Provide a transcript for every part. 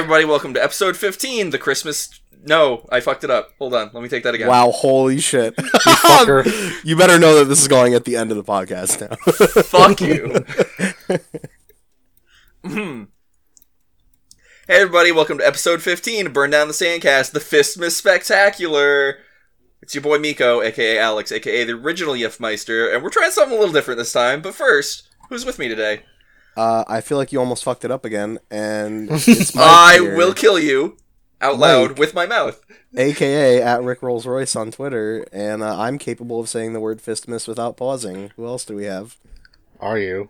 Everybody, welcome to episode 15, the Christmas. No, I fucked it up. Hold on, let me take that again. Wow, holy shit. fucker. you better know that this is going at the end of the podcast now. Fuck you. Hmm. hey everybody, welcome to episode 15 of Burn Down the Sandcast, the Fistmas Spectacular. It's your boy Miko, aka Alex, aka the original Yefmeister, and we're trying something a little different this time. But first, who's with me today? Uh, I feel like you almost fucked it up again, and it's Mike I here, will kill you out loud with my mouth. aka at Rick Rolls Royce on Twitter, and uh, I'm capable of saying the word fistmas without pausing. Who else do we have? Are you?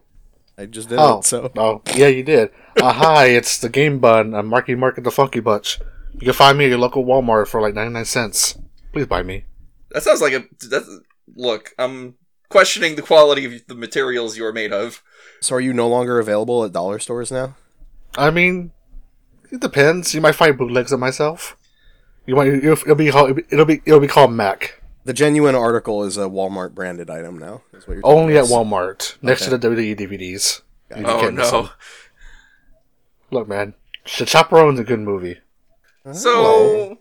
I just did Oh, it, so oh, yeah, you did. Uh, hi, it's the Game Bun. I'm Marky Mark at the Funky Bunch. You can find me at your local Walmart for like 99 cents. Please buy me. That sounds like a. That's, look, I'm questioning the quality of the materials you're made of. so are you no longer available at dollar stores now? I mean, it depends. You might find bootlegs of myself. You might. It'll, it'll be called. It'll be. It'll be called Mac. The genuine article is a Walmart branded item now. Is what you're Only at telling us. Walmart, next Okay. to the WWE DVDs. You Oh no. them. Look, man, The Chaperone's a good movie. So oh.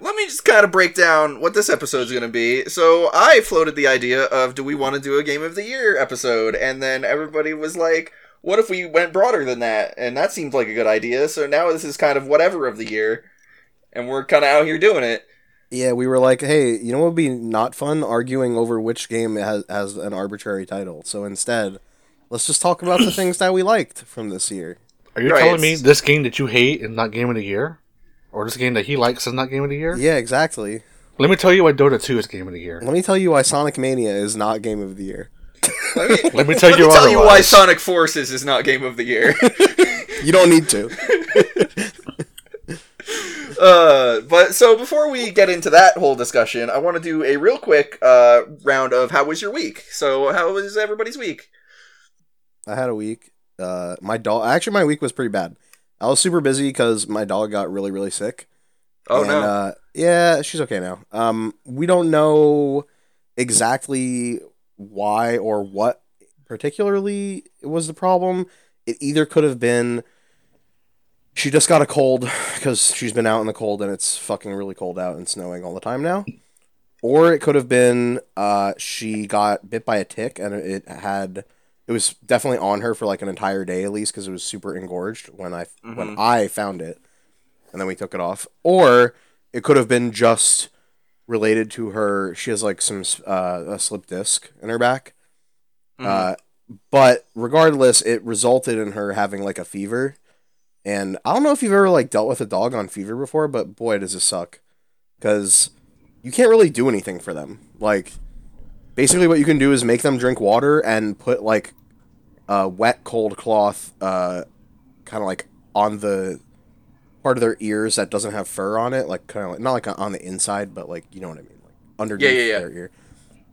Let me just kind of break down what this episode is going to be. So I floated the idea of do we want to do a game of the year episode, and then everybody was like, "What if we went broader than that?" And that seemed like a good idea. So now this is kind of whatever of the year, and we're kind of out here doing it. Yeah, we were like, hey, you know what would be not fun? Arguing over which game has, has an arbitrary title. So instead, let's just talk about the things that we liked from this year. Are you Right, telling me this game that you hate is not Game of the Year? Or this game that he likes is not Game of the Year? Yeah, exactly. Let me tell you why Dota 2 is Game of the Year. Let me tell you why Sonic Mania is not Game of the Year. Let me, Let me tell let you me tell you why. Sonic Forces is not game of the year. You don't need to. Uh, but so before we get into that whole discussion, I want to do a real quick uh, round of how was your week. So how was everybody's week? I had a week. Uh, my dog. Actually, my week was pretty bad. I was super busy because my dog got really, really sick. Oh and, no, Uh, yeah, she's okay now. Um, we don't know exactly why or what particularly was the problem. It either could have been she just got a cold because she's been out in the cold and it's fucking really cold out and snowing all the time now. Or it could have been uh, she got bit by a tick and it had it was definitely on her for like an entire day at least because it was super engorged when I when I found it, and then we took it off. Or it could have been just related to her. She has like some uh, a slip disc in her back. Uh, but regardless, it resulted in her having like a fever. And I don't know if you've ever like dealt with a dog on fever before, but boy, does it suck. Because you can't really do anything for them. Like, basically, what you can do is make them drink water and put like a wet, cold cloth, uh, kind of like on the part of their ears that doesn't have fur on it, like kind of like not like on the inside, but like you know what I mean, like underneath Yeah, yeah, yeah. their ear,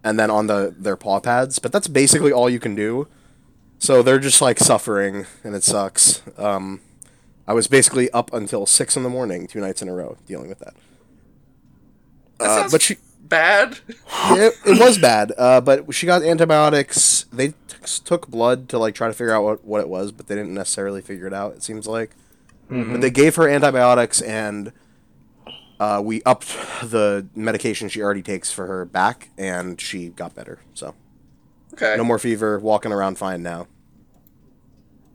and then on the their paw pads. But that's basically all you can do. So they're just like suffering, and it sucks. Um, I was basically up until six in the morning, two nights in a row, dealing with that. that Uh, but she, bad. it, it was bad. Uh, but she got antibiotics. They took blood to like try to figure out what, what it was, but they didn't necessarily figure it out. It seems like, but they gave her antibiotics and uh, we upped the medication she already takes for her back, and she got better. So Okay. no more fever, walking around fine now.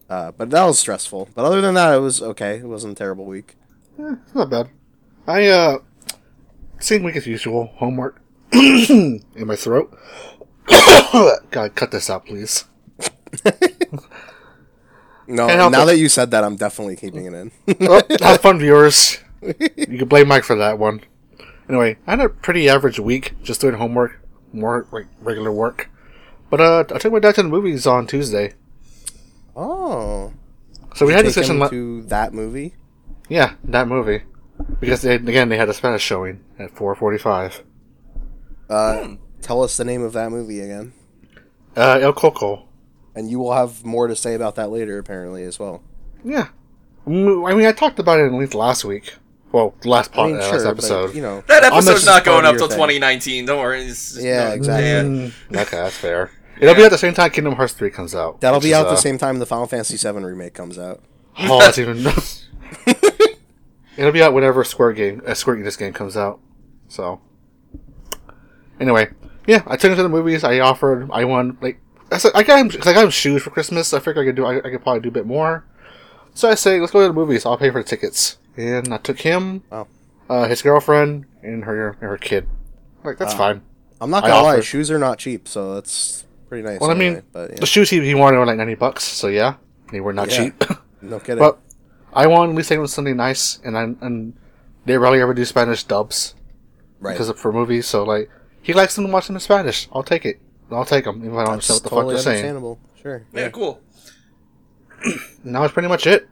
Uh, but that was stressful. But other than that, it was okay. It wasn't a terrible week. It's not bad. I, uh, same week as usual. Homework in my throat. God, cut this out, please. No, now it. that you said that, I'm definitely keeping it in. well, have fun, viewers. You can blame Mike for that one. Anyway, I had a pretty average week just doing homework, more like regular work. But uh, I took my dad to the movies on Tuesday. oh, So we had this take discussion. him La- to that movie. yeah, that movie because they, again they had a Spanish showing at four forty-five. Uh, tell us the name of that movie again, Uh, El Coco. and you will have more to say about that later, apparently as well. Yeah, I mean I talked about it at least last week. Well, last I part, mean, uh, last episode. but, you know, that episode's not going up till thing. 2019. Don't worry. It's, Yeah, no, exactly. yeah. Mm, okay, that's fair. It'll be at the same time Kingdom Hearts three comes out. that'll which be is, out uh, the same time the Final Fantasy 7 remake comes out. Oh, that's even. It'll be out whenever Square game, uh, Square Enix game comes out. So, anyway, yeah, I took him to the movies. I offered, I won like I said, I got him because I got him shoes for Christmas. I figured I could do, I, I could probably do a bit more. So I say, let's go to the movies. I'll pay for the tickets. And I took him, Wow. uh, his girlfriend, and her and her kid. Like that's Wow. fine. I'm not gonna lie, shoes are not cheap, so that's pretty nice. Well, I mean, but yeah, The shoes he, he wanted were like ninety bucks. So yeah, they were not Yeah. cheap. no kidding. but I wanted at least take him to something nice, and I and they rarely ever do Spanish dubs right, because of for movies. So like he likes them to watch them in Spanish. I'll take it. I'll take them even if I don't that's understand what the totally fuck they're saying. understandable. Sure. Yeah, cool. And that was pretty much it.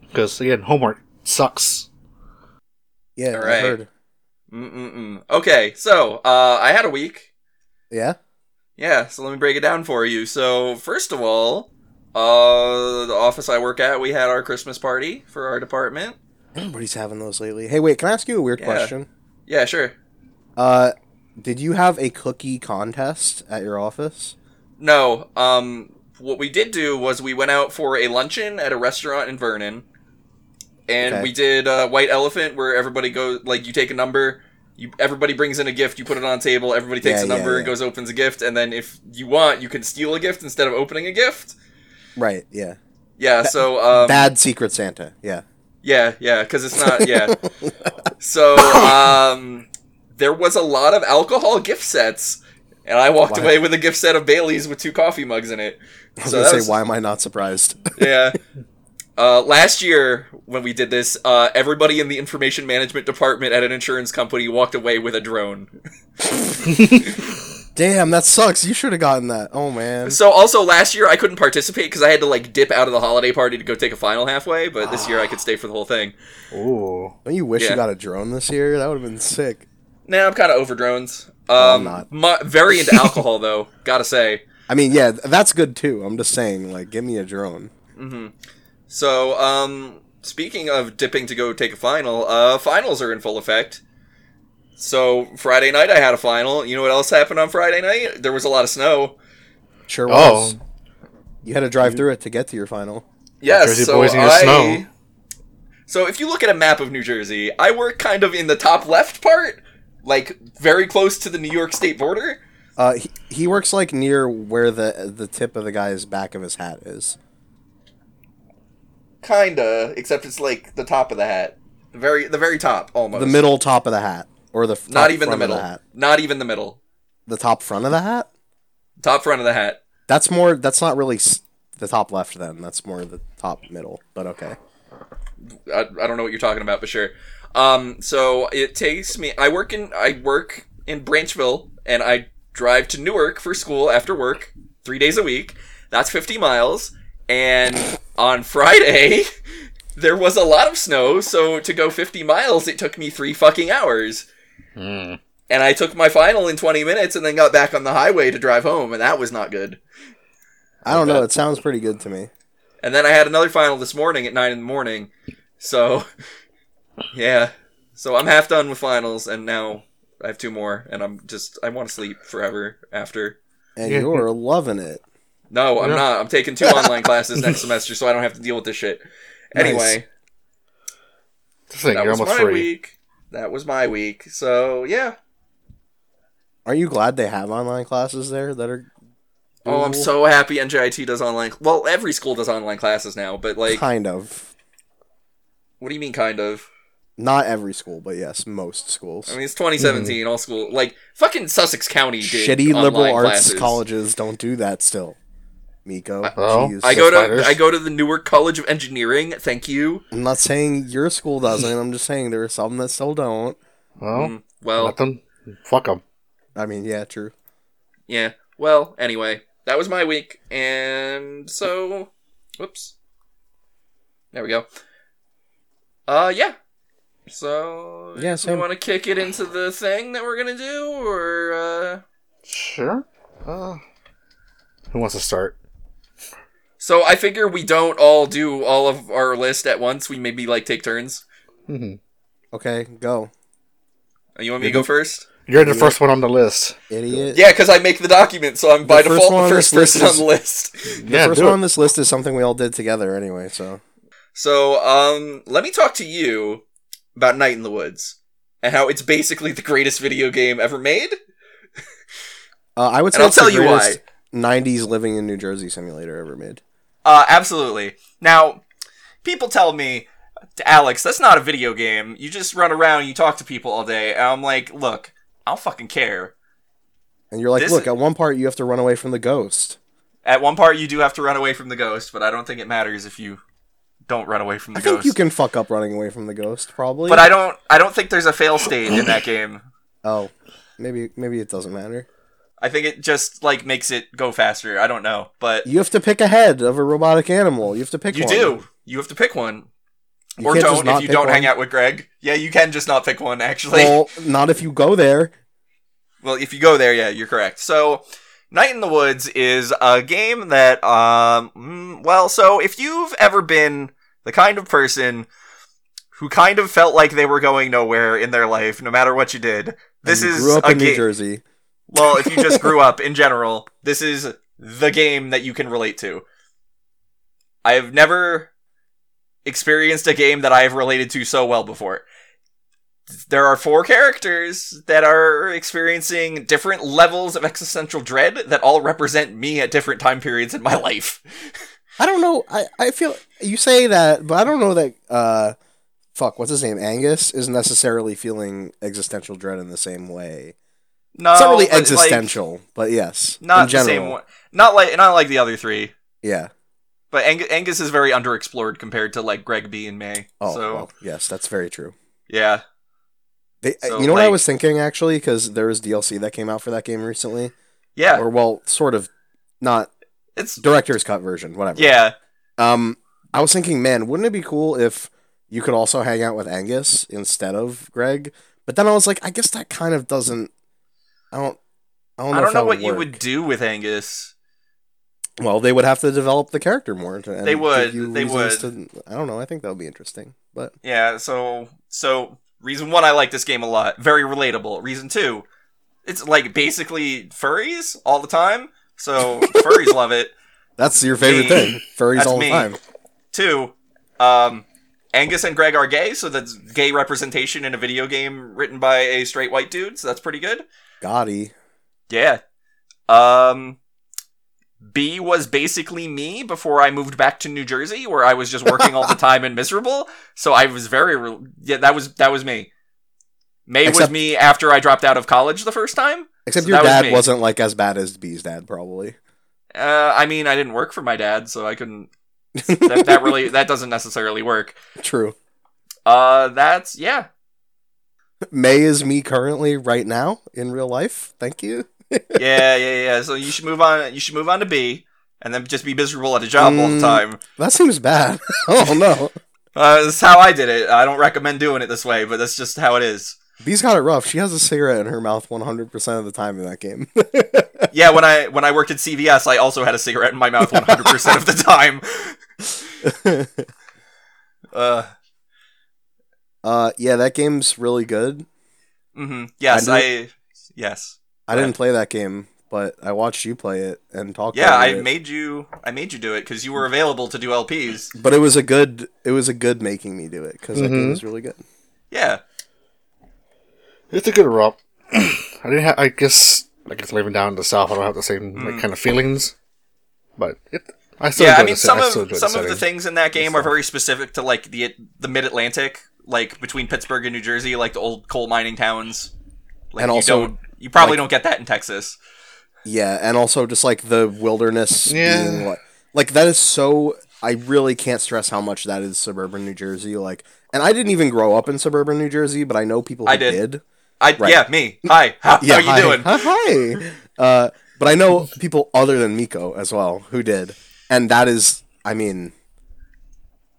Because again, homework sucks. Yeah, All I right. heard. Mm-mm-mm. Okay, so uh, I had a week. Yeah. Yeah, so let me break it down for you. So first of all, uh, the office I work at, we had our Christmas party for our department. Everybody's having those lately. Hey, wait, can I ask you a weird Yeah. question? Yeah, sure. Uh, did you have a cookie contest at your office? No, um, what we did do was we went out for a luncheon at a restaurant in Vernon, and Okay. we did uh, White Elephant, where everybody goes like you take a number, you everybody brings in a gift, you put it on a table, everybody takes Yeah, a yeah, number and goes opens a gift, and then if you want, you can steal a gift instead of opening a gift. Right. Yeah. Yeah, so um, Bad Secret Santa. Yeah. Yeah, yeah, because it's not. Yeah. so um, there was a lot of alcohol gift sets, and I walked Why? away with a gift set of Bailey's with two coffee mugs in it. I was So gonna say, was- why am I not surprised? Yeah. Uh, last year when we did this, uh, everybody in the information management department at an insurance company walked away with a drone. Damn, that sucks. You should have gotten that. Oh man. So also last year I couldn't participate because I had to like dip out of the holiday party to go take a final halfway, but this year I could stay for the whole thing. Ooh. Don't you wish Yeah. you got a drone this year? That would have been sick. Nah, I'm kind of over drones. No, I'm Um, not. mu- very into alcohol though, gotta say. I mean, yeah, that's good too. I'm just saying, like, give me a drone. So, um, speaking of dipping to go take a final, uh, finals are in full effect. So Friday night I had a final. You know what else happened on Friday night? There was a lot of snow. Sure Oh. was. You had to drive through it to get to your final. Yes, so boys in I. snow. So if you look at a map of New Jersey, I work kind of in the top left part, like very close to the New York state border. Uh, he, he works like near where the the tip of the guy's back of his hat is. Kinda, except it's like the top of the hat, the very the very top almost. The middle top of the hat, or the not even the middle. hat. Not even the middle. The top front of the hat. Top front of the hat. That's more. That's not really s- the top left. Then that's more the top middle. But okay. I, I don't know what you're talking about, but sure. Um, so it takes me. I work in I work in Branchville, and I drive to Newark for school after work three days a week. That's 50 miles. And on Friday, there was a lot of snow, so to go 50 miles, it took me three fucking hours. Hmm. And I took my final in 20 minutes, and then got back on the highway to drive home, and that was not good. I don't know. It sounds pretty good to me. And then I had another final this morning at nine in the morning. So, yeah. So I'm half done with finals, and now I have two more, and I'm just I want to sleep forever after. And Yeah. you're loving it. No, I'm Yeah. not. I'm taking two online classes next semester, so I don't have to deal with this shit. Anyway, Just think, that you're was almost my free. week. That was my week. So yeah. Aren't you glad they have online classes there that are? Oh, I'm so happy NJIT does online. Well, every school does online classes now, but like, kind of. what do you mean, kind of? Not every school, but yes, most schools. I mean, it's 2017. All school like fucking Sussex County did Shitty liberal arts classes. colleges don't do that still. Miko, well, jeez. I go to I go to the Newark College of Engineering. Thank you. I'm not saying your school doesn't. I'm just saying there are some that still don't. Well, Mm, well, let them. Fuck them. I mean, yeah, true. yeah. Well, anyway, that was my week, and so, whoops. There we go. Uh, yeah. So, Yeah, we same. want to kick it into the thing that we're gonna do, or uh. Sure. Uh, who wants to start? So I figure we don't all do all of our list at once. We maybe like take turns. hmm Okay, go, Uh, You want me to go first? You're the first one on the list. idiot. Yeah, because I make the document, so I'm by The first default the first this list person on the list. The yeah, first do one it. on this list is something we all did together anyway. So So, um, let me talk to you. About Night in the Woods and how it's basically the greatest video game ever made. Uh, I would say And I'll tell you why. 90s living in New Jersey simulator ever made. Uh, absolutely. Now, people tell me, Alex, that's not a video game. You just run around, you talk to people all day. And I'm like, look, I don't fucking care. And you're like, This- look, at one part you have to run away from the ghost. At one part, you do have to run away from the ghost, but I don't think it matters if you don't run away from the I think ghost. you can fuck up running away from the ghost, probably. But I don't. I don't think there's a fail state in that game. Oh, maybe maybe it doesn't matter. I think it just like makes it go faster. I don't know, but You have to pick a head of a robotic animal. You have to pick one. you one. do. You have to pick one, You or don't if you don't hang out with Gregg. Yeah, you can just not pick one. Actually, Well, not if you go there. Well, if you go there, yeah, you're correct. So, Night in the Woods is a game that, um, mm, well, so if you've ever been the kind of person who kind of felt like they were going nowhere in their life, no matter what you did, this you is grew up a in New. Jersey. Well, if you just grew up in general, this is the game that you can relate to. I have never experienced a game that I have related to so well before. There are four characters that are experiencing different levels of existential dread that all represent me at different time periods in my life. I don't know. I, I feel you say that, but I don't know that. Uh, fuck, what's his name? Angus is necessarily feeling existential dread in the same way. No, it's not really but, like, existential, but yes, not the same one. Not like not like the other three. Yeah. But Ang- Angus is very underexplored compared to like Gregg Bea and Mae. Oh, so well, yes, that's very true. yeah. They, So, you know what I was thinking actually, because there was DLC that came out for that game recently, Yeah, or well, sort of, not it's director's cut version, whatever. yeah, Um, I was thinking, man, wouldn't it be cool if you could also hang out with Angus instead of Gregg? But then I was like, I guess that kind of doesn't. I don't. I don't know, I don't know what would you would do with Angus. Well, they would have to develop the character more. To, and They would, they reasons To, I don't know. I think that would be interesting. But Yeah, so so reason one, I like this game a lot. Very relatable. Reason two, it's like basically furries all the time. So furries love it. that's your favorite Me. thing. Furries all me. the time. Two, um, Angus and Gregg are gay, so that's gay representation in a video game written by a straight white dude. So that's pretty good. Gotti. Yeah. Um Bea was basically me before I moved back to New Jersey where I was just working all the time and miserable. So I was very re- yeah, that was that was me. Mae was me after I dropped out of college the first time. Except So your that was dad wasn't like as bad as Bea's dad, probably. Uh I mean, I didn't work for my dad, so I couldn't that, that really that doesn't necessarily work. True. Uh that's yeah. Mae is me currently right now in real life. Thank you. Yeah, yeah, yeah. So you should move on you should move on to Bea and then just be miserable at a job all the Mm. time. That seems bad. oh no. Uh, that's how I did it. I don't recommend doing it this way, but that's just how it is. Bea's got it rough. She has a cigarette in her mouth 100% of the time in that game. Yeah, when I when I worked at CVS, I also had a cigarette in my mouth 100% of the time. Uh, uh, yeah, that game's really good. hmm Yes, I I, yes. I Go didn't play that game, but I watched you play it and talk Yeah, about I it. made you I made you do it cuz you were available to do LPs. but it was a good it was a good making me do it because that game Mhm. was really good. Yeah. It's a good romp. I didn't have. I guess. I guess living down in the south, I don't have the same Mm. like kind of feelings. But it. I still Yeah, I mean some I of some the of the things in that game are very specific to like the the mid-Atlantic, like between Pittsburgh and New Jersey, like the old coal mining towns. Like And you also, don't you probably like- don't get that in Texas. Yeah, and also just like the wilderness Yeah. being what like that is so I really can't stress how much that is suburban New Jersey like and I didn't even grow up in suburban New Jersey, but I know people who I did. I Right. yeah, me. Hi. How, Yeah, how you hi. doing? Hi. Uh, but I know people other than Miko as well who did, and that is, I mean,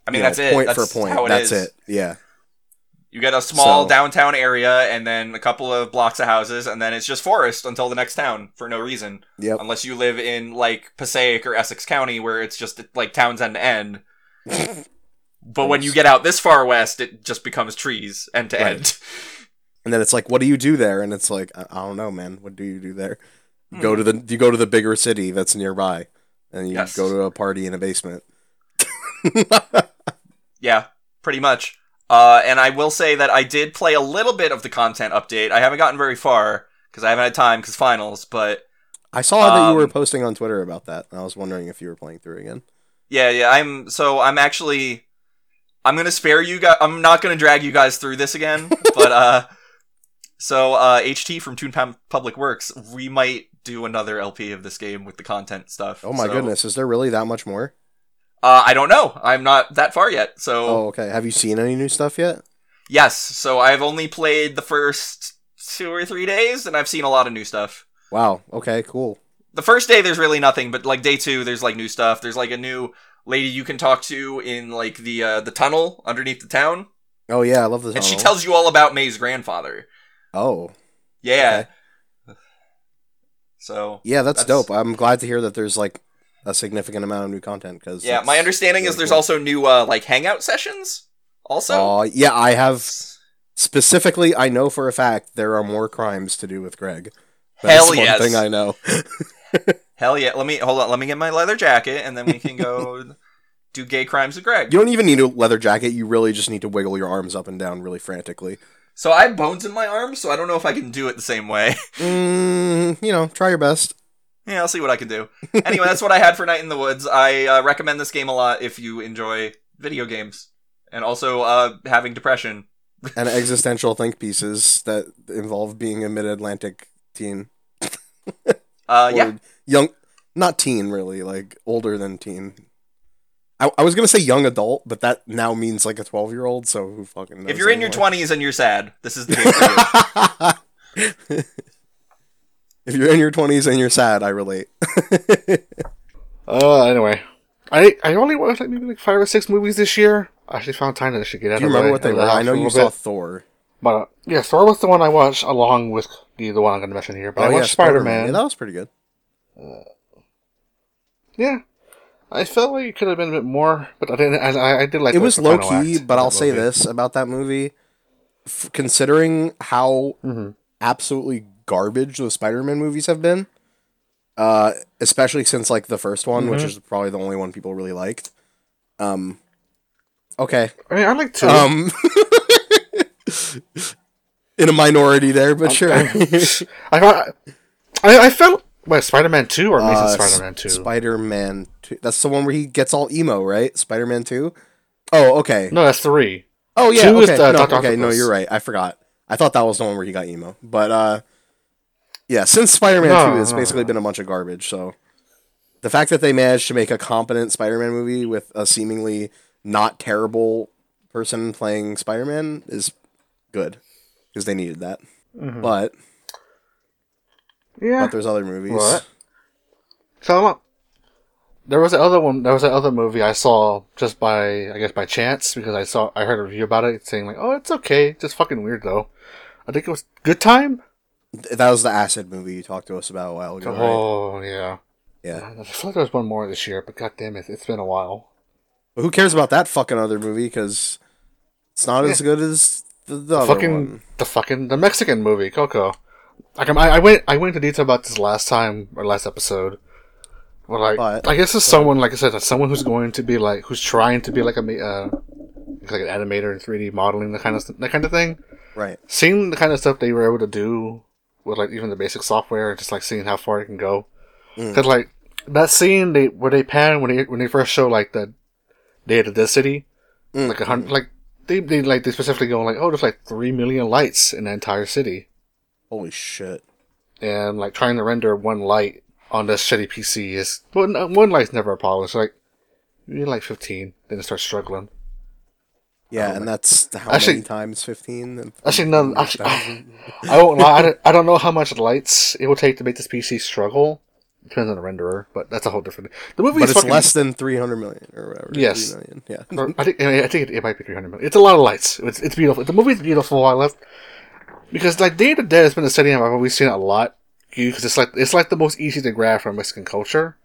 I mean you know, that's it. Point that's for point, How it that's is. it. Yeah. You get a small So- downtown area and then a couple of blocks of houses, and then it's just forest until the next town for no reason. Yep. Unless you live in like Passaic or Essex County, where it's just like towns end to end. but when you get out this far west, it just becomes trees end to Right. end. And then it's like, what do you do there? And it's like, I, I don't know, man. What do you do there? You go to the you go to the bigger city that's nearby, and you Yes. go to a party in a basement. Yeah, pretty much. Uh, and I will say that I did play a little bit of the content update. I haven't gotten very far because I haven't had time because finals. But I saw that you were Um, posting on Twitter about that. and I was wondering if you were playing through again. yeah, yeah, I'm so I'm actually I'm gonna spare you guys. I'm not gonna drag you guys through this again. but uh, so uh, HT from Toon Public Works, we might do another LP of this game with the content stuff. Oh my So, goodness, is there really that much more? Uh, I don't know. I'm not that far yet. So Oh, okay. Have you seen any new stuff yet? yes, so I've only played the first two or three days, and I've seen a lot of new stuff. Wow. Okay, cool. the first day there's really nothing, but like day two there's like new stuff. There's like a new lady you can talk to in like the uh, the tunnel underneath the town, Oh yeah, I love this. and she tells you all about Mae's grandfather. Oh, Yeah. So yeah, that's, That's- dope. I'm glad to hear that there's like a significant amount of new content because yeah, my understanding is there's cool. also new uh, like hangout sessions. Also, Oh yeah, I have specifically. I know for a fact there are more crimes to do with Gregg. That's Hell one yes. thing I know. hell yeah. Let me hold on. Let me get my leather jacket, and then we can go do gay crimes with Gregg. You don't even need a leather jacket. You really just need to wiggle your arms up and down really frantically. So I have bones in my arms, so I don't know if I can do it the same way. Mm, you know, try your best. Yeah, I'll see what I can do. Anyway, that's what I had for Night in the Woods. I uh, recommend this game a lot if you enjoy video games and also uh, having depression. And existential think pieces that involve being a mid-Atlantic teen. Uh, yeah, young, not teen really, like older than teen. I, I was gonna say young adult, but that now means like a twelve year old. So who fucking knows? if you're in your anymore? 20s and you're sad, this is the game for you. if you're in your twenties and you're sad, I relate. Uh, anyway, I I only watched like maybe like five or six movies this year. I actually found time to I should get out. Do you of remember way, what they out of the were? I know for a you little saw bit. Thor. But uh, yeah, Thor was the one I watched along with the the one I'm going to mention here. But I watched Spider Man. Oh, Yeah, that was pretty good. Yeah, I felt like it could have been a bit more, but I didn't. I, I- did like it was low key. but I'll say this about that movie: F- considering how Mhm. absolutely garbage the Spider-Man movies have been, uh, especially since like the first one, which Mhm. is probably the only one people really liked. Um, okay, I mean, I like two. um, in a minority there, but sure. I, I I felt what Spider Man two or Amazing Uh, Spider Man two. Spider-Man two. That's the one where he gets all emo, right? Spider-Man two. Oh, okay. no, that's three. Oh yeah, Two is okay. the no, Dr. okay, no, you're right. I forgot. I thought that was the one where he got emo. But uh yeah, since Spider-Man No, 2 it's no, basically been a bunch of garbage, so the fact that they managed to make a competent Spider-Man movie with a seemingly not terrible person playing Spider-Man is good because they needed that. Mhm. But Yeah. but there's other movies. What? So there was the other one. There was that other movie I saw just by I guess by chance because I saw I heard a review about it saying like, oh, it's okay, just fucking weird though. I think it was Good Time. That was the acid movie you talked to us about a while ago. right? Oh yeah. Yeah. I feel like there was one more this year, but god damn it, it's been a while. But who cares about that fucking other movie because it's not as good as the, the other fucking one. the fucking the Mexican movie Coco. Like I'm- I, I went I went into detail about this last time or last episode. But like But- I guess it's someone like I said, someone who's going to be like who's trying to be like a uh, like an animator and 3D modeling that kind of that kind of thing. Right. Seeing the kind of stuff they were able to do with like even the basic software, just like seeing how far it can go. Mm. Because like that scene they where they pan when they when they first show like the Day the Dead City, Mm. like a hundred like. They, they like they specifically go like oh there's like three million lights in the entire city Holy shit. and like trying to render one light on this shitty PC is well, no, one light's never a problem. It's like you need like fifteen, then it starts struggling. Yeah, Oh and that's how Actually- many times fifteen. Actually, no. Actually, I won't lie. I don't, I don't know how much lights it will take to make this PC struggle. Depends on the renderer, but that's a whole different. The movie but is it's fucking, less than three hundred million or whatever. Yes. 3 million. Yeah. I think I think it, it might be three hundred million. It's a lot of lights. It's, it's beautiful. The movie's beautiful. I love because like Day of the Dead has been a setting I've always seen a lot because it's like it's like the most easy to grab from Mexican culture.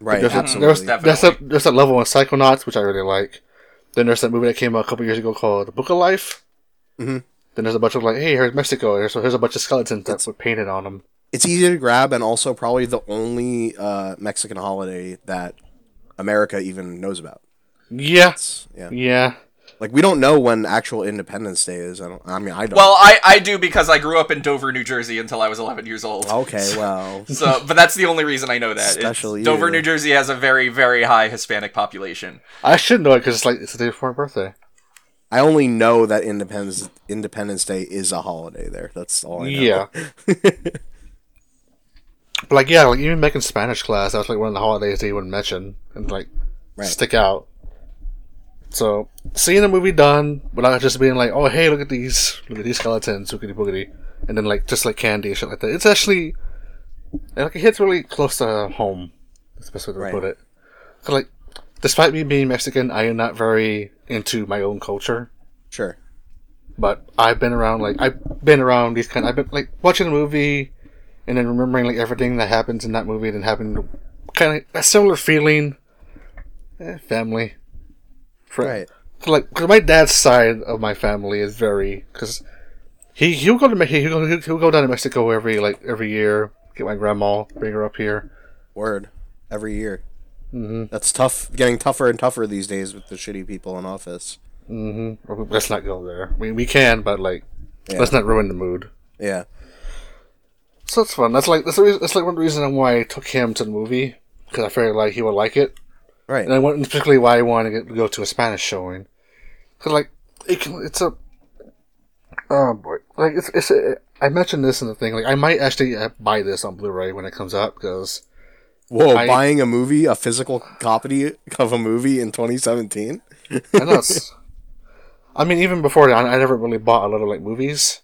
Right. There's, a, absolutely. there's, there's, that, there's that level in Psychonauts, which I really like. Then there's that movie that came out a couple years ago called The Book of Life. Mhm. Then there's a bunch of like, hey, here's Mexico. Here's, here's a bunch of skeletons that It's- were painted on them. it's easy to grab, and also probably the only uh, Mexican holiday that America even knows about. Yeah, It's, yeah. yeah. Like we don't know when actual Independence Day is. I don't. I mean, I don't. Well, I I do because I grew up in Dover, New Jersey until I was 11 years old. okay. Well, So, but that's the only reason I know that. It's- Special you. Dover, New Jersey has a very, very high Hispanic population. I should know it because it's like it's the day before my birthday. I only know that Independence Independence Day is a holiday there. That's all I know. Yeah. but like yeah, like even back in Spanish class, that was like one of the holidays they would mention and like Right. stick out. So seeing the movie done without just being like, oh hey, look at these, look at these skeletons, boogity boogity, and then like just like candy and shit like that. It's actually like it hits really close to home. That's the best way to Right. put it. 'Cause, like, despite me being Mexican, I am not very into my own culture Sure. but I've been around like I've been around these kind. Of, I've been like watching a movie and then remembering like everything that happens in that movie and then having kind of a similar feeling. Eh, family, Fr- Right. Like, cause my dad's side of my family is very because he he'll go to Me- he'll go he'll go down to Mexico every like every year. Get my grandma, bring her up here. Word. Every year. Mm-hmm. That's tough. Getting tougher and tougher these days with the shitty people in office. Mm-hmm. Let's not go there. We we can, but like, Yeah. let's not ruin the mood. Yeah. So that's fun. That's like that's the reason, that's like one of the reasons why I took him to the movie because I figured like he would like it, Right. and I went particularly why I wanted to go to a Spanish showing because like it can it's a oh boy like it's it's a, I mentioned this in the thing like I might actually uh, buy this on Blu-ray when it comes out because Whoa, I- buying a movie, a physical copy of a movie in 2017? I know. I mean, even before that, I never really bought a lot of like movies.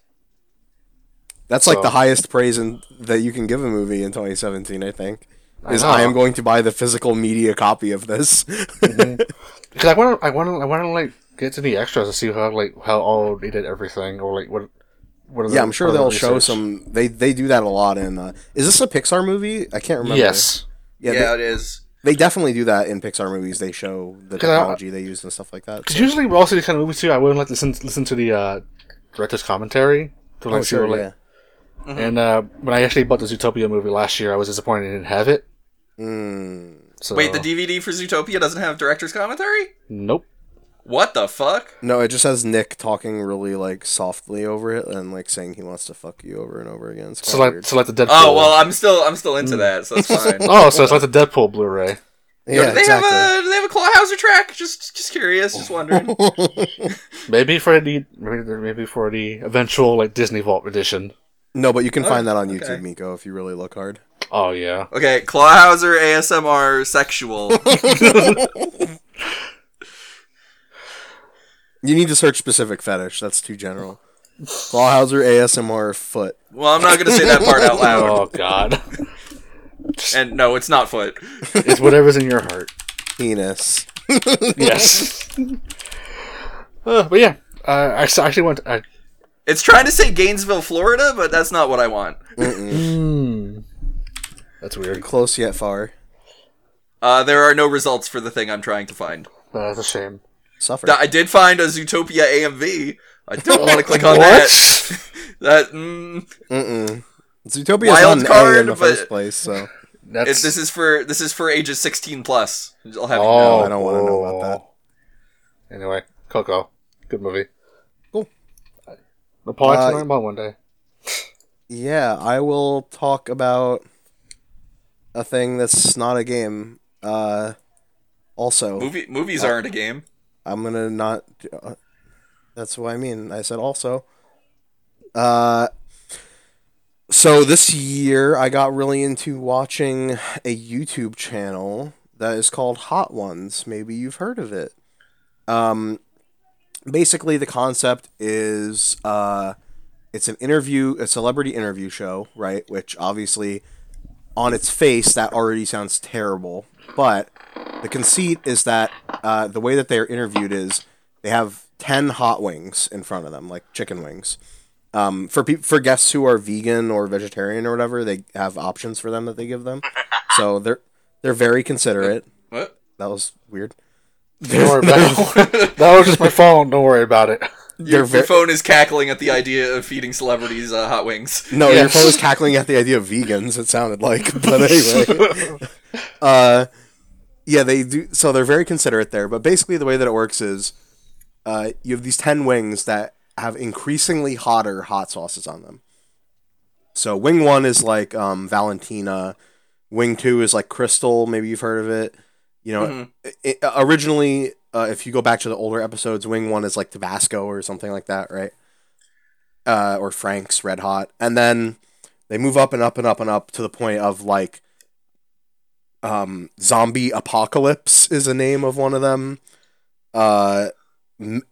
That's like the highest praise in, that you can give a movie in 2017, I think. I Is know. I, am going to buy the physical media copy of this. Because I want to, I want to, I want to like get to the extras to see how like how all they did everything or like what. What are yeah, I'm sure what are the they'll show some. They they do that a lot in. Uh, is this a Pixar movie? I can't remember. Yes. Yeah, Yeah, they, it is. they definitely do that in Pixar movies. They show the 'Cause I- technology they use and stuff like that. Because so- usually we're also these kind of movies too. I wouldn't like to listen listen to the uh, director's commentary to like Oh, see sure, what, yeah. Like. And uh, when I actually bought the Zootopia movie last year, I was disappointed I didn't have it. Mm. So Wait, the DVD for Zootopia doesn't have director's commentary? nope. What the fuck? No, it just has Nick talking really like softly over it and like saying he wants to fuck you over and over again. So like so like the Deadpool. Oh well, I'm still I'm still into that, so that's fine. oh, so it's like the Deadpool Blu-ray. yeah, do they exactly. have a do they have a Clawhauser track? Just just curious, just wondering. Maybe for the maybe maybe for the eventual like Disney Vault edition. No, but you can Oh, find that on okay. YouTube, Miko, if you really look hard. Oh yeah. okay, Clawhauser ASMR sexual. You need to search specific fetish. That's too general. Clawhauser ASMR foot. Well, I'm not gonna say that part out loud. Oh god. And no, it's not foot. it's whatever's in your heart. Penis. Yes. Uh, but yeah, uh, I s- actually went. I, It's trying to say Gainesville, Florida, but that's not what I want. mm, that's weird. Close yet far. Uh, there are no results for the thing I'm trying to find. That's a shame. Suffer. I did find a Zootopia AMV. I don't want to click on that. That mm, Mm-mm. Zootopia is Wild not an A in the but- first place, so it, That's this is for this is for ages 16 plus. I'll have you oh, know. I don't wanna know about that. Anyway, Coco, good movie. Cool. The Paul Uh, uh, about one day. yeah, I will talk about a thing that's not a game. Uh, also, Movie movies aren't a game. I'm gonna not. Uh, that's what I mean. I said also. Uh, so this year I got really into watching a YouTube channel that is called Hot Ones. Maybe you've heard of it. Um, basically the concept is uh, it's an interview, a celebrity interview show, right? Which obviously, on its face, that already sounds terrible. But the conceit is that uh, the way that they're interviewed is they have 10 hot wings in front of them, like chicken wings. Um, for peop for guests who are vegan or vegetarian or whatever, they have options for them that they give them. So they're they're very considerate. What? That was weird. Don't worry about it. that was just my phone. Don't worry about it. Your, your phone is cackling at the idea of feeding celebrities uh, hot wings. No, your phone was cackling at the idea of vegans. It sounded like, but anyway. uh, yeah, they do. So they're very considerate there. But basically, the way that it works is, uh, you have these ten wings that have increasingly hotter hot sauces on them. So wing one is like um, Valentina, wing two is like Crystal. Maybe you've heard of it. You know, Mhm. it, originally, uh, if you go back to the older episodes, wing one is like Tabasco or something like that, right? Uh, or Frank's Red Hot, and then they move up and up and up and up to the point of like um, zombie apocalypse is the name of one of them. Uh,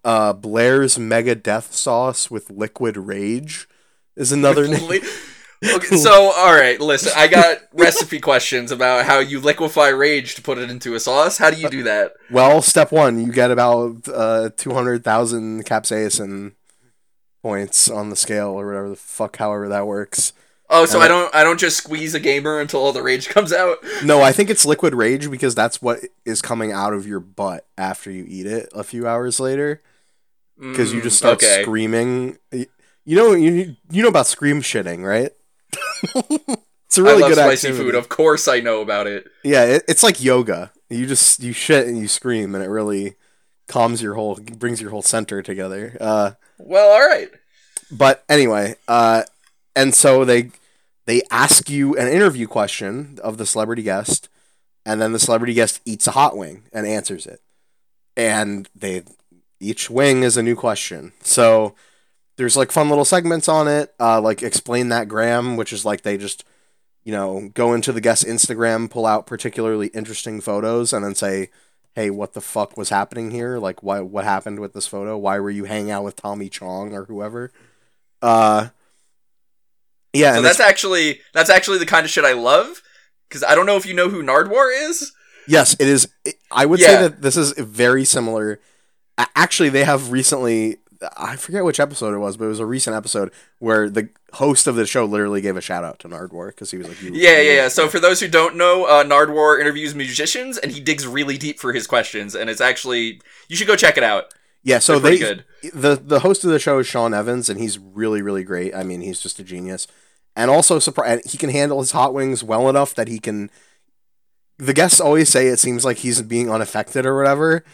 uh, Blair's mega death sauce with liquid rage is another name. Okay, so all right, listen. I got recipe questions about how you liquefy rage to put it into a sauce. How do you do that? Well, step one, you get about uh, two hundred thousand capsaicin points on the scale or whatever the fuck, however that works. Oh, so I don't I don't just squeeze a gamer until all the rage comes out. No, I think it's liquid rage because that's what is coming out of your butt after you eat it a few hours later. Because you Mm, just start okay. screaming. You know, you you know about scream shitting, right? it's a really love good spicy activity. food. Of course, I know about it. Yeah, it, it's like yoga. You just you shit and you scream, and it really calms your whole brings your whole center together. Uh, Well, all right. but anyway, uh, and so they they ask you an interview question of the celebrity guest, and then the celebrity guest eats a hot wing and answers it, and they each wing is a new question. So there's like fun little segments on it, uh, like explain that Gram, which is like they just you know go into the guest Instagram, pull out particularly interesting photos, and then say. Hey, what the fuck was happening here? Like, what what happened with this photo? Why were you hanging out with Tommy Chong or whoever? Uh, yeah, So and that's actually that's actually the kind of shit I love. Because I don't know if you know who Nardwuar is. yes, it is. It, I would Yeah. say that this is very similar. Actually, they have recently. I forget which episode it was, but it was a recent episode where the host of the show literally gave a shout out to Nardwuar because he was like, you, Yeah, yeah, yeah. So for those who don't know, uh, Nardwuar interviews musicians, and he digs really deep for his questions, and it's actually you should go check it out. yeah." So They're good. the the host of the show is Sean Evans, and he's really really great. I mean, he's just a genius, and also surpri- he can handle his hot wings well enough that he can. The guests always say it seems like he's being unaffected or whatever,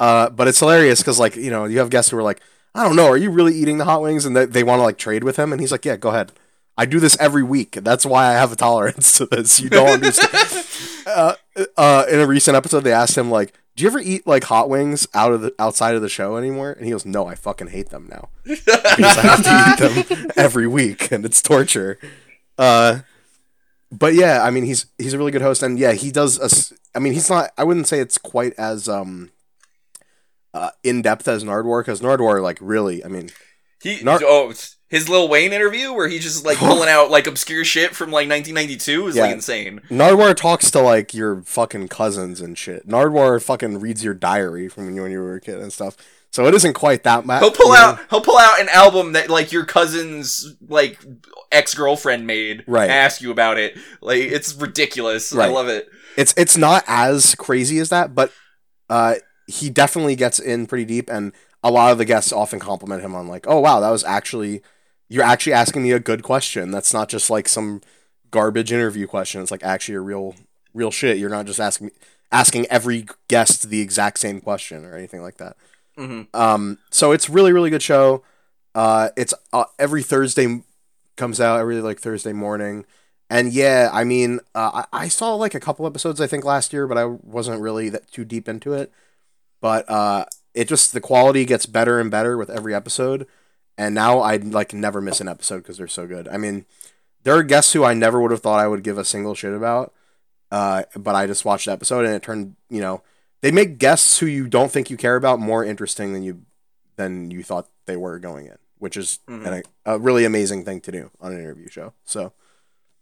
uh, but it's hilarious because like you know you have guests who are like, I don't know, are you really eating the hot wings? And they, they want to like trade with him, and he's like, Yeah, go ahead. I do this every week. That's why I have a tolerance to this. You don't understand. uh, uh, in a recent episode, they asked him like, "Do you ever eat like hot wings out of the outside of the show anymore?" And he goes, "No, I fucking hate them now because I have to eat them every week, and it's torture." Uh, but yeah, I mean, he's he's a really good host, and yeah, he does. A, I mean, he's not. I wouldn't say it's quite as um uh, in depth as Nardwuar because Nardwuar like really. I mean, He Nar- oh his Lil Wayne interview where he's just like pulling out like obscure shit from like 1992 is like insane. Nardwuar talks to like your fucking cousins and shit. Nardwuar fucking reads your diary from when you, when you were a kid and stuff. So it isn't quite that much. He'll pull out he'll pull out an album that like your cousin's like ex girlfriend made Right. and ask you about it. Like it's ridiculous. I love it. It's it's not as crazy as that, but uh, he definitely gets in pretty deep, and a lot of the guests often compliment him on like, "Oh wow, that was actually you're actually asking me a good question. That's not just like some garbage interview question. It's like actually a real real shit. You're not just asking me asking every guest the exact same question or anything like that." hmm Um, so it's really really good show. Uh, it's uh, every Thursday comes out every like Thursday morning, and yeah, I mean, uh, I, I saw like a couple episodes I think last year, but I wasn't really that too deep into it. But uh, it just the quality gets better and better with every episode, and now I like never miss an episode because they're so good. I mean, there are guests who I never would have thought I would give a single shit about, uh, but I just watched the episode and it turned you know they make guests who you don't think you care about more interesting than you than you thought they were going in, which is Mhm. an, a really amazing thing to do on an interview show. So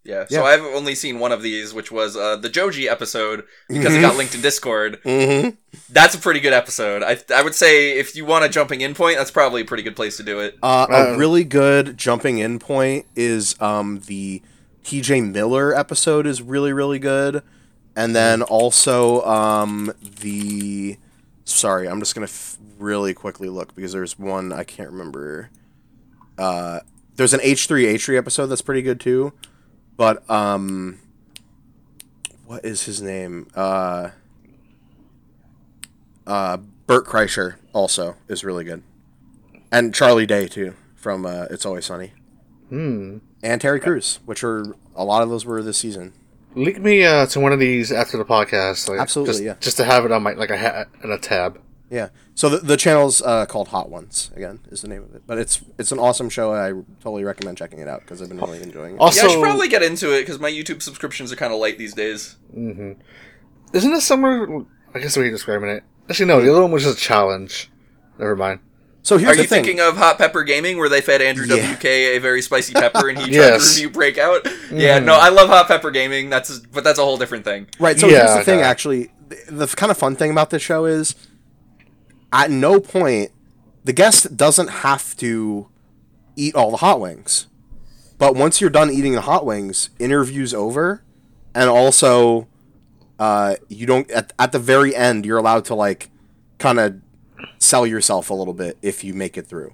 Yeah. Yeah. So I've only seen one of these, which was uh, the Joji episode because it got linked in Discord. Mhm. That's a pretty good episode. I I would say if you want a jumping in point, that's probably a pretty good place to do it. Uh, a Uh, really good jumping in point is um, the TJ Miller episode is really really good, and then also um, the sorry I'm just gonna f- really quickly look because there's one I can't remember. Uh, there's an H three H three episode that's pretty good too, but um, what is his name? Uh, uh, Bert Kreischer also is really good, and Charlie Day too from uh, It's Always Sunny, Hmm. and Terry Crews, which are a lot of those were this season. Link me uh, to one of these after the podcast. Like, Absolutely, just, yeah. Just to have it on my like a ha- in a tab. Yeah. So the, the channel's uh, called Hot Ones. Again, is the name of it. But it's it's an awesome show. I totally recommend checking it out because I've been really enjoying it. Also, yeah, I should probably get into it because my YouTube subscriptions are kind of light these days. isn't this summer? I guess the way you're describing it. Actually, no. The other one was just a challenge. Never mind. So here's the. Are the you thing. thinking of Hot Pepper Gaming, where they fed Andrew Yeah. WK a very spicy pepper and he tried Yes. to review Breakout? Yeah, no, I love Hot Pepper Gaming. That's but that's a whole different thing. Right. So Yeah, here's the thing. Actually, the, the kind of fun thing about this show is, at no point, the guest doesn't have to eat all the hot wings. But once you're done eating the hot wings, interview's over, and also, uh, you don't at at the very end you're allowed to like, kind of, sell yourself a little bit if you make it through.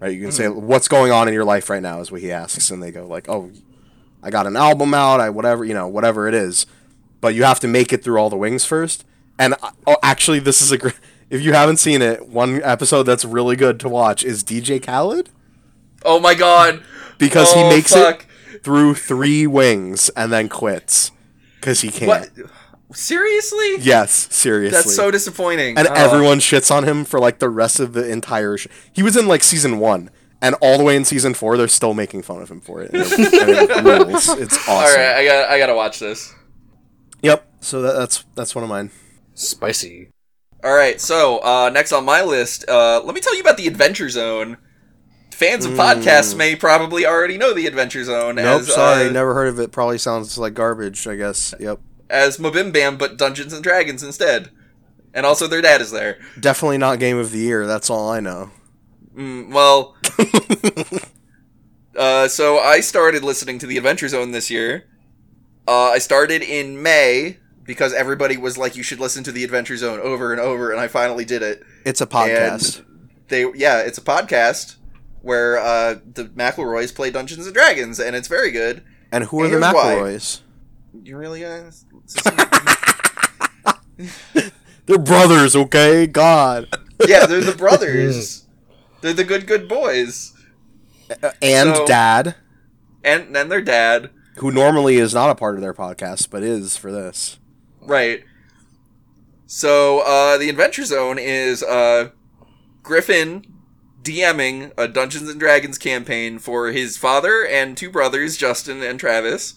Right. You can say what's going on in your life right now is what he asks, and they go like, oh. I got an album out, I whatever, you know, whatever it is but you have to make it through all the wings first. And uh, oh, actually, this is a great. If you haven't seen it, one episode that's really good to watch is DJ Khaled Oh my god! because Oh, he makes fuck. it through three wings and then quits because he can't. What? Seriously? Yes, seriously. That's so disappointing. and Oh. everyone shits on him for like the rest of the entire. Sh- he was in like season one, and all the way in season four, they're still making fun of him for it. And it, and it rules. It's awesome. All right, I got I gotta watch this. Yep. So that, that's that's one of mine. Spicy. All right, so uh, next on my list, uh, let me tell you about the Adventure Zone. Fans of podcasts may probably already know the Adventure Zone Hmm. Nope. as sorry, uh, never heard of it. Probably sounds like garbage. I guess. Yep. as Mabim Bam, but Dungeons and Dragons instead. And also, their dad is there. Definitely not game of the year. That's all I know. Mm, well, uh, so I started listening to the Adventure Zone this year. Uh, I started in May because everybody was like, "You should listen to the Adventure Zone over and over," and I finally did it. It's a podcast. They, yeah, it's a podcast where uh, the McElroys play Dungeons and Dragons, and it's very good. And, who are the here's why. McElroys? You really guys? They're brothers, okay? God. yeah, they're the brothers. they're the good, good boys, And So- Dad, and then their dad. who normally is not a part of their podcast, but is for this. Right. So, uh, the Adventure Zone is uh, Griffin DMing a Dungeons and Dragons campaign for his father and two brothers, Justin and Travis.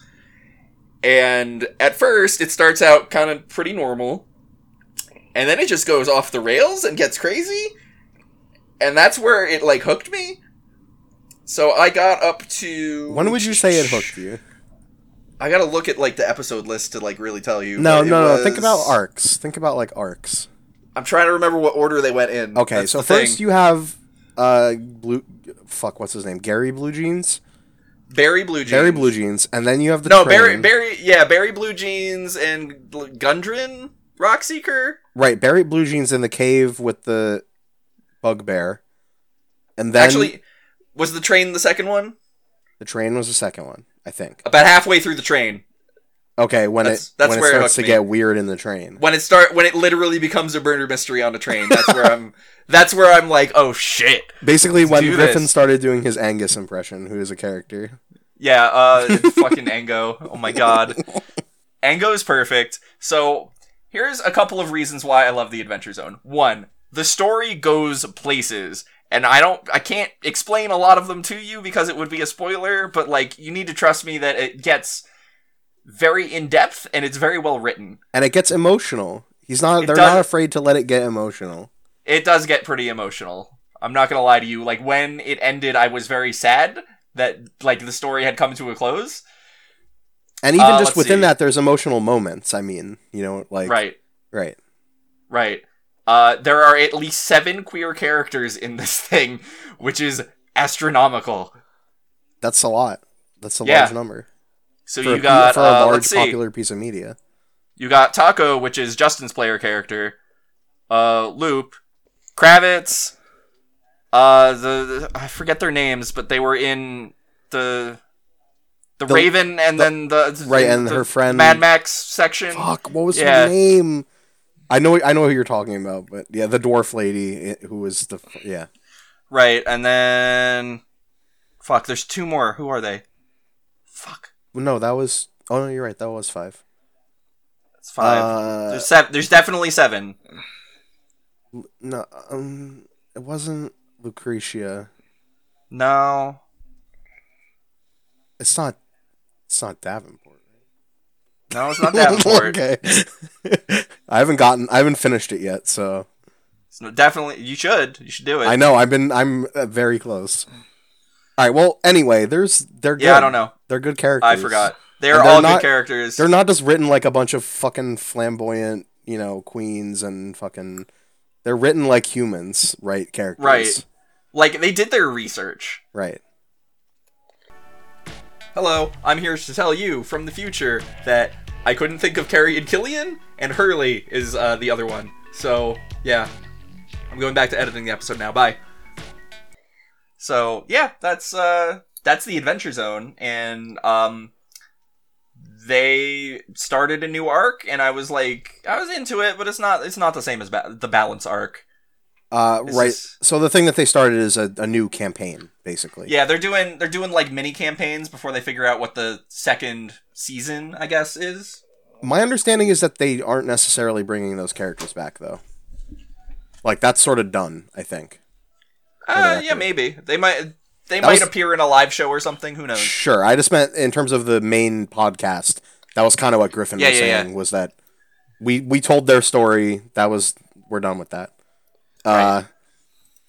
And at first, it starts out kind of pretty normal, and then it just goes off the rails and gets crazy. And that's where it like hooked me. So I got up to. When would you say it hooked you? I gotta look at like the episode list to like really tell you. No, but it no, no. Think about arcs. Think about like arcs. I'm trying to remember what order they went in. Okay, That's so first thing. you have uh blue fuck what's his name? Gary Blue Jeans? Barry Blue Jeans. Barry Blue Jeans and then you have the No, train. Barry, Barry, yeah, Barry Blue Jeans and Gundren Rockseeker. Right, Barry Blue Jeans in the cave with the bugbear. And then Actually, was the train the second one? the train was the second one, I think. About halfway through the train, Okay, when That's- it that's when where it starts hooked to me. get weird in the train. when it start, when it literally becomes a murder mystery on a train, that's where I'm. That's where I'm like, oh shit. Basically, when Griffin this. started doing his Angus impression, who is a character. Yeah, uh, fucking Ango. Oh my god. Ango is perfect. So, here's a couple of reasons why I love the Adventure Zone. One, the story goes places. And I don't, I can't explain a lot of them to you because it would be a spoiler, but like, you need to trust me that it gets very in depth and it's very well written. And it gets emotional. He's not It they're does- not afraid to let it get emotional. It does get pretty emotional. I'm not gonna lie to you. Like, when it ended, I was very sad that, like, the story had come to a close. And even Uh, just within see. that there's emotional moments. I mean, you know, like right. right. Right. Uh, there are at least seven queer characters in this thing, which is astronomical. That's a lot. That's a Yeah. large number. So For, you a, got for a uh, large popular piece of media. you got Taako, which is Justin's player character, uh, Lup, Kravitz, uh, the, the I forget their names, but they were in the the, The- Raven and then the right, and the her friend- Mad Max section. Fuck, what was Yeah. her name? I know I know who you're talking about, but yeah, the dwarf lady who was the yeah. Right, and then fuck, there's two more. Who are they? Fuck. No, that was oh no, you're right. That was five. It's five. Uh, there's seven. There's definitely seven. no, um, it wasn't Lucretia. No. It's not. It's not Davenport. No, it's not Davenport. okay. I haven't gotten. I haven't finished it yet, so not- definitely you should. You should do it. I know I've been. I'm uh, very close. All right. Well, anyway, there's they're good. Yeah, I don't know. They're good characters. I forgot. They're, they're all not- good characters. They're not just written like a bunch of fucking flamboyant, you know, queens and fucking. They're written like humans, right? Characters. Right. Like they did their research. Right. Hello, I'm here to tell you from the future that I couldn't think of Carey and Killian, and Hurley is uh, the other one. So yeah, I'm going back to editing the episode now. Bye. So yeah, that's uh, that's the Adventure Zone, and um, they started a new arc, and I was like, I was into it, but it's not it's not the same as ba- the Balance arc. Uh, right. just- So the thing that they started is a, a new campaign, basically. Yeah, they're doing they're doing like mini campaigns before they figure out what the second season, I guess, is. My understanding is that they aren't necessarily bringing those characters back, though. Like that's sort of done, I think. Uh, yeah, maybe they might they That might was- appear in a live show or something. Who knows? Sure. I just meant in terms of the main podcast. That was kind of what Griffin Yeah, was yeah, yeah. saying was that we we told their story. That was we're done with that. Uh,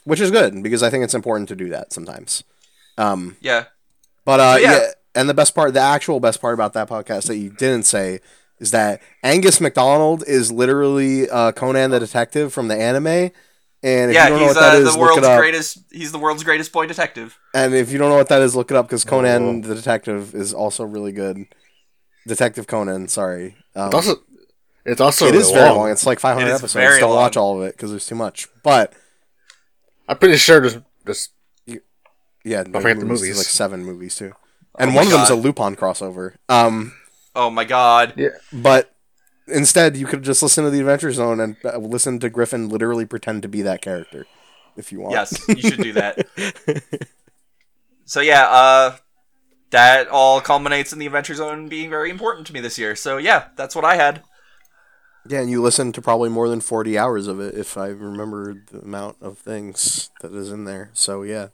which is good because I think it's important to do that sometimes. Um, Yeah, but uh, So, yeah. yeah. and the best part, the actual best part about that podcast that you didn't say is that Angus McDonald is literally uh, Conan the Detective from the anime. And if yeah, you don't know he's what that uh, is, the look world's it up. greatest. He's the world's greatest boy detective. And if you don't know what that is, look it up because Conan Oh. the Detective is also really good. Detective Conan, sorry. Um, It's also, it's also it is really very long. long. It's like 500 It is episodes. very Don't watch all of it because there's too much. But I'm pretty sure there's, there's yeah, Don't forget the there's movies. like seven movies too, and Oh my one of them is a Lupin crossover. Um, Oh my god. yeah. but instead you could just listen to the Adventure Zone and uh, listen to Griffin literally pretend to be that character if you want. Yes, you should do that. So yeah, uh, that all culminates in the Adventure Zone being very important to me this year. So yeah, that's what I had. Yeah, and you listen to probably more than 40 hours of it if I remember the amount of things that is in there. So yeah.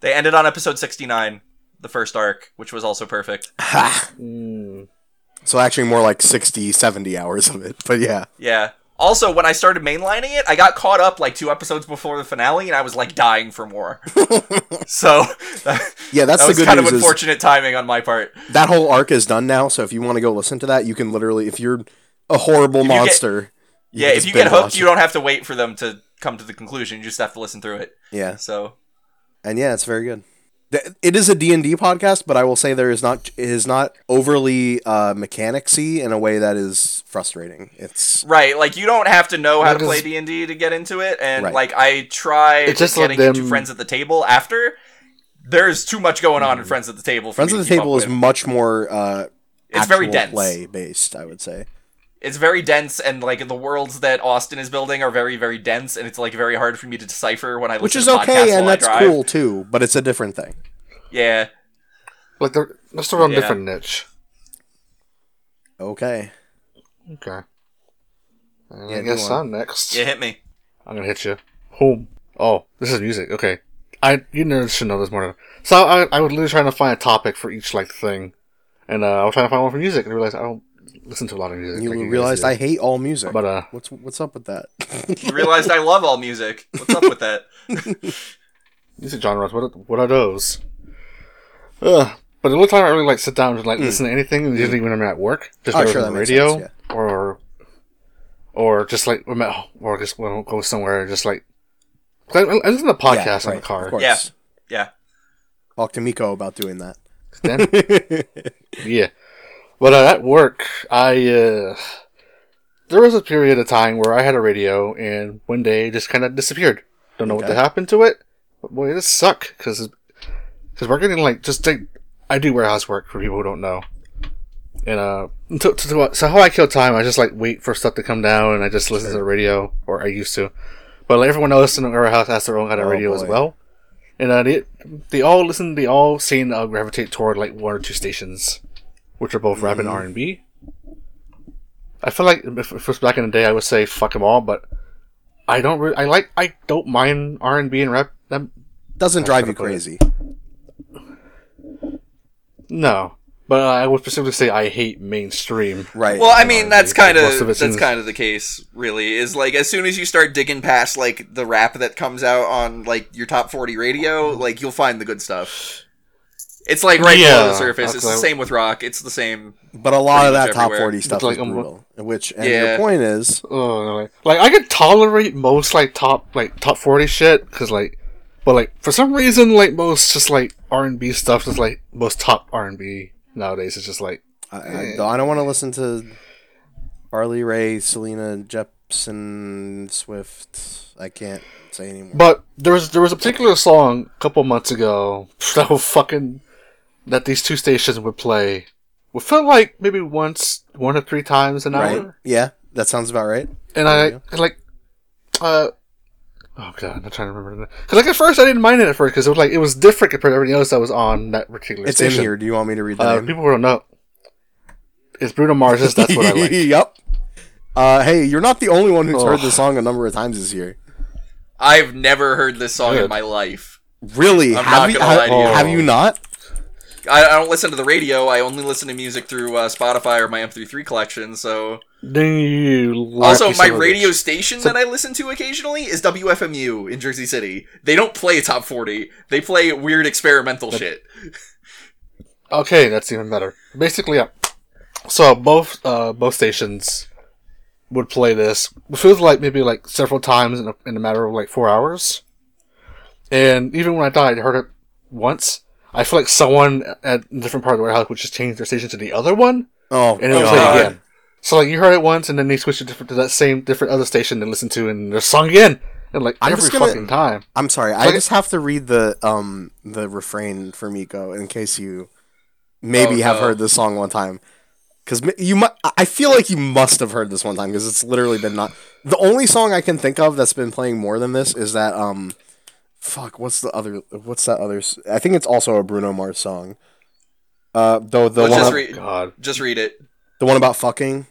They ended on episode sixty nine, the first arc, which was also perfect. Mm. So actually more like 60, 70 hours of it. But yeah. Yeah. Also, when I started mainlining it, I got caught up like two episodes before the finale, and I was like dying for more. so that, Yeah, that's that the was good kind of unfortunate timing on my part. that whole arc is done now. So if you want to go listen to that, you can literally, if you're a horrible If you get- monster, you Yeah, can if you get binge hooked, watch you don't have to wait for them to come to the conclusion. You just have to listen through it. Yeah, So and yeah, it's very good. Th- It is a D and D podcast, but I will say there is not it is not overly uh, mechanicsy in a way that is frustrating. It's right, like you don't have to know how to play D and D to get into it, and Right. like I tried It's just let getting into friends at the table after. There's too much going on in Friends at the Table. For Friends at the Table is with. much more uh, It's very actual dense. play based. I would say. It's very dense and like the worlds that Austin is building are very very dense and it's like very hard for me to decipher when I listen Which is to okay, and that's cool too. But it's a different thing. Yeah. Like they're they're still on a Yeah. different niche. Okay. Okay. And Yeah, I guess I'm next. Yeah, hit me. I'm gonna hit you. Home. Oh, this is music. Okay. I you nerds should know this more. So I I was literally trying to find a topic for each like thing, and uh, I was trying to find one for music, and I realized I don't listen to a lot of music. You like realized do. I hate all music. But uh, what's what's up with that? You realized I love all music. What's up with that? music genres. What are, what are those? Ugh. But the only time I really like sit down and like listen to anything is usually when I'm at work, just. Oh, sure, to that the radio, sense, or or just like I'm at, or just when I go somewhere, just like I, I listen to podcasts in right, the car. Of. Yeah. Yeah. Talk to Miko about doing that. Then- yeah. But uh, at work, I uh, there was a period of time where I had a radio, and one day it just kind of disappeared. Don't know what happened to it. But boy, it just suck because because we're getting like just like I do warehouse work for people who don't know, And uh, to, to, to- so how I kill time, I just like wait for stuff to come down, and I just listen to the radio, or I used to. But like, everyone else in our house has their own kind of Oh, radio as well, and uh, they they all listen. They all seem to uh, gravitate toward like one or two stations, which are both rap and Mm-hmm. R and B. I feel like if if it was back in the day, I would say fuck them all, but I don't. Re- I like. I don't mind R and B and rap. That Doesn't drive you I put it. crazy. no, but I would specifically say I hate mainstream. Right. Well, I mean, that's kind Most of of that's seems- kind of the case. Really, is like as soon as you start digging past like the rap that comes out on like your top forty radio, like you'll find the good stuff. It's like right below Yeah, the surface. It's the same with rock. It's the same. but a lot of that top everywhere. forty stuff like is almo- brutal. Which and Yeah. your point is, Oh, like, like I could tolerate most like top like top forty shit because like, but like for some reason like most just like R and B stuff is like most top R and B nowadays. It's just like I, I, don't- I don't want to listen to Barley Ray, Selena Jepsen, Swift. I can't say anymore. But there was there was a particular song a couple months ago that was fucking that these two stations would play. Would feel like maybe once, one or three times an right? hour, Yeah, that sounds about right. and There I like, uh, oh god, I'm not trying to remember because like at first I didn't mind it at first because it was like it was different compared to everything else that was on that particular It's in here. Do you want me to read the Uh, name? people don't know. It's Bruno Mars's. That's what I like. yep. Uh, hey, you're not the only one who's heard Ugh. this song a number of times this year. I've never heard this song in my life. Really? I'm have not you, have, lie to you. have you not? I, I don't listen to the radio. I only listen to music through uh, Spotify or my MP3 collection. So also my son of a radio bitch. station that I listen to occasionally is WFMU in Jersey City. They don't play top forty. They play weird experimental shit. Okay, that's even better. Basically, yeah. So both uh, both stations would play this. It feels like maybe like several times in a, in a matter of like four hours. And even when I died, I heard it once. I feel like someone at a different part of the warehouse would just change their station to the other one, Oh, and it would Oh, play God. again. So like you heard it once, and then they switched it to that same different other station to listen to, and they're sung again, and like I'm every gonna- fucking time. I'm sorry. I just have to read the um the refrain for Miko in case you maybe Oh, have no. heard this song one time. Because you, mu- I feel like you must have heard this one time because it's literally been not. The only song I can think of that's been playing more than this is that um, fuck. What's the other? What's that other? s- I think it's also a Bruno Mars song. Uh, though the Let's one just ab- read. God. Just read it. the one about fucking.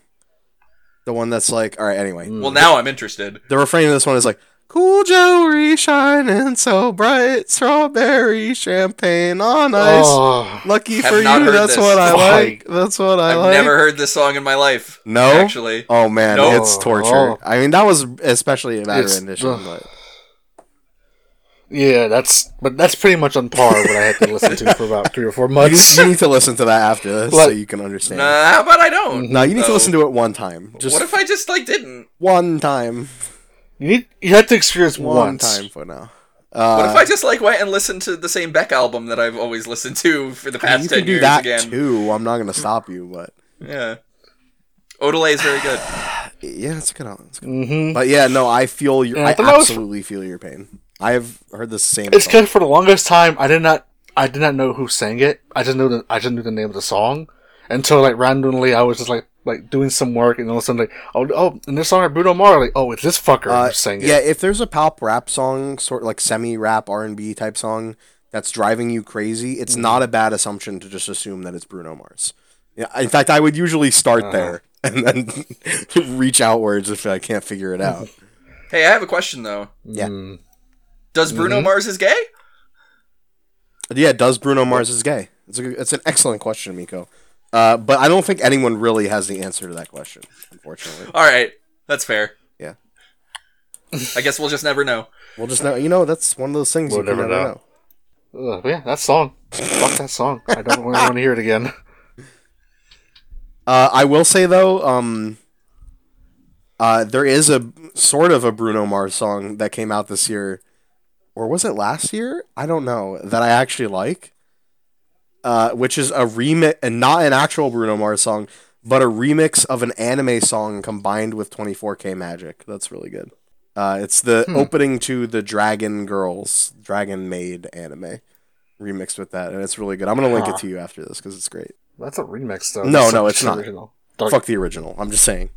The one that's like, all right. Anyway, Mm. Well, now I'm interested. the refrain of this one is like cool jewelry shining so bright strawberry champagne on ice Oh, lucky Have for not you heard that's this. what i Fuck. like that's what i like. I've like never heard this song in my life. no Actually, oh man No. it's torture Oh. i mean that was especially a bad It's- rendition ugh. but yeah, that's but that's pretty much on par with what I had to listen to for about three or four months. you need to listen to that after this so you can understand nah, how about I don't? no you need to Oh. listen to it one time just What if I just like didn't? one time You need you had to experience one once. time for now What if uh, I just like went and listened to the same Beck album that I've always listened to for the past you ten can do years that again? too i'm not gonna stop you but Yeah, Odelay is very good. yeah it's a good album. It's good Mm-hmm. But yeah, no, I feel your. Yeah, I the most- absolutely feel your pain. I have heard the same. It's song. because for the longest time I did not I did not know who sang it. I just knew the I just knew the name of the song until like randomly I was just like like doing some work and all of a sudden like oh oh and this song by Bruno Mars like oh it's this fucker Uh, who sang it. yeah, if there's a pop rap song, sort of like semi rap R and B type song that's driving you crazy, it's Mm. not a bad assumption to just assume that it's Bruno Mars. Yeah, in fact, I would usually start Uh-huh. there and then reach outwards if I can't figure it out. Hey, I have a question though. Yeah. Mm. Does Bruno Mm-hmm. Mars is gay? yeah, does Bruno Mars is gay? It's a, it's an excellent question, Miko. Uh, but I don't think anyone really has the answer to that question, unfortunately. All right, that's fair. Yeah. I guess we'll just never know. We'll just know. You know, that's one of those things We'll you never never know. know. Ugh, yeah, that song. Fuck that song. I don't really want to hear it again. Uh, I will say though, um, uh, there is a sort of a Bruno Mars song that came out this year, or was it last year? I don't know. That I actually like, uh, which is a remix, and not an actual Bruno Mars song, but a remix of an anime song combined with 24K Magic. That's really good. Uh, it's the Hmm. opening to the Dragon Girls, Dragon Maid anime, remixed with that, and it's really good. I'm gonna link Huh. it to you after this because it's great. That's a remix, though. No, That's no, the it's not. original. Dark- Fuck the original. I'm just saying.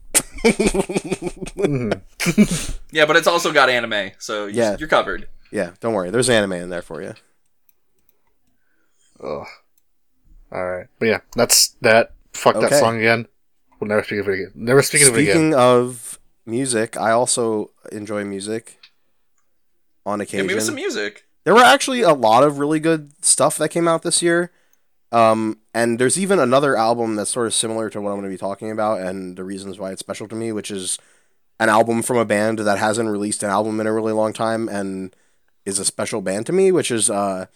Mhm. Yeah, but it's also got anime, so you- Yeah. you're covered. Yeah, don't worry. There's anime in there for you. Ugh. All right, but yeah, that's that. Fuck that song again. We'll never speak of it again. Never speak of it again. Speaking of music, I also enjoy music on Hit occasion. me some music. there were actually a lot of really good stuff that came out this year. Um, and there's even another album that's sort of similar to what I'm going to be talking about and the reasons why it's special to me, which is an album from a band that hasn't released an album in a really long time and is a special band to me, which is uh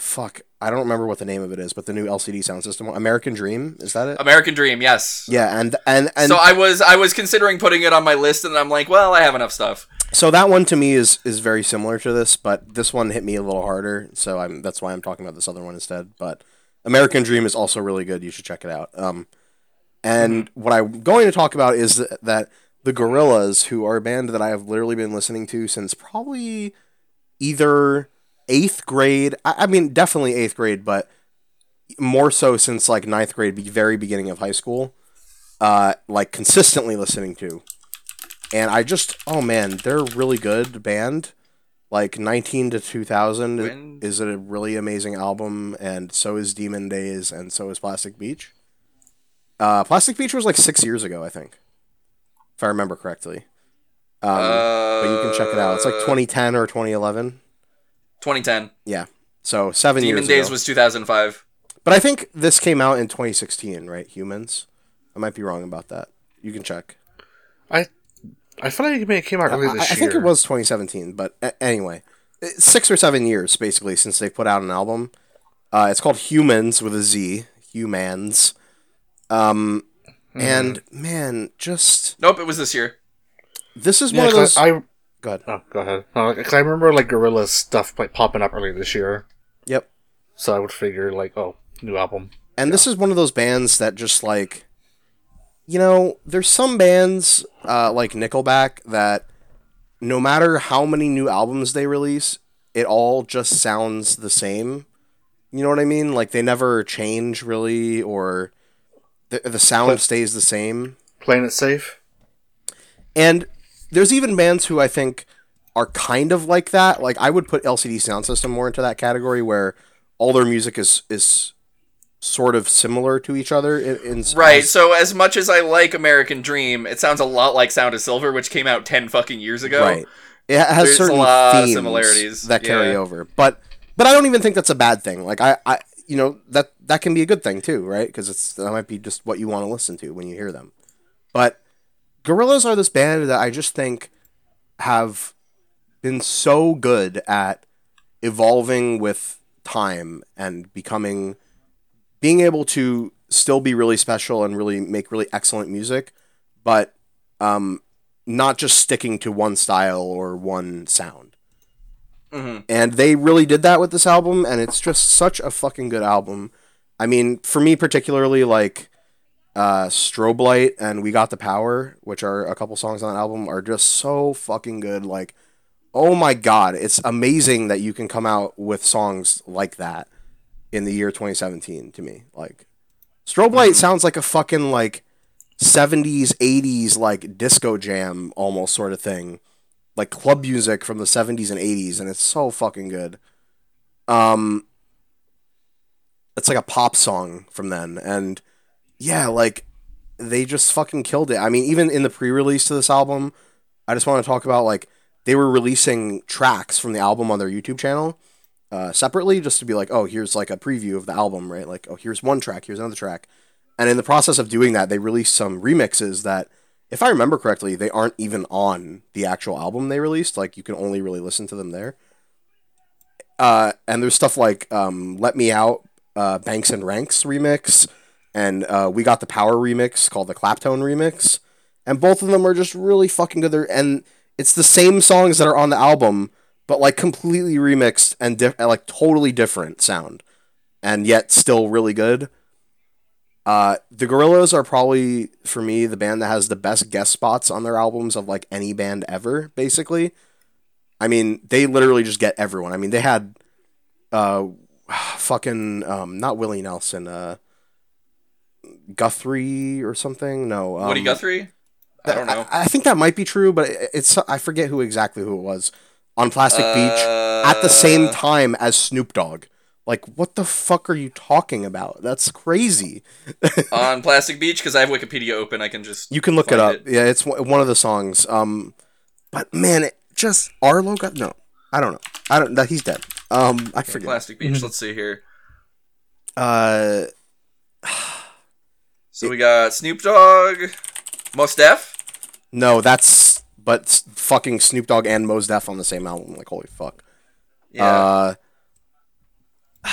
fuck, I don't remember what the name of it is, but the new LCD Soundsystem, American Dream, is that it? American Dream, yes. yeah, and and and so I was I was considering putting it on my list, and I'm like, well, I have enough stuff. So that one to me is is very similar to this, but this one hit me a little harder. So I'm that's why I'm talking about this other one instead. But American Dream is also really good. You should check it out. Um, and what I'm going to talk about is th- that the Gorillaz, who are a band that I have literally been listening to since probably either eighth grade. I, mean, definitely eighth grade, but more so since like ninth grade, be- very beginning of high school. Uh, like consistently listening to and I just oh man, they're a really good band. Like 19 to 2000 is a really amazing album, and so is Demon Days, and so is Plastic Beach. Uh, Plastic Beach was like six years ago, I think, if I remember correctly. Um, uh, but you can check it out. It's like 2010 or 2011. 2010. Yeah, so seven Demon years Days ago. was 2005. But I think this came out in 2016, right? Humanz. I might be wrong about that. You can check. I I feel like it came out I, this year. I year. think it was 2017, but a- anyway, it's six or seven years basically since they put out an album. Uh, it's called Humanz with a Z, Humanz. Um, Hmm. and man, just Nope, it was this year. This is Yeah, one of those. I, I Go ahead. oh, go ahead. Because I remember like Gorillaz stuff like popping up earlier this year, Yep. so I would figure like, oh, new album. And this is one of those bands that just like, you know, there's some bands uh, like Nickelback that no matter how many new albums they release, it all just sounds the same. You know what I mean? Like they never change really, or the the sound But- stays the same. Playing it safe. And there's even bands who I think are kind of like that. Like I would put LCD Soundsystem more into that category where all their music is is sort of similar to each other in, in Right. as- So as much as I like American Dream, it sounds a lot like Sound of Silver, which came out 10 fucking years ago. Right. It has There's certain themes similarities, that carry yeah. over, but but I don't even think that's a bad thing. Like I, I you know that that can be a good thing too, right? Because it's that might be just what you want to listen to when you hear them. But Gorillaz are this band that I just think have been so good at evolving with time and becoming being able to still be really special and really make really excellent music, but um, not just sticking to one style or one sound. Mhm. And they really did that with this album, and it's just such a fucking good album. I mean, for me particularly, like uh, Strobelite and We Got the Power, which are a couple songs on that album, are just so fucking good. Like, oh my god, it's amazing that you can come out with songs like that in the year 2017 to me. Like, Strobelite sounds like a fucking like 70s, 80s like disco jam almost sort of thing. Like club music from the 70s and 80s and it's so fucking good. Um it's like a pop song from then and yeah, like they just fucking killed it. I mean, even in the pre-release to this album, I just want to talk about like they were releasing tracks from the album on their YouTube channel uh, separately, just to be like, oh, here's like a preview of the album, right? Like, oh, here's one track, here's another track, and in the process of doing that, they released some remixes that, if I remember correctly, they aren't even on the actual album they released. Like, you can only really listen to them there. Uh, and there's stuff like um, "Let Me Out," uh, Banx and Ranx remix, and uh, we got the Power remix called the Claptone remix, and both of them are just really fucking good. And it's the same songs that are on the album, but like completely remixed and diff- like totally different sound, and yet still really good. Uh, the Gorillaz are probably for me the band that has the best guest spots on their albums of like any band ever. Basically, I mean they literally just get everyone. I mean they had, uh, fucking um, not Willie Nelson. Uh, Guthrie or something. No, um, Woody Guthrie. I don't know. I, I think that might be true, but it- it's I forget who exactly who it was on Plastic Beach at the same Uh, time as Snoop Dogg. Like, what the fuck are you talking about? That's crazy. on Plastic Beach because I have Wikipedia open. I can just You can look it find up. Yeah, it's one one of the songs. Um, but man, it just Arlo got no. I don't know. I don't. That he's dead. Um, I forget. Plastic Beach. Let's see here. Uh, So we got Snoop Dogg, Mos Def. no, that's but fucking Snoop Dogg and Mos Def on the same album. Like, holy fuck. Yeah. Uh,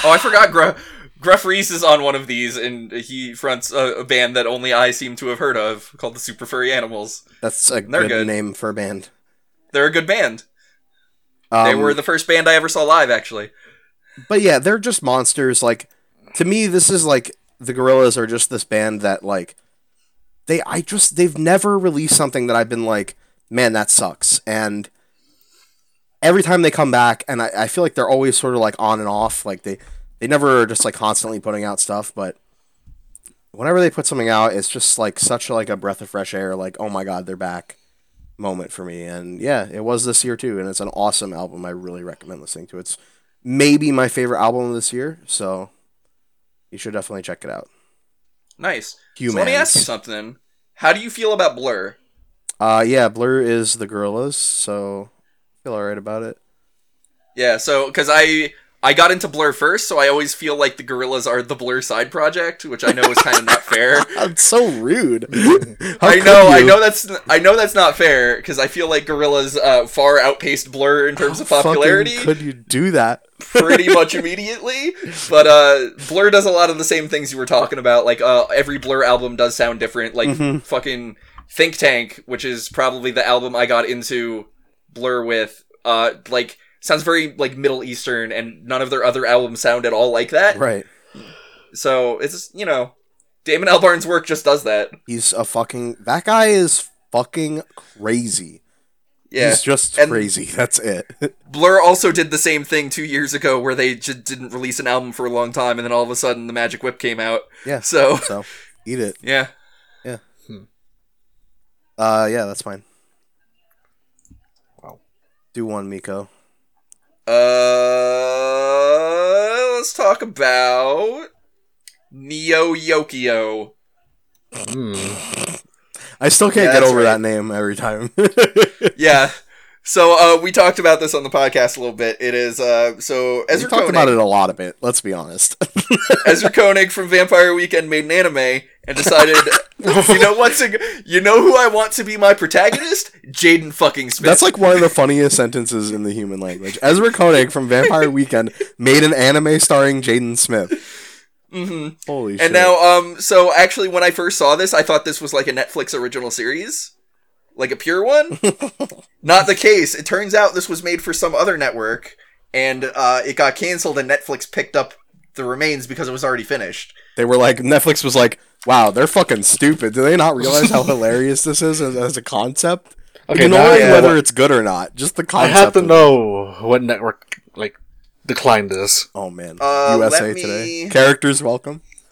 oh, I forgot. Gru- Gruff Rhys is on one of these, and he fronts a, a band that only I seem to have heard of called the Super Furry Animals. that's a good, good. name for a band. They're a good band. Um, they were the first band I ever saw live, actually. but yeah, they're just monsters. Like to me, this is like the Gorillaz are just this band that like they I just they've never released something that I've been like, man, that sucks. And every time they come back, and I, I feel like they're always sort of like on and off. Like they they never are just like constantly putting out stuff, but whenever they put something out, it's just like such like a breath of fresh air. Like oh my god, they're back moment for me. And yeah, it was this year too, and it's an awesome album. I really recommend listening to. It's maybe my favorite album this year, so you should definitely check it out. Nice. Humanz. So let me ask you something. How do you feel about Blur? Uh, yeah, Blur is the Gorillaz, so I feel alright about it. Yeah, so because I I got into Blur first, so I always feel like the Gorillaz are the Blur side project, which I know is kind of not fair. I'm so rude. I know, I know that's I know that's not fair because I feel like Gorillaz uh, far outpaced Blur in terms of How fucking popularity Could you do that? pretty much immediately. But uh, Blur does a lot of the same things you were talking about. Like uh, every Blur album does sound different. Like Mhm. fucking Think Tank, which is probably the album I got into Blur with. Uh, like sounds very like Middle Eastern, and none of their other albums sound at all like that. Right. So it's you know, Damon Albarn's work just does that. He's a fucking. That guy is fucking crazy. Yeah. He's just And- crazy. That's it. Blur also did the same thing two years ago, where they just didn't release an album for a long time, and then all of a sudden, the Magic Whip came out. yeah. So So eat it. Yeah. Yeah, Uh, yeah, that's fine. Wow. Do one, Miko. Uh, let's talk about Neo Yokio. Hmm. I still can't Yeah, get over right. that name every time. Yeah. So uh, we talked about this on the podcast a little bit. It is uh, so we Ezra talked Koenig, about it a lot of it. Let's be honest. Ezra Koenig from Vampire Weekend made an anime and decided, you know what's a, you know who I want to be my protagonist? Jaden fucking Smith. That's like one of the funniest sentences in the human language. Ezra Koenig from Vampire Weekend made an anime starring Jaden Smith. hmm Holy shit! And now, um, so actually, when I first saw this, I thought this was like a Netflix original series, like a pure one. Not the case. It turns out this was made for some other network, and uh, it got canceled, and Netflix picked up the remains because it was already finished. they were like, Netflix was like, "Wow, they're fucking stupid. Do they not realize how hilarious this is as, as a concept? Okay, Ignoring now I- whether it's good or not, just the concept. I have to of it. know what network like declined this. Oh man, Uh, USA let me- Today characters welcome.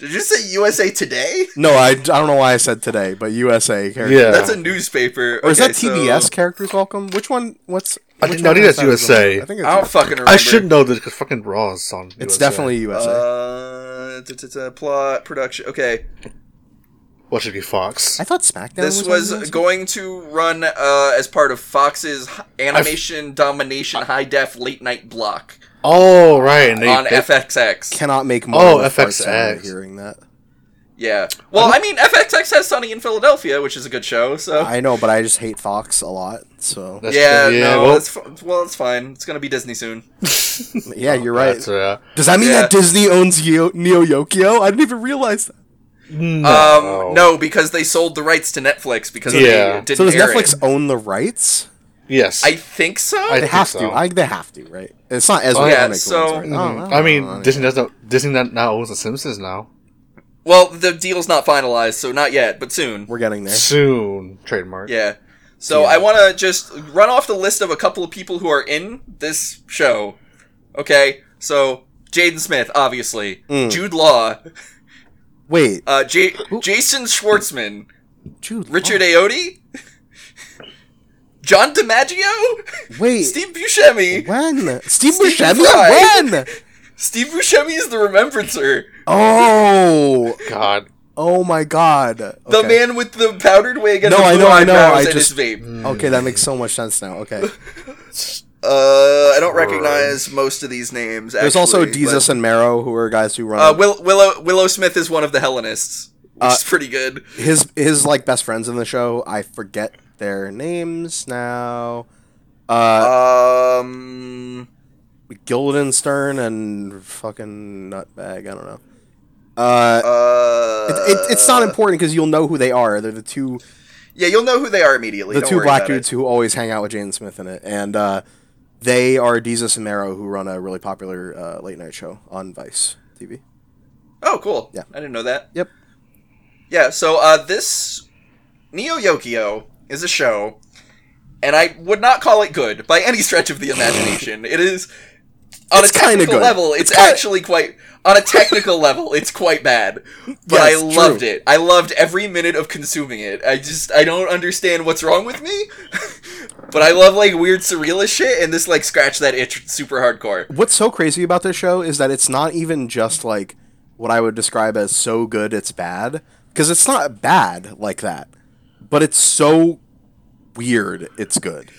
Did you say USA Today? No, I, I don't know why I said today, but USA characters. Yeah, That's a newspaper. Or is Okay, that so- TBS characters welcome? Which one? What's? I think- no, I think that's is that? USA. I think it's, I don't fucking remember. I should know this because fucking Raw is on. it's USA. definitely USA. Uh, t- t- t- plot production. Okay, What should be Fox? I thought SmackDown. this was, was going to run uh, as part of Fox's h- animation domination high def late night block Oh right, and they, on they- FXX. Cannot make money. Oh, of FXX. Hearing that, Yeah. Well, I mean, FXX has Sunny in Philadelphia, which is a good show. So I know, but I just hate Fox a lot. So That's yeah, true, no, well, that's f- well, it's fine. It's gonna be Disney soon. yeah, you're right. Uh, Does that mean Yeah. that Disney owns Yo- Neo Yokio? I didn't even realize that. no. Um, no, because they sold the rights to Netflix because Yeah. they didn't So does air Netflix it. own the rights? Yes. I think so. I They think have so. to. I, they have to, right? It's not Ezra Oh, yeah, Koenig who so- owns the rights. Mhm. Oh, I mean, Disney doesn't. Disney not- now owns The Simpsons now. well, the deal's not finalized, so not yet, but soon. We're getting there. Soon trademark. Yeah. So Yeah. I want to just run off the list of a couple of people who are in this show. Okay. So Jaden Smith, obviously. Mm. Jude Law, Wait, uh, J- Jason Schwartzman, Jude. Richard Law. Ayoade, John DiMaggio, Wait, Steve Buscemi. when? Steve Stephen Buscemi? Fry. When? Steve Buscemi is the Remembrancer, Oh, God. oh my God. the man with the powdered wig and No, the I blue know, I know, I just- his vape. Okay, that makes so much sense now. Okay. Uh, I don't recognize most of these names. There's also actually, Desus and Mero, who are guys who run. Uh, Will- Willow Willow Smith is one of the Hellenists, which Uh, is pretty good. his his like best friends in the show. I forget their names now. Uh, Um, Guildenstern and fucking Nutbag. I don't know. Uh, uh, it, it, it's not important because you'll know who they are. They're the two Yeah, you'll know who they are immediately. the don't two black about it. dudes who always hang out with Jaden Smith in it, and uh, they are Desus and Mero, who run a really popular uh, late night show on Vice TV. Oh, cool. Yeah. I didn't know that. Yep. Yeah, so uh, this Neo Yokio is a show, and I would not call it good by any stretch of the imagination. it is on It's a technical good. level. It's, It's kinda- actually quite on a technical level. It's quite bad, but Yeah, I loved true. it. I loved every minute of consuming it. I just I don't understand what's wrong with me, but I love like weird surrealist shit, and this like scratch that itch super hardcore. What's so crazy about this show is that it's not even just like what I would describe as so good it's bad because it's not bad like that, but it's so weird it's good.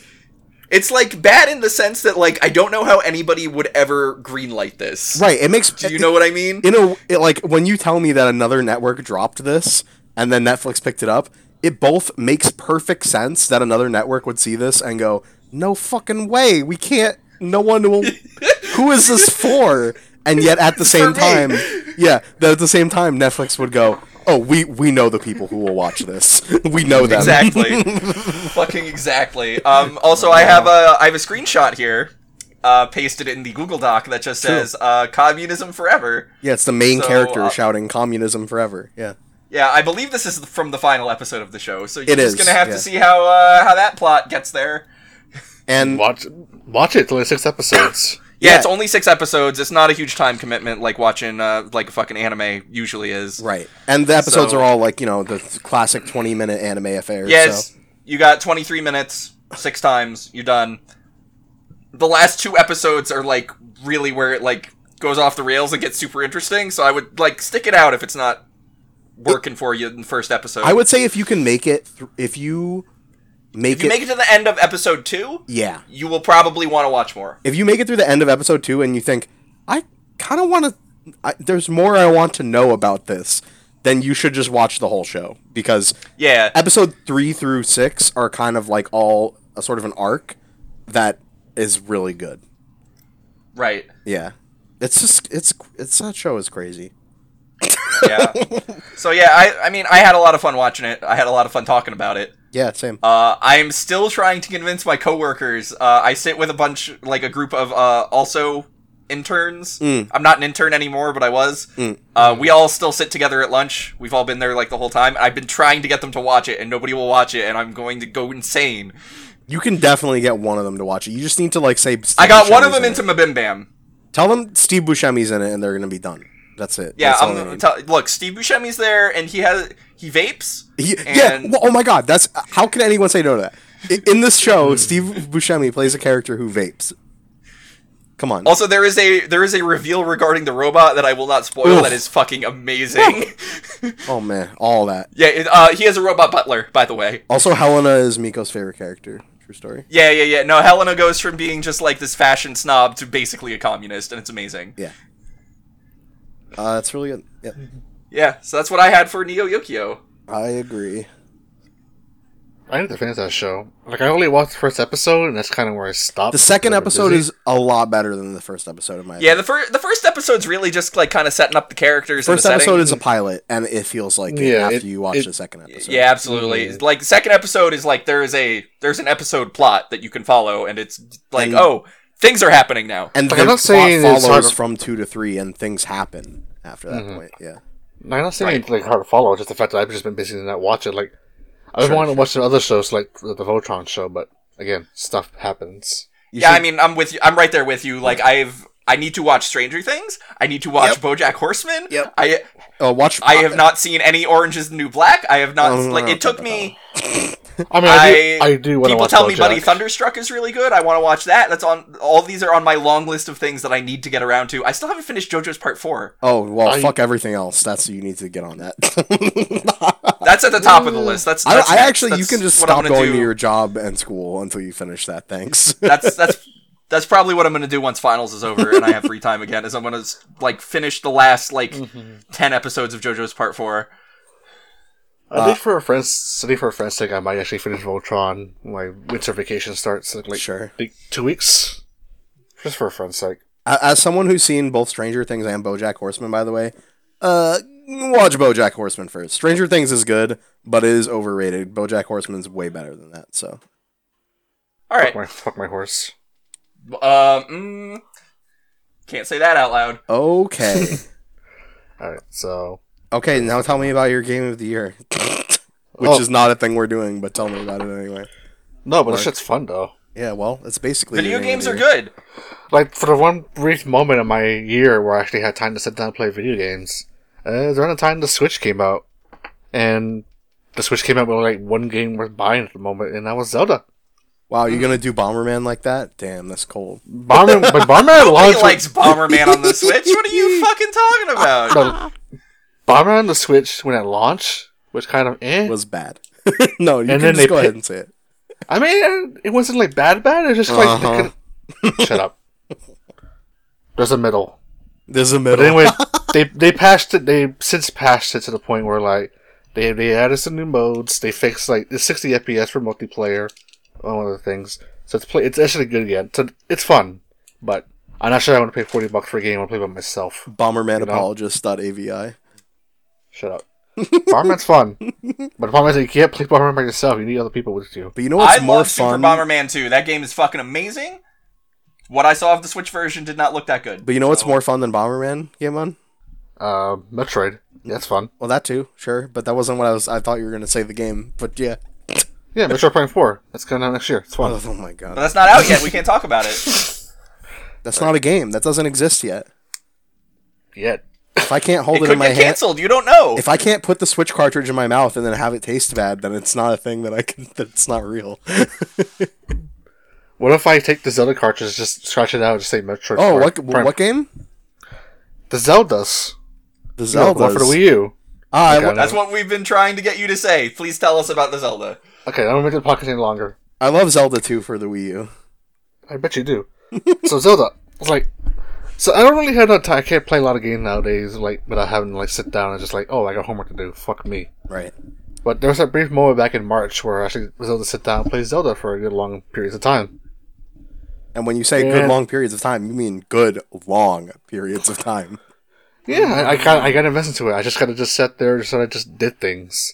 It's like bad in the sense that like I don't know how anybody would ever greenlight this. Right? It makes Do you know what I mean? You know, it, like when you tell me that another network dropped this and then Netflix picked it up, it both makes perfect sense that another network would see this and go, "No fucking way, we can't. No one will. who is this for?" And yet at the same time, yeah, that at the same time Netflix would go, "Oh, we we know the people who will watch this. we know them." Exactly. Fucking exactly. Um, also, I have a I have a screenshot here, uh, pasted in the Google Doc that just says uh, "Communism Forever." yeah, it's the main So, character uh, shouting "Communism forever." Yeah. Yeah, I believe this is from the final episode of the show, so you're It just is, gonna have yeah. to see how uh, how that plot gets there. And Watch watch it. It's only six episodes. Yeah, Yeah. it's only six episodes. It's not a huge time commitment like watching uh, like a fucking anime usually is. Right. And the episodes So- are all like, you know, the classic 20 minute anime affairs. Yes, So. you got 23 minutes, six times, you're done. The last two episodes are like really where it like goes off the rails and gets super interesting. So I would like stick it out if it's not working for you in the first episode. I would say if you can make it, th- if you make if you it, make it to the end of episode two, yeah. you will probably want to watch more. If you make it through the end of episode two and you think, I kind of want to, there's more I want to know about this, then you should just watch the whole show because Yeah, episode three through six are kind of like all a sort of an arc that is really good. right. Yeah. It's just, it's, it's, that show is crazy. Yeah. so yeah, I I mean I had a lot of fun watching it. I had a lot of fun talking about it. Yeah, same. Uh, I'm still trying to convince my coworkers. Uh, I sit with a bunch, like a group of uh, also interns. Mm. I'm not an intern anymore, but I was. Mm. Uh, we all still sit together at lunch. We've all been there like the whole time. I've been trying to get them to watch it, and nobody will watch it, and I'm going to go insane. You can definitely get one of them to watch it. You just need to like say. I got one of them in into. Mabim Bam. Tell them Steve Buscemi's in it, and they're gonna be done. That's it. Yeah, That's I'm, look, Steve Buscemi's there, and he has he vapes. He- yeah. and- Well, oh my God. That's how can anyone say no to that? In this show, Steve Buscemi plays a character who vapes. Come on. Also, there is a there is a reveal regarding the robot that I will not spoil. Oof. That is fucking amazing. Oh man, all that. yeah, it, uh, he has a robot butler, by the way. Also, Helena is Miko's favorite character. True story. Yeah, yeah, yeah. No, Helena goes from being just like this fashion snob to basically a communist, and it's amazing. Yeah. Uh, that's really good. Yep. Yeah, so that's what I had for Neo Yokio. I agree. I need to finish that show. Like I only watched the first episode, and that's kind of where I stopped. The second episode busy. is a lot better than the first episode of my. Yeah, the first the first episode's really just like kind of setting up the characters. First and the episode setting. is a pilot, and it feels like it Yeah, after it- you watch it- the second episode. yeah, absolutely. Like the second episode is like there is a there's an episode plot that you can follow, and it's like And- oh things are happening now. And Like, the I'm not saying plot it's follows hard to- from two to three, and things happen after that Mhm. point. Yeah. No, I'm not saying Right. it's like hard to follow. Just the fact that I've just been busy and not watch it. Like I Sure, want to watch the other shows, like the, the Voltron show, but again, stuff happens. You yeah, should- I mean, I'm with you. I'm right there with you. Like I've I need to watch Stranger Things. I need to watch Yep. BoJack Horseman. Yep. I Oh, watch. I have not seen any Orange is the New Black. I have not Oh, like no, it took no, me. I mean, I, do. I do want to People watch tell me Buddy Thunderstruck is really good. I want to watch that. That's on. All these are on my long list of things that I need to get around to. I still haven't finished JoJo's Part Four. Oh well, I- fuck everything else. That's you need to get on that. That's at the top of the list. That's. I, that's I next. actually, you can just stop gonna going do. to your job and school until you finish that. Thanks. That's that's that's probably what I'm gonna do once finals is over and I have free time again. Is I'm gonna like finish the last like Mm-hmm. ten episodes of JoJo's Part Four. I think for a friend's, I think for a friend's sake, I might actually finish Voltron. My winter vacation starts like, like Sure. two weeks. Just for a friend's sake. As someone who's seen both Stranger Things and BoJack Horseman, by the way, uh, watch BoJack Horseman first. Stranger Things is good, but it is overrated. BoJack Horseman's way better than that. So All right. Fuck my, fuck my horse. Um. mm, can't say that out loud. okay, All right, so okay. Now tell me about your game of the year, which Oh. is not a thing we're doing, but tell me about it anyway. no, but Mark. this shit's fun though. Yeah, well, it's basically Video your game games of are year. good. Like for the one brief moment of my year where I actually had time to sit down and play video games, uh, it was around the time the Switch came out, and the Switch came out with like one game worth buying at the moment, and that was Zelda. Wow, you're gonna do Bomberman like that? Damn, that's cold. Bomberman, but Bomberman Nobody launched. likes Bomberman on the Switch. What are you fucking talking about? no, Bomberman on the Switch when it launched was kind of eh. Was bad. no, you And can then just they go ahead and say it. I mean, it wasn't like bad, bad. It was just like Uh-huh. couldn't- shut up. There's a middle. There's a middle. But anyway, they they patched it. They since passed it to the point where like they they added some new modes. They fixed like the 60 FPS for multiplayer. One of the things. So it's play. It's actually good again. So it's fun, but I'm not sure I want to pay 40 bucks for a game. I want to play by myself. Bombermanapologist.avi. Shut up. Bomberman's fun, but the problem is that you can't play Bomberman by yourself. You need other people with you. But you know what's I more love Super fun? Bomberman 2. That game is fucking amazing. What I saw of the Switch version did not look that good. But you know what's So- more fun than Bomberman, Game On? Uh, Metroid. Yeah, that's fun. Well, that too, sure. But that wasn't what I was. I thought you were gonna say the game. But yeah. Yeah, Metroid Prime 4. That's coming out next year. It's fun. Oh, my god. But that's not out yet. We can't talk about it. that's not a game. That doesn't exist yet. Yet. If I can't hold it, could in my get hand, canceled. You don't know. if I can't put the Switch cartridge in my mouth and then have it taste bad, then it's not a thing that I can. That's not real. What if I take the Zelda cartridge, just scratch it out, and just say Metroid oh, Prime- what Prime- what game? The Zeldas. The You know, the one Zelda for the Wii U. Ah, Okay. That's what we've been trying to get you to say. Please tell us about the Zelda. Okay, I don't make the podcast any longer. I love Zelda 2 for the Wii U. I bet you do. so Zelda, it's like, so I don't really have that time. I can't play a lot of games nowadays, like without having to like sit down and just like, oh, I got homework to do. Fuck me. Right. But there was that brief moment back in March where I actually was able to sit down and play Zelda for a good long periods of time. And when you say Yeah. good long periods of time, you mean good long periods of time. Yeah, I, I got I got invested into it. I just kind of just sat there, so I just did things,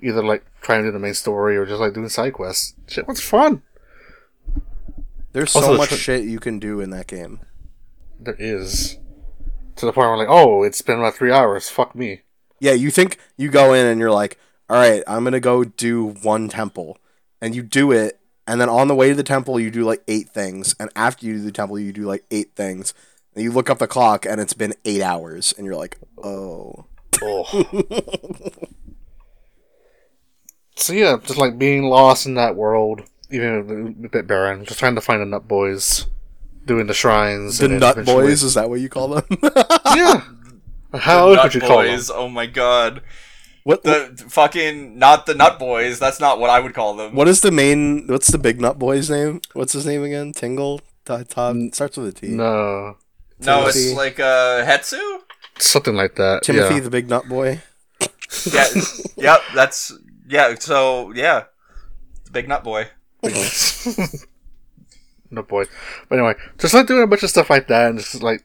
either like trying to do the main story or just like doing side quests. Shit was fun. There's Also, so the much tr- shit you can do in that game. There is to the point where like, oh, it's been about three hours. Fuck me. Yeah, you think you go in and you're like, all right, I'm gonna go do one temple, and you do it, and then on the way to the temple you do like eight things, and after you do the temple you do like eight things, and you look up the clock and it's been eight hours, and you're like, oh, Oh. so yeah, just like being lost in that world, even a bit barren, just trying to find nut boys, doing the shrines. the and nut eventually- boys is that what you call them? Yeah. How else would you call them? Oh my god. what The fucking not the nut boys. That's not what I would call them. what is the main? What's the big nut boy's name? What's his name again? Tingle. Todd. Todd starts with a T. No, No, it's like uh Hestu. something like that. Timothy yeah. the big nut boy. Yeah. yep. That's yeah. So yeah, the big nut boy. no boy. But anyway, just like doing a bunch of stuff like that, and just like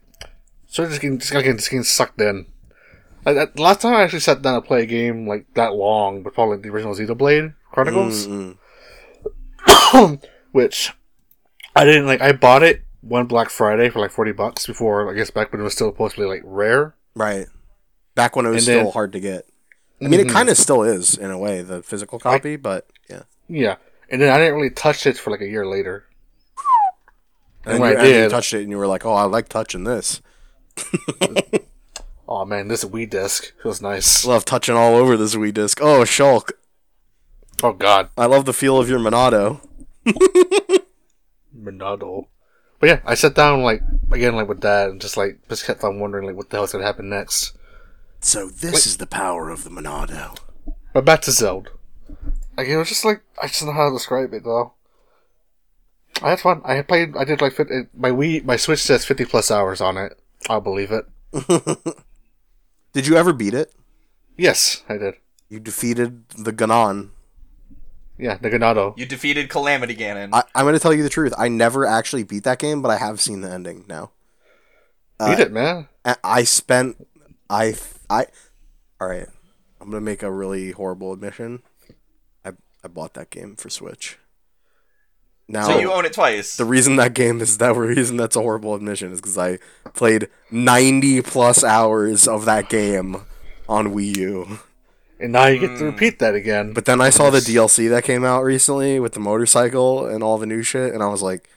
sort of just getting just getting, just getting sucked in. Like, last time I actually sat down to play a game like that long, but probably the original Xenoblade Chronicles, Mm-mm. which I didn't like. I bought it one Black Friday for like forty bucks before I guess back when it was still supposed to be like rare. Right. Back when it was And still then- Mm-hmm. hard to get. I mean, it kind of still is in a way, the physical copy, but yeah. Yeah, and then I didn't really touch it for like a year later. And, you, I and you touched it, and you were like, "Oh, I like touching this. Oh man, this Wii disc feels nice. Love touching all over this Wii disc. Oh, Shulk, Oh god, I love the feel of your Monado. Monado. But yeah, I sat down like again like with dad and just like just kept on wondering like what the hell's gonna happen next. So this is the power of the Monado. But back to Zelda. Like it was just like I just don't know how to describe it though. I had fun. I had played. I did like 50, my Wii. My Switch says fifty plus hours on it. I'll believe it. Did you ever beat it? Yes, I did. You defeated the Ganon. Yeah, the Ganado. You defeated Calamity Ganon. I, I'm going to tell you the truth. I never actually beat that game, but I have seen the ending now. Beat uh, it, man. I- I spent I I all right. I'm gonna make a really horrible admission. I I bought that game for Switch. Now so you own it twice. the reason that game is that reason that's a horrible admission is because I played 90 plus hours of that game on Wii U. And now you get to hmm. repeat that again. But then I saw the DLC that came out recently with the motorcycle and all the new shit, and I was like,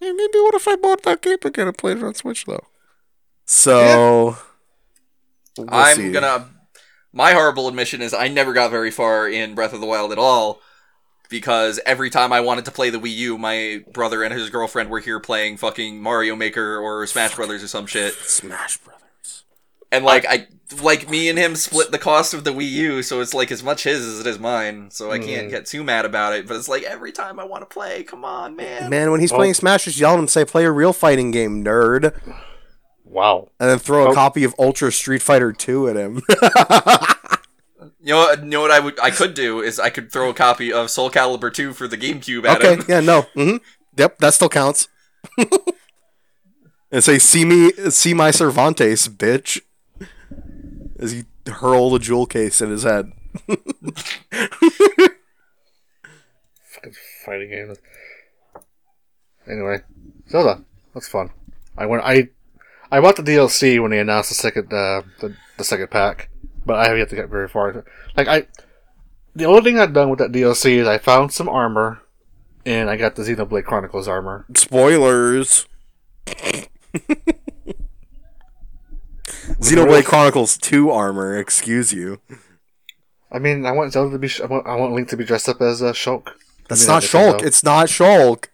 hey, maybe what if I bought that game again and played it on Switch though? So we'll I'm see. gonna. My horrible admission is I never got very far in Breath of the Wild at all because every time I wanted to play the Wii U, my brother and his girlfriend were here playing fucking Mario Maker or Smash Brothers or some shit. Smash Brothers. And like I like me and him split the cost of the Wii U, so it's like as much his as it is mine. So I can't Mm. get too mad about it. But it's like every time I want to play, come on, man. Man, when he's Oh. playing Smash, just yell at him, say, "Play a real fighting game, nerd," wow. and then throw a Oh. copy of Ultra Street Fighter Two at him. You know, what- you know what I would I could do is I could throw a copy of Soul Calibur 2 for the GameCube at him. okay, him. yeah, no, hmm yep, that still counts. and say, "See me, see my Cervantes, bitch," as he hurl the jewel case in his head. Fucking fighting game. Anyway, Zelda. That's fun. I went. I I bought the DLC when they announced the second uh, the, the second pack, but I have yet to get very far. Like I, the only thing I've done with that DLC is I found some armor, and I got the Xenoblade Chronicles armor. Spoilers. Xenoblade Chronicles 2 armor, excuse you. I mean, I want Zelda to be. sh- I want, I want Link to be dressed up as uh, Shulk. That's I not Shulk. It's not Shulk.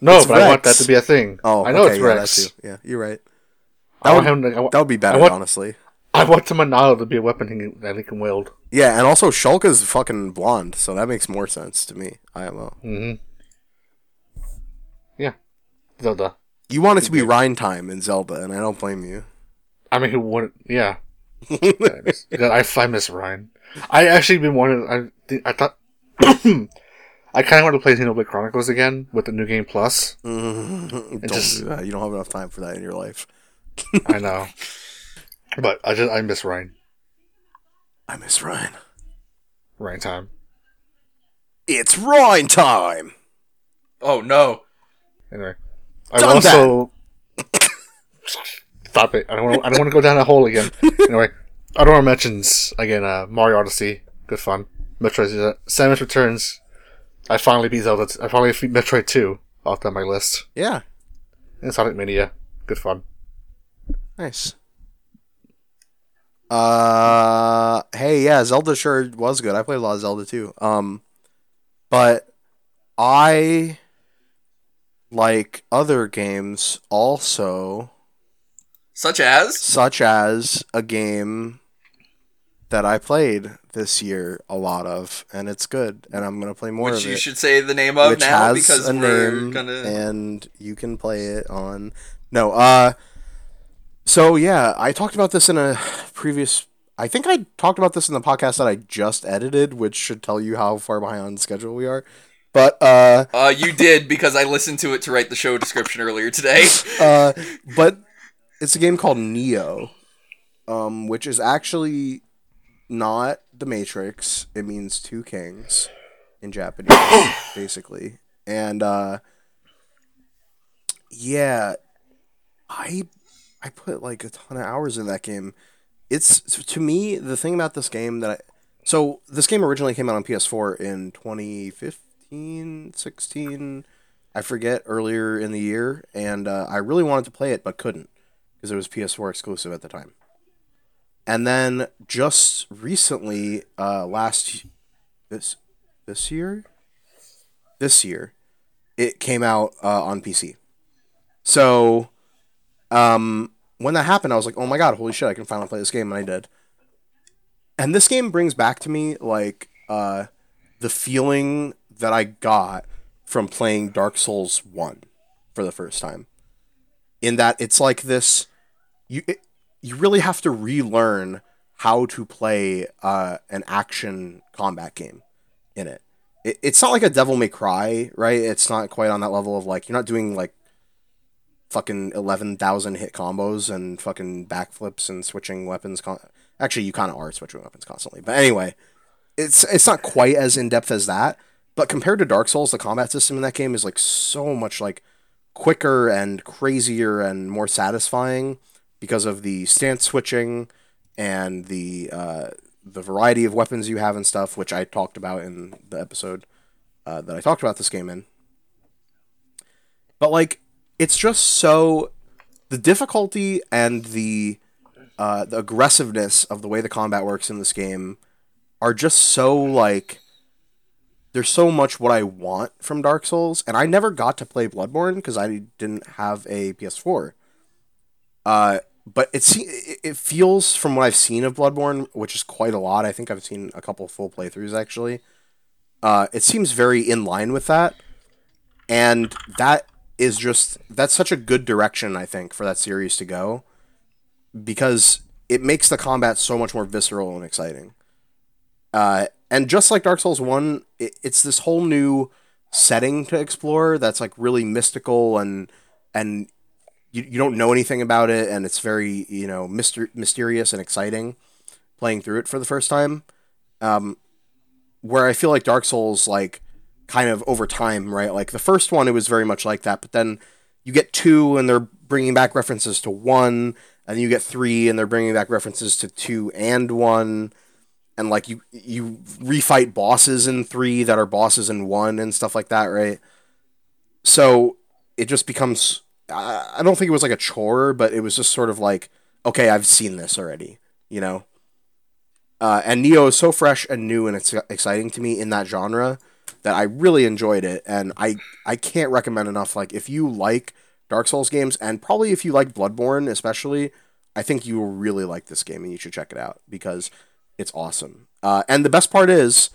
no, it's but I want that to be a thing. Oh, I know okay, it's yeah, Rex. too. Yeah, you're right. I That want would, him. To, I, want, that would be better, I want, honestly. I want the Monado to be a weapon he can, that he can wield. Yeah, and also Shulk is fucking blonde, so that makes more sense to me. IMO. Mm-hmm. Yeah, Zelda. You want it to be Rhine time in Zelda, and I don't blame you. I mean, who wouldn't? Yeah. I, miss, I, I miss Ryan. I actually been wanting. I I thought. I kind of want to play Xenoblade Chronicles again with the new game plus. don't just- do that. You don't have enough time for that in your life. I know, but I just I miss Ryan. I miss Ryan. Ryan time. It's Ryan time! Oh no. Anyway, I Done also stop it. I don't. Wanna, I don't want to go down that hole again. anyway, Adora mentions again. Uh, Mario Odyssey, good fun. Metroid, uh, Samus Returns. I finally beat Zelda. I finally beat Metroid Two off on my list. Yeah, And Sonic Mania, good fun. nice. Uh, hey, yeah, Zelda sure was good. I played a lot of Zelda too. Um, but I like other games also, Such as such as a game that I played this year a lot of, and it's good, and I'm gonna play more which of you it. should say the name of which now because a we're name, gonna and you can play it on. No, uh, so yeah, I talked about this in a previous. I think I talked about this in the podcast that I just edited, which should tell you how far behind on schedule we are. But uh, Uh, you did because I listened to it to write the show description earlier today. uh, but it's a game called Nioh, um, which is actually not the Matrix. It means two kings in Japanese, basically. And uh, yeah, I I put like a ton of hours in that game. It's to me the thing about this game that I so this game originally came out on PS4 in 2015, 16 I forget earlier in the year, and uh, I really wanted to play it but couldn't because it was PS4 exclusive at the time. And then just recently, uh, last this this year, this year, it came out uh, on PC. So, um, when that happened, I was like, "Oh my god, holy shit! I can finally play this game," and I did. And this game brings back to me like uh, the feeling that I got from playing Dark Souls One for the first time. In that it's like this, you it, you really have to relearn how to play uh, an action combat game in it. it. It's not like a Devil May Cry, right? It's not quite on that level of like you're not doing like fucking eleven thousand hit combos and fucking backflips and switching weapons. Con- Actually, you kind of are switching weapons constantly, but anyway, it's it's not quite as in depth as that. But compared to Dark Souls, the combat system in that game is like so much like quicker and crazier and more satisfying because of the stance switching and the uh, the variety of weapons you have and stuff, which I talked about in the episode uh, that I talked about this game in. But like, it's just so the difficulty and the uh, the aggressiveness of the way the combat works in this game are just so like there's so much what I want from Dark Souls, and I never got to play Bloodborne because I didn't have a PS4. Uh, but it it feels from what I've seen of Bloodborne, which is quite a lot. I think I've seen a couple full playthroughs actually. Uh, it seems very in line with that, and that is just that's such a good direction I think for that series to go, because it makes the combat so much more visceral and exciting. Uh, and just like Dark Souls One, it, it's this whole new setting to explore that's like really mystical and and you, you don't know anything about it and it's very you know myster- mysterious and exciting playing through it for the first time um, where i feel like dark souls like kind of over time right like the first one it was very much like that but then you get two and they're bringing back references to one and you get three and they're bringing back references to two and one and like you you refight bosses in three that are bosses in one and stuff like that right so it just becomes I don't think it was like a chore, but it was just sort of like, okay, I've seen this already, you know. Uh, and Nioh is so fresh and new and it's exciting to me in that genre that I really enjoyed it, and I I can't recommend enough. Like if you like Dark Souls games, and probably if you like Bloodborne, especially, I think you will really like this game, and you should check it out because it's awesome. Uh, and the best part is,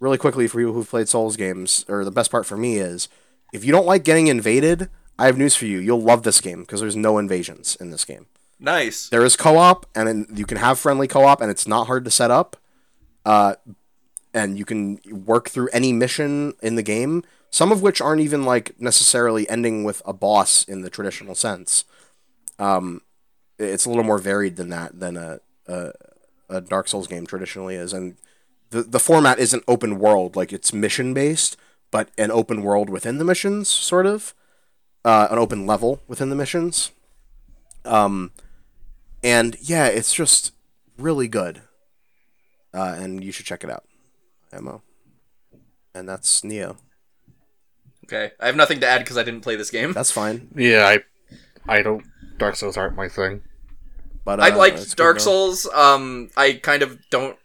really quickly for people who've played Souls games, or the best part for me is, if you don't like getting invaded I have news for you. You'll love this game because there's no invasions in this game. Nice. There is co-op, and you can have friendly co-op, and it's not hard to set up. Uh, and you can work through any mission in the game. Some of which aren't even like necessarily ending with a boss in the traditional sense. Um, it's a little more varied than that than a, a a Dark Souls game traditionally is, and the the format isn't open world like it's mission based, but an open world within the missions, sort of uh, an open level within the missions. Um, and yeah, it's just really good. Uh, and you should check it out. Mo. And that's Nioh. Okay, I have nothing to add because I didn't play this game. That's fine. Yeah, I, I don't. Dark Souls aren't my thing. But I uh, liked it's Dark. Souls. Um, I kind of don't.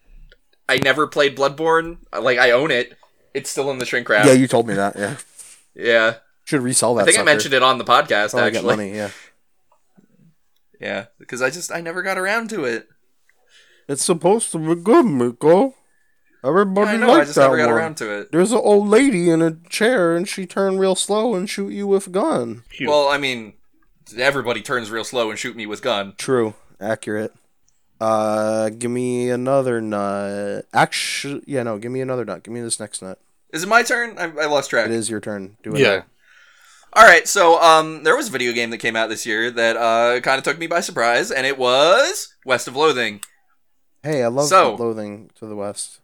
I never played Bloodborne. Like I own it. It's still in the shrink wrap. Yeah, you told me that. Yeah, yeah. should resell that. I think I mentioned it on the podcast Probably get actually. money. Yeah, Yeah, because I just I never got around to it. it's supposed to be good, Miko. Yeah, Everybody I know. I just that never got one. around to it. There's an old lady in a chair, and she turned real slow and shoot you with a gun. Cute. Well, I mean, everybody turns real slow and shoot me with gun. True, accurate. Uh, give me another nut. Actually, yeah, no, give me another nut. Give me this next nut. Is it my turn? I, I lost track. It is your turn. Do it. yeah. All right, so um, there was a video game that came out this year that uh kind of took me by surprise, and it was West of Loathing. Hey, I love So- Loathing to the West.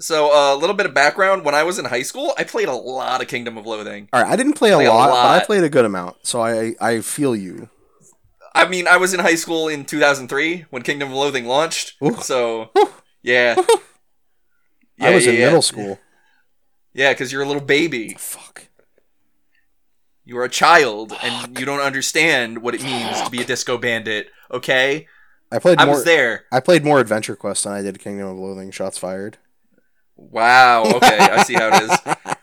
So uh, a little bit of background: when I was in high school, I played a lot of Kingdom of Loathing. All right, I didn't play a, Play a lot, but I played a good amount, so I I feel you. I mean, I was in high school in 2003 when Kingdom of Loathing launched. Ooh. So Ooh. yeah, I was yeah, in yeah. middle school. Yeah, because you're a little baby. Fuck. You're a child, and you don't understand what it means to be a disco bandit. Okay, I played I more. was there. I played more Adventure Quest than I did Kingdom of Loathing. Shots fired. Wow. Okay, I see how it is.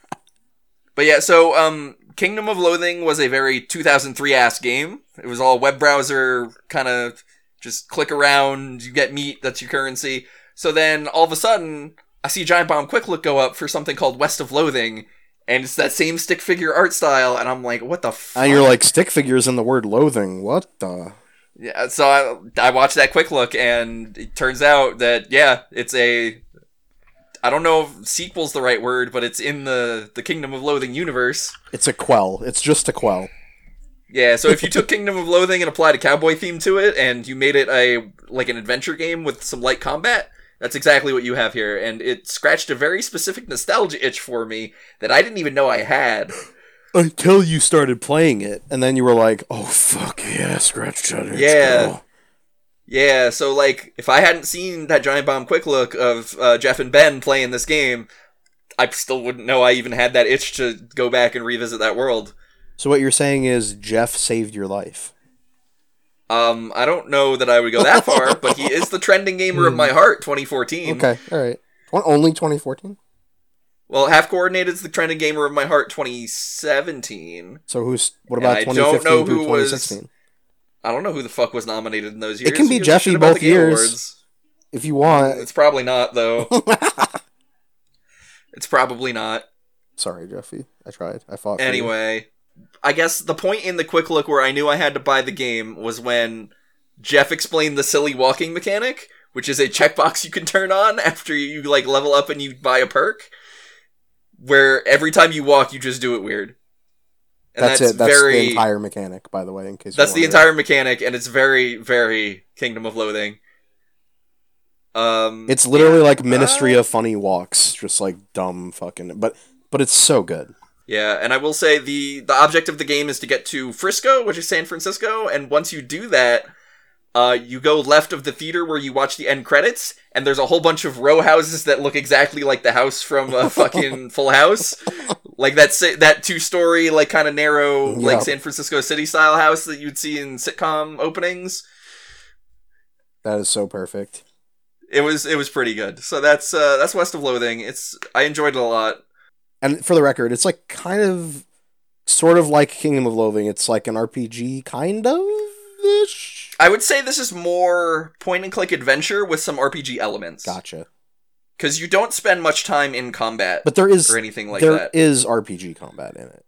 But yeah, so um, Kingdom of Loathing was a very 2003 ass game. It was all web browser kind of just click around, you get meat, that's your currency. So then all of a sudden, I see Giant Bomb Quick Look go up for something called West of Loathing, and it's that same stick figure art style, and I'm like, what the fuck? And you're like stick figures in the word loathing. What the? Yeah, so I, I watched that quick look, and it turns out that yeah, it's a I don't know if sequel's the right word, but it's in the the Kingdom of Loathing universe. It's a quell. It's just a quell. Yeah, so if you took Kingdom of Loathing and applied a cowboy theme to it, and you made it a like an adventure game with some light combat, that's exactly what you have here, and it scratched a very specific nostalgia itch for me that I didn't even know I had. Until you started playing it, and then you were like, "Oh fuck yeah, scratch that Yeah. Girl." Yeah, so like if I hadn't seen that giant bomb quick look of uh, Jeff and Ben playing this game, I still wouldn't know I even had that itch to go back and revisit that world. So what you're saying is Jeff saved your life. Um, I don't know that I would go that far, but he is the trending gamer of my heart, 2014. Okay, all right. Only 2014. Well, half coordinated is the trending gamer of my heart, 2017. So who's what And about I 2015 don't know through who was- 2016? I don't know who the fuck was nominated in those years. It can be Who gives a Jeffy both years. Awards? If you want. It's probably not though. it's probably not. Sorry, Jeffy. I tried. I fought. Anyway, I guess the point in the quick look where I knew I had to buy the game was when Jeff explained the silly walking mechanic, which is a checkbox you can turn on after you like level up and you buy a perk, where every time you walk you just do it weird. And that's, that's, it. That's very the entire mechanic, by the way. In case that's the entire mechanic, and it's very, very Kingdom of Loathing. Um, It's literally like Ministry Uh, of Funny Walks, just like dumb fucking. But but it's so good. Yeah, and I will say the the object of the game is to get to Frisco, which is San Francisco, and once you do that, uh, you go left of the theater where you watch the end credits, and there's a whole bunch of row houses that look exactly like the house from uh, fucking Full House, like that sa- that two story like kind of narrow Yeah. like San Francisco city style house that you'd see in sitcom openings. That is so perfect. It was it was pretty good. So that's uh, that's West of Loathing. It's I enjoyed it a lot. And for the record, it's like kind of, sort of like Kingdom of Loathing. It's like an RPG, kind of ish. I would say this is more point and click adventure with some RPG elements. Gotcha. Because you don't spend much time in combat But there is or anything like there that. is RPG combat in it.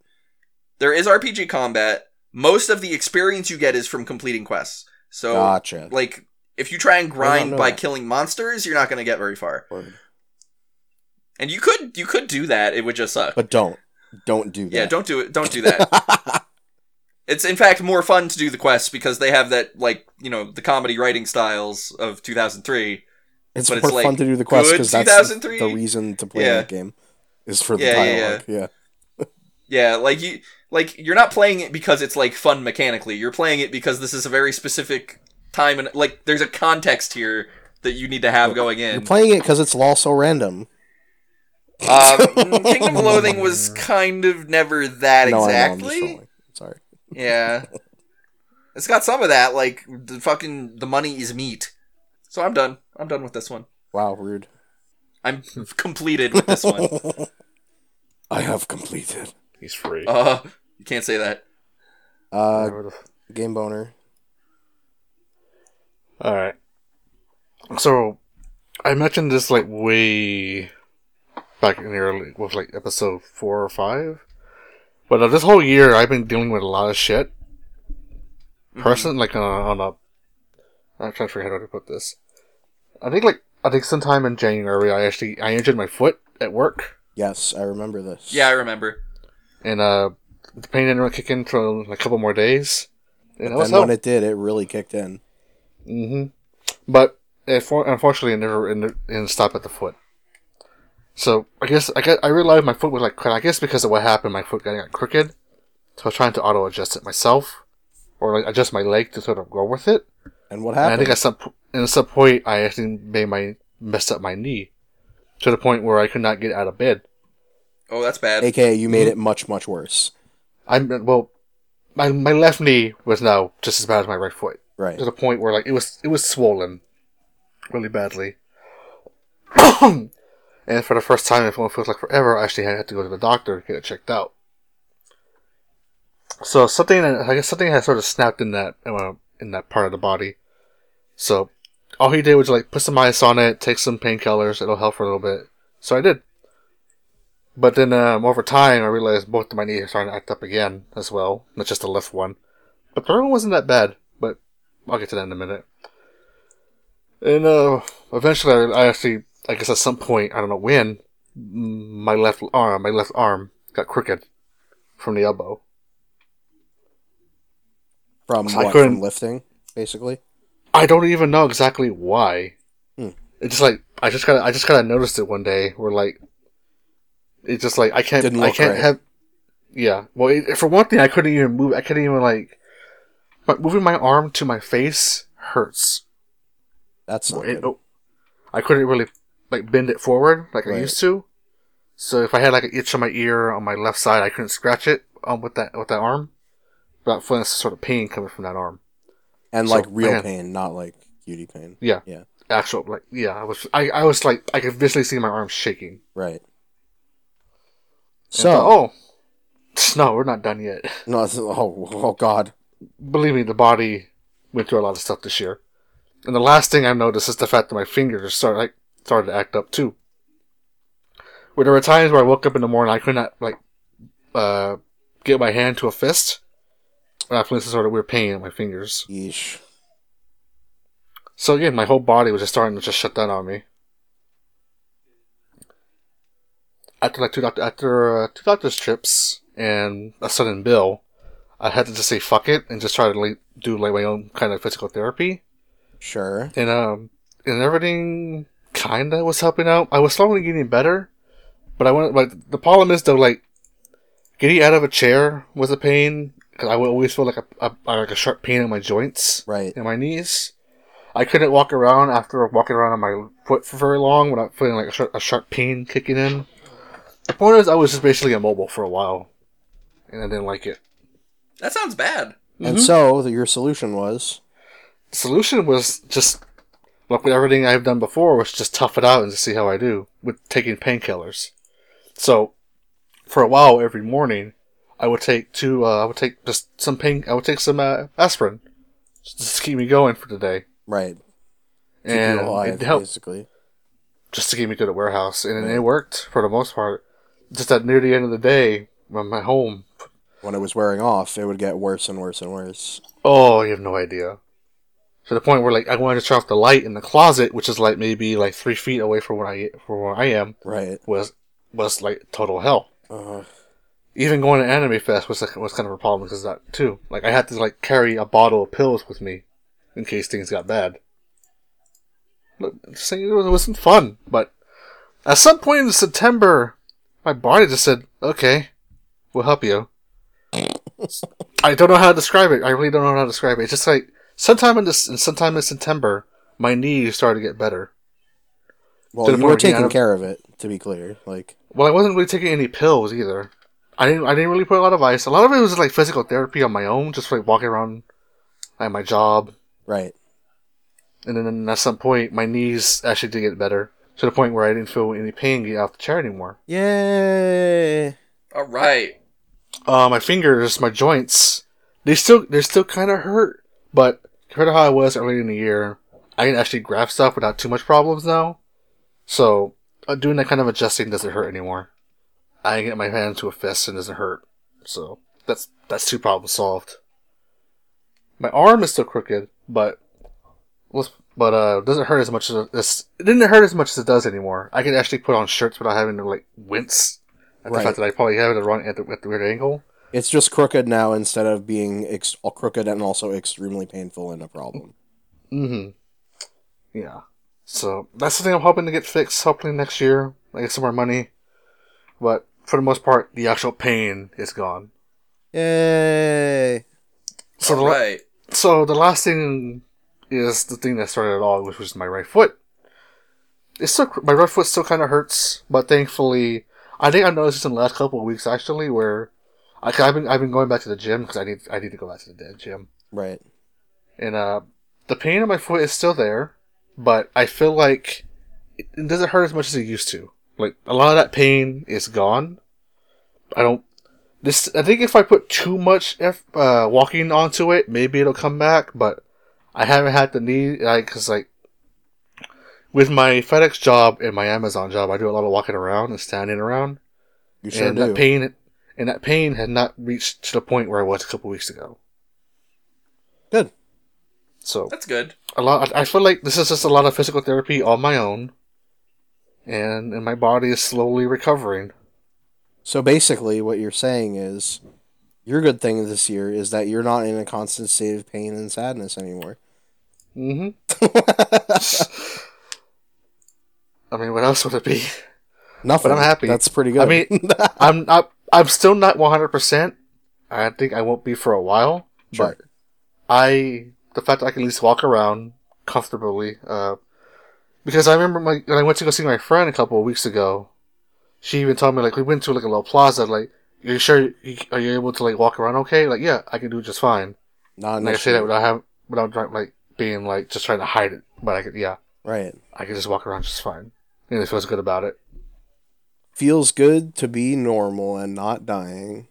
there is RPG combat. Most of the experience you get is from completing quests. So, Gotcha. like, if you try and grind by that. killing monsters, you're not going to get very far. Word. And you could you could do that. It would just suck. But don't, don't do that. yeah, don't do it. Don't do that. it's in fact more fun to do the quests because they have that like you know the comedy writing styles of 2003. It's more it's, like, fun to do the quest good because that's 2003. the reason to play Yeah. that game is for the Yeah, yeah, dialogue. Yeah, Yeah, like you like you're not playing it because it's like fun mechanically. You're playing it because this is a very specific time and like there's a context here that you need to have going in. You're playing it because it's also random. Um, Kingdom of Loathing was kind of never that No, I know, I'm just exactly. Sorry. Yeah, it's got some of that. Like the fucking the money is meat. So I'm done. I'm done with this one. Wow, rude. I'm completed with this one. I have completed. He's free. Uh, you can't say that. Uh, Whatever the f- game boner. All right. So, I mentioned this like way back in the early, was like episode four or five. But uh, this whole year, I've been dealing with a lot of shit. Person, like on a, on a, I'm trying to figure out how to put this. I think like I think sometime in January, I actually I injured my foot at work, Yes, I remember this. Yeah, I remember. and uh, the pain didn't really kick in for a couple more days. And it And when it did, it really kicked in. hmm But it, for, unfortunately, it never it didn't- it didn't stop at the foot. So I guess I guess, I realized my foot was like crooked. I guess because of what happened, my foot got, got crooked. So I was trying to auto adjust it myself, or like adjust my leg to sort of go with it. And what happened? And I think at some p- at some point I actually made my messed up my knee to the point where I could not get out of bed. Oh, that's bad. AKA, you Mm-hmm. made it much, much worse. I'm well, my my left knee was now just as bad as my right foot Right. to the point where like it was it was swollen really badly. and for the first time in what feels like forever, I actually had to go to the doctor to get it checked out. So something, I guess something had sort of snapped in that uh, in that part of the body. So all he did was like put some ice on it, take some painkillers, it'll help for a little bit. So I did. But then um, over time, I realized both of my knees are starting to act up again as well, not just the left one. But the right one wasn't that bad. But I'll get to that in a minute. And uh, eventually, I actually, I guess at some point, I don't know when, my left arm, my left arm got crooked from the elbow. From I what? couldn't- From lifting, basically. I don't even know exactly why. Hmm. It's just like I just kind of I just kind of noticed it one day. Where like, it's just like I can't I can't right. have. Yeah, well, it, for one thing, I couldn't even move. I couldn't even like, but moving my arm to my face hurts. That's not It- good. I couldn't really like bend it forward like I used to. So if I had like an itch on my ear on my left side, I couldn't scratch it um, with that with that arm. Without feeling some sort of pain coming from that arm. and so, like real man. pain, not like cutie pain. Yeah. Yeah. Actual like yeah, I was I, I was like I could visually see my arm shaking. Right. So, thought, oh, no, we're not done yet. no, oh, oh God. Believe me, the body went through a lot of stuff this year. And the last thing I noticed is the fact that my fingers started like started to act up too. Where there were times where I woke up in the morning, I could not like uh, get my hand to a fist. And I felt some sort of weird pain in my fingers. Yeesh. So again, my whole body was just starting to just shut down on me. After like two doctor after uh, two doctor's trips and a sudden bill, I had to just say fuck it and just try to like do like my own kind of physical therapy. Sure. And um and everything kinda was helping out. I was slowly getting better, but I went like the problem is though like getting out of a chair was a pain because I would always feel like a, a like a sharp pain in my joints Right. in my knees. I couldn't walk around after walking around on my foot for very long without feeling like a sharp, a sharp pain kicking in. The point is, I was just basically immobile for a while, and I didn't like it. That sounds bad. And mm-hmm. so the, your solution was solution was just like with everything I've done before was just tough it out and just see how I do with taking painkillers. So, for a while, every morning, I would take two. Uh, I would take just some pain. I would take some uh, aspirin, just to keep me going for the day, right. Keep and alive, it helped. basically. just to get me to the warehouse, and it worked for the most part. Just that near the end of the day, when my home, When it was wearing off, it would get worse and worse and worse. oh, you have no idea. To the point where like I wanted to turn off the light in the closet, which is like maybe like three feet away from where I from where I am, Right. was was like total hell. Uh, Even going to Anime Fest was like, was kind of a problem because of that too. Like I had to like carry a bottle of pills with me in case things got bad. Look, just saying it, was, it wasn't fun, but at some point in September, my body just said, "Okay, we'll help you." I don't know how to describe it. I really don't know how to describe it. It's just like sometime in this, sometime in September, my knees started to get better. well, To you were taking had- care of it, to be clear. Like, Well, I wasn't really taking any pills either. I didn't. I didn't really put a lot of ice. A lot of it was like physical therapy on my own, just like walking around at my job. right. And then at some point, my knees actually did get better to the point where I didn't feel any pain getting out the chair anymore. Yay! All right. Uh, my fingers, my joints, they still they're still kind of hurt, but compared to how I was earlier in the year, I can actually grab stuff without too much problems now. So uh, doing that kind of adjusting doesn't hurt anymore. I can get my hand to a fist and it doesn't hurt. So that's that's two problems solved. My arm is still crooked, but but uh, doesn't hurt as much as it didn't hurt as much as it does anymore. I can actually put on shirts without having to like wince at the fact that I probably have it wrong at the, at the weird angle. It's just crooked now instead of being ex- crooked and also extremely painful and a problem. Mm-hmm. Yeah. So that's the thing I'm hoping to get fixed. Hopefully next year, I get some more money. But for the most part, the actual pain is gone. Yay! So the, All la- right. so the last thing is the thing that started it all, which was my right foot. It's still my right foot still kind of hurts, but thankfully, I think I noticed this in the last couple of weeks actually, where I, I've been I've been going back to the gym because I need I need to go back to the gym. Right. And uh, the pain in my foot is still there, but I feel like it, it doesn't hurt as much as it used to. Like a lot of that pain is gone. I don't. This I think if I put too much F, uh, walking onto it, maybe it'll come back. But I haven't had the need like because like with my FedEx job and my Amazon job, I do a lot of walking around and standing around, You sure and do. that pain and that pain had not reached to the point where I was a couple weeks ago. Good. So That's good. a lot. I feel like this is just a lot of physical therapy on my own, and and my body is slowly recovering. So basically, what you're saying is, your good thing this year is that you're not in a constant state of pain and sadness anymore. Mm hmm I mean, what else would it be? Nothing. But I'm happy. That's pretty good. I mean, I'm not. I'm still not 100. percent I think I won't be for a while. Sure. But I, the fact that I can at least walk around comfortably, uh, because I remember my, when I went to go see my friend a couple of weeks ago, she even told me like we went to like a little plaza. Like, are you sure? You, are you able to like walk around okay? Like, yeah, I can do just fine. not an And I say that without have without like being like just trying to hide it, but I could, yeah, right. I can just walk around just fine, and it feels good about it. Feels good to be normal and not dying.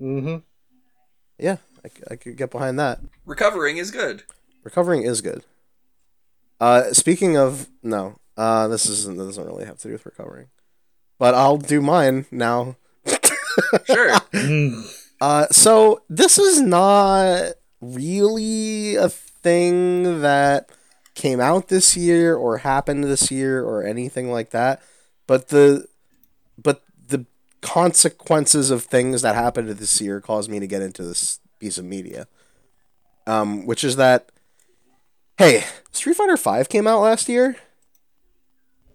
Mm-hmm. Yeah, I, I could get behind that. Recovering is good. Recovering is good. Uh, speaking of no, uh, this isn't this doesn't really have to do with recovering, but I'll do mine now. Sure. Uh, so this is not really a thing that came out this year or happened this year or anything like that, but the consequences of things that happened this year caused me to get into this piece of media. Um, which is that hey, Street Fighter Five came out last year.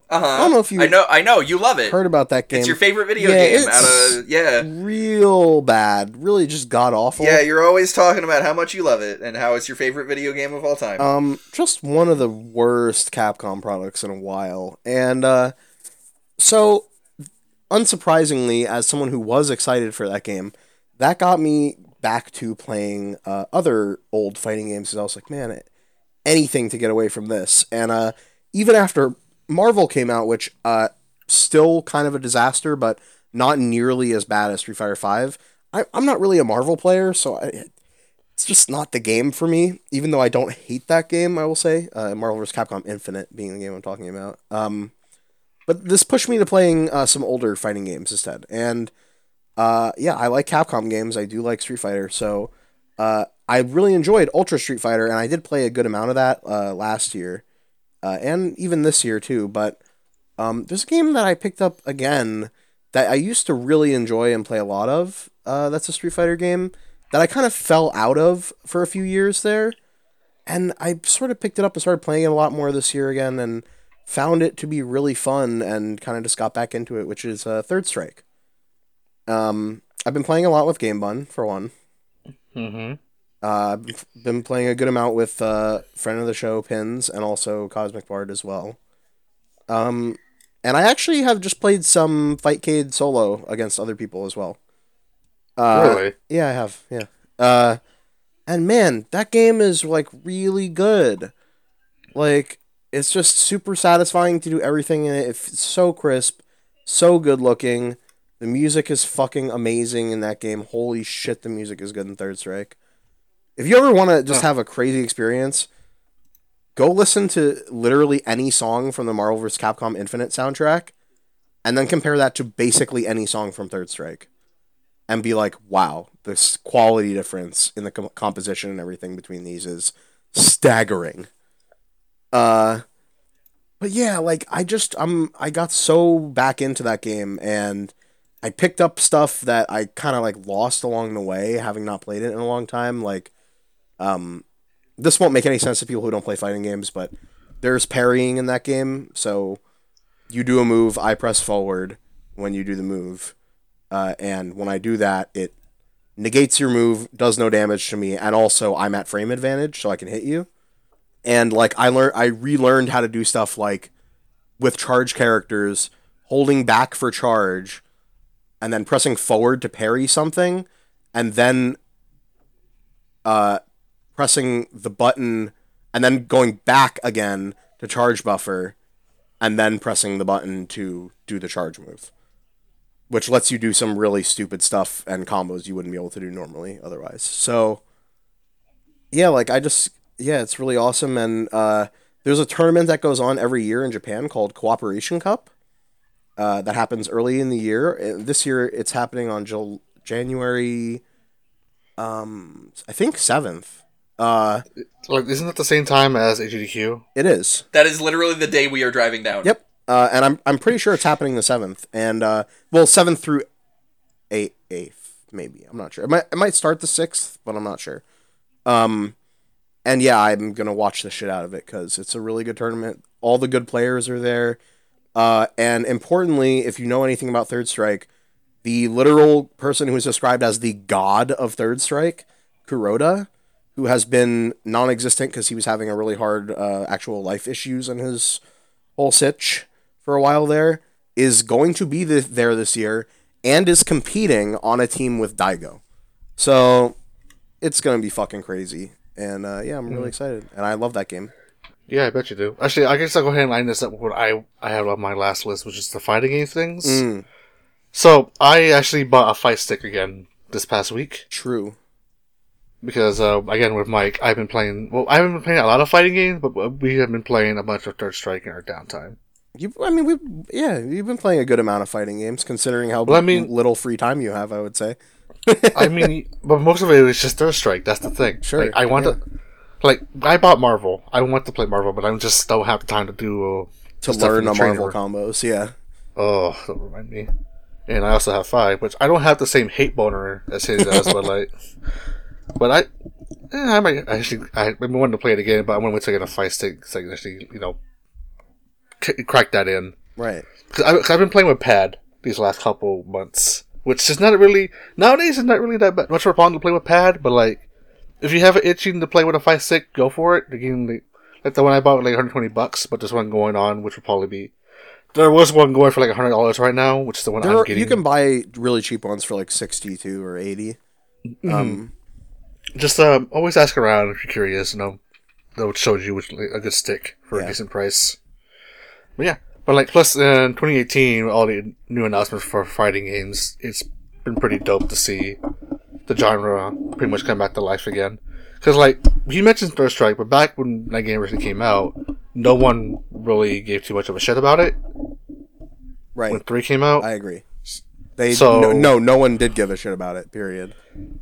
Uh huh. I don't know if you- I know. I know. You love it. Heard about that game? It's your favorite video Yeah, game. it's- Out of yeah. real bad, really just god awful. Yeah, you're always talking about how much you love it and how it's your favorite video game of all time. Um, just one of the worst Capcom products in a while. And uh so unsurprisingly, as someone who was excited for that game, that got me back to playing uh, other old fighting games because I was like, man, anything to get away from this. And uh even after Marvel came out, which uh still kind of a disaster, but not nearly as bad as Street Fighter Five. I, I'm not really a Marvel player, so I, it's just not the game for me. Even though I don't hate that game, I will say uh, Marvel vs. Capcom Infinite being the game I'm talking about. Um, but this pushed me to playing uh, some older fighting games instead, and uh, yeah, I like Capcom games. I do like Street Fighter, so uh, I really enjoyed Ultra Street Fighter, and I did play a good amount of that uh, last year, uh, and even this year too. But um, there's a game that I picked up again that I used to really enjoy and play a lot of. Uh, that's a Street Fighter game that I kind of fell out of for a few years there. And I sort of picked it up and started playing it a lot more this year again and found it to be really fun and kind of just got back into it, which is uh, Third Strike. Um, I've been playing a lot with Game Bun, for one. Mm-hmm. Uh, I've been playing a good amount with uh, friend of the show Pins and also Cosmic Bard as well. Um, and I actually have just played some Fightcade solo against other people as well. Uh, really? Yeah, I have. Yeah. Uh, and man, that game is like really good. Like it's just super satisfying to do everything in it. It's so crisp, so good looking. The music is fucking amazing in that game. Holy shit, the music is good in Third Strike. If you ever want to just have a crazy experience, go listen to literally any song from the Marvel vs. Capcom Infinite soundtrack, and then compare that to basically any song from Third Strike and be like, wow, this quality difference in the com- composition and everything between these is staggering. Uh, but yeah, like I just I'm I got so back into that game and I picked up stuff that I kind of like lost along the way, having not played it in a long time. Like, um, this won't make any sense to people who don't play fighting games, but there's parrying in that game, so you do a move, I press forward when you do the move uh, and when I do that, it negates your move, does no damage to me, and also I'm at frame advantage, so I can hit you. And like I learned, I relearned how to do stuff like with charge characters, holding back for charge, and then pressing forward to parry something, and then uh, pressing the button and then going back again to charge buffer, and then pressing the button to do the charge move, which lets you do some really stupid stuff and combos you wouldn't be able to do normally otherwise. So, yeah, like I just yeah, it's really awesome, and uh, there's a tournament that goes on every year in Japan called Cooperation Cup. Uh, that happens early in the year. Uh, This year, it's happening on Jul- January, um, I think seventh. Uh, Like, isn't it the same time as AGDQ? it is. That is literally the day we are driving down. Yep. Uh, and I'm I'm pretty sure it's happening the seventh, and uh, well, seventh through eight, eighth, maybe. I'm not sure. It might it might start the sixth, but I'm not sure. Um, and yeah, I'm gonna watch the shit out of it because it's a really good tournament. All the good players are there, uh, and importantly, if you know anything about Third Strike, the literal person who is described as the god of Third Strike, Kuroda, who has been non-existent because he was having a really hard uh, actual life issues in his whole sitch for a while there, is going to be th- there this year and is competing on a team with Daigo. So it's gonna be fucking crazy. And uh, yeah, I'm really excited, and I love that game. Yeah, I bet you do. Actually, I guess I'll go ahead and line this up with what I I have on my last list, which is the fighting game things. Mm, So I actually bought a fight stick again this past week true. because uh, again with Mike, I've been playing. Well, I haven't been playing a lot of fighting games, but we have been playing a bunch of Third Strike in our downtime. You, I mean, we, yeah, you've been playing a good amount of fighting games, considering how Well, I mean- little free time you have. I would say. I mean, but most of it was just Third Strike. That's the thing. Sure, Like, I want yeah. to. Like I bought Marvel. I want to play Marvel, but I just don't have the time to do uh, to learn the the Marvel combos. Yeah, Oh, don't remind me. And I also have five, which I don't have the same hate boner as he does, but like, but I, eh, I might actually, I've been wanting to play it again, but I'm going to get a fight stick so I can actually, you know, c- crack that in. right. Because I've been playing with pad these last couple months, which is not really nowadays. It's not really that bad, much of a problem to play with pad, but like, if you have it itching to play with a fight stick, go for it. Again, like, like the one I bought, was like 120 bucks, but there's one going on, which will probably be. There was one going for like hundred dollars right now, which is the one There I'm are, getting. you can buy really cheap ones for like sixty-two or 80 Mm-hmm. Um, just um, always ask around if you're curious. You know, they'll show you which like, a good stick for Yeah. a decent price. But yeah, but like plus uh, in 2018, with all the new announcements for fighting games, it's been pretty dope to see the genre pretty much come back to life again. Because like he mentioned Third Strike, but back when that game originally came out, no one really gave too much of a shit about it right. when three came out. I agree. They So- no, no, no one did give a shit about it. Period.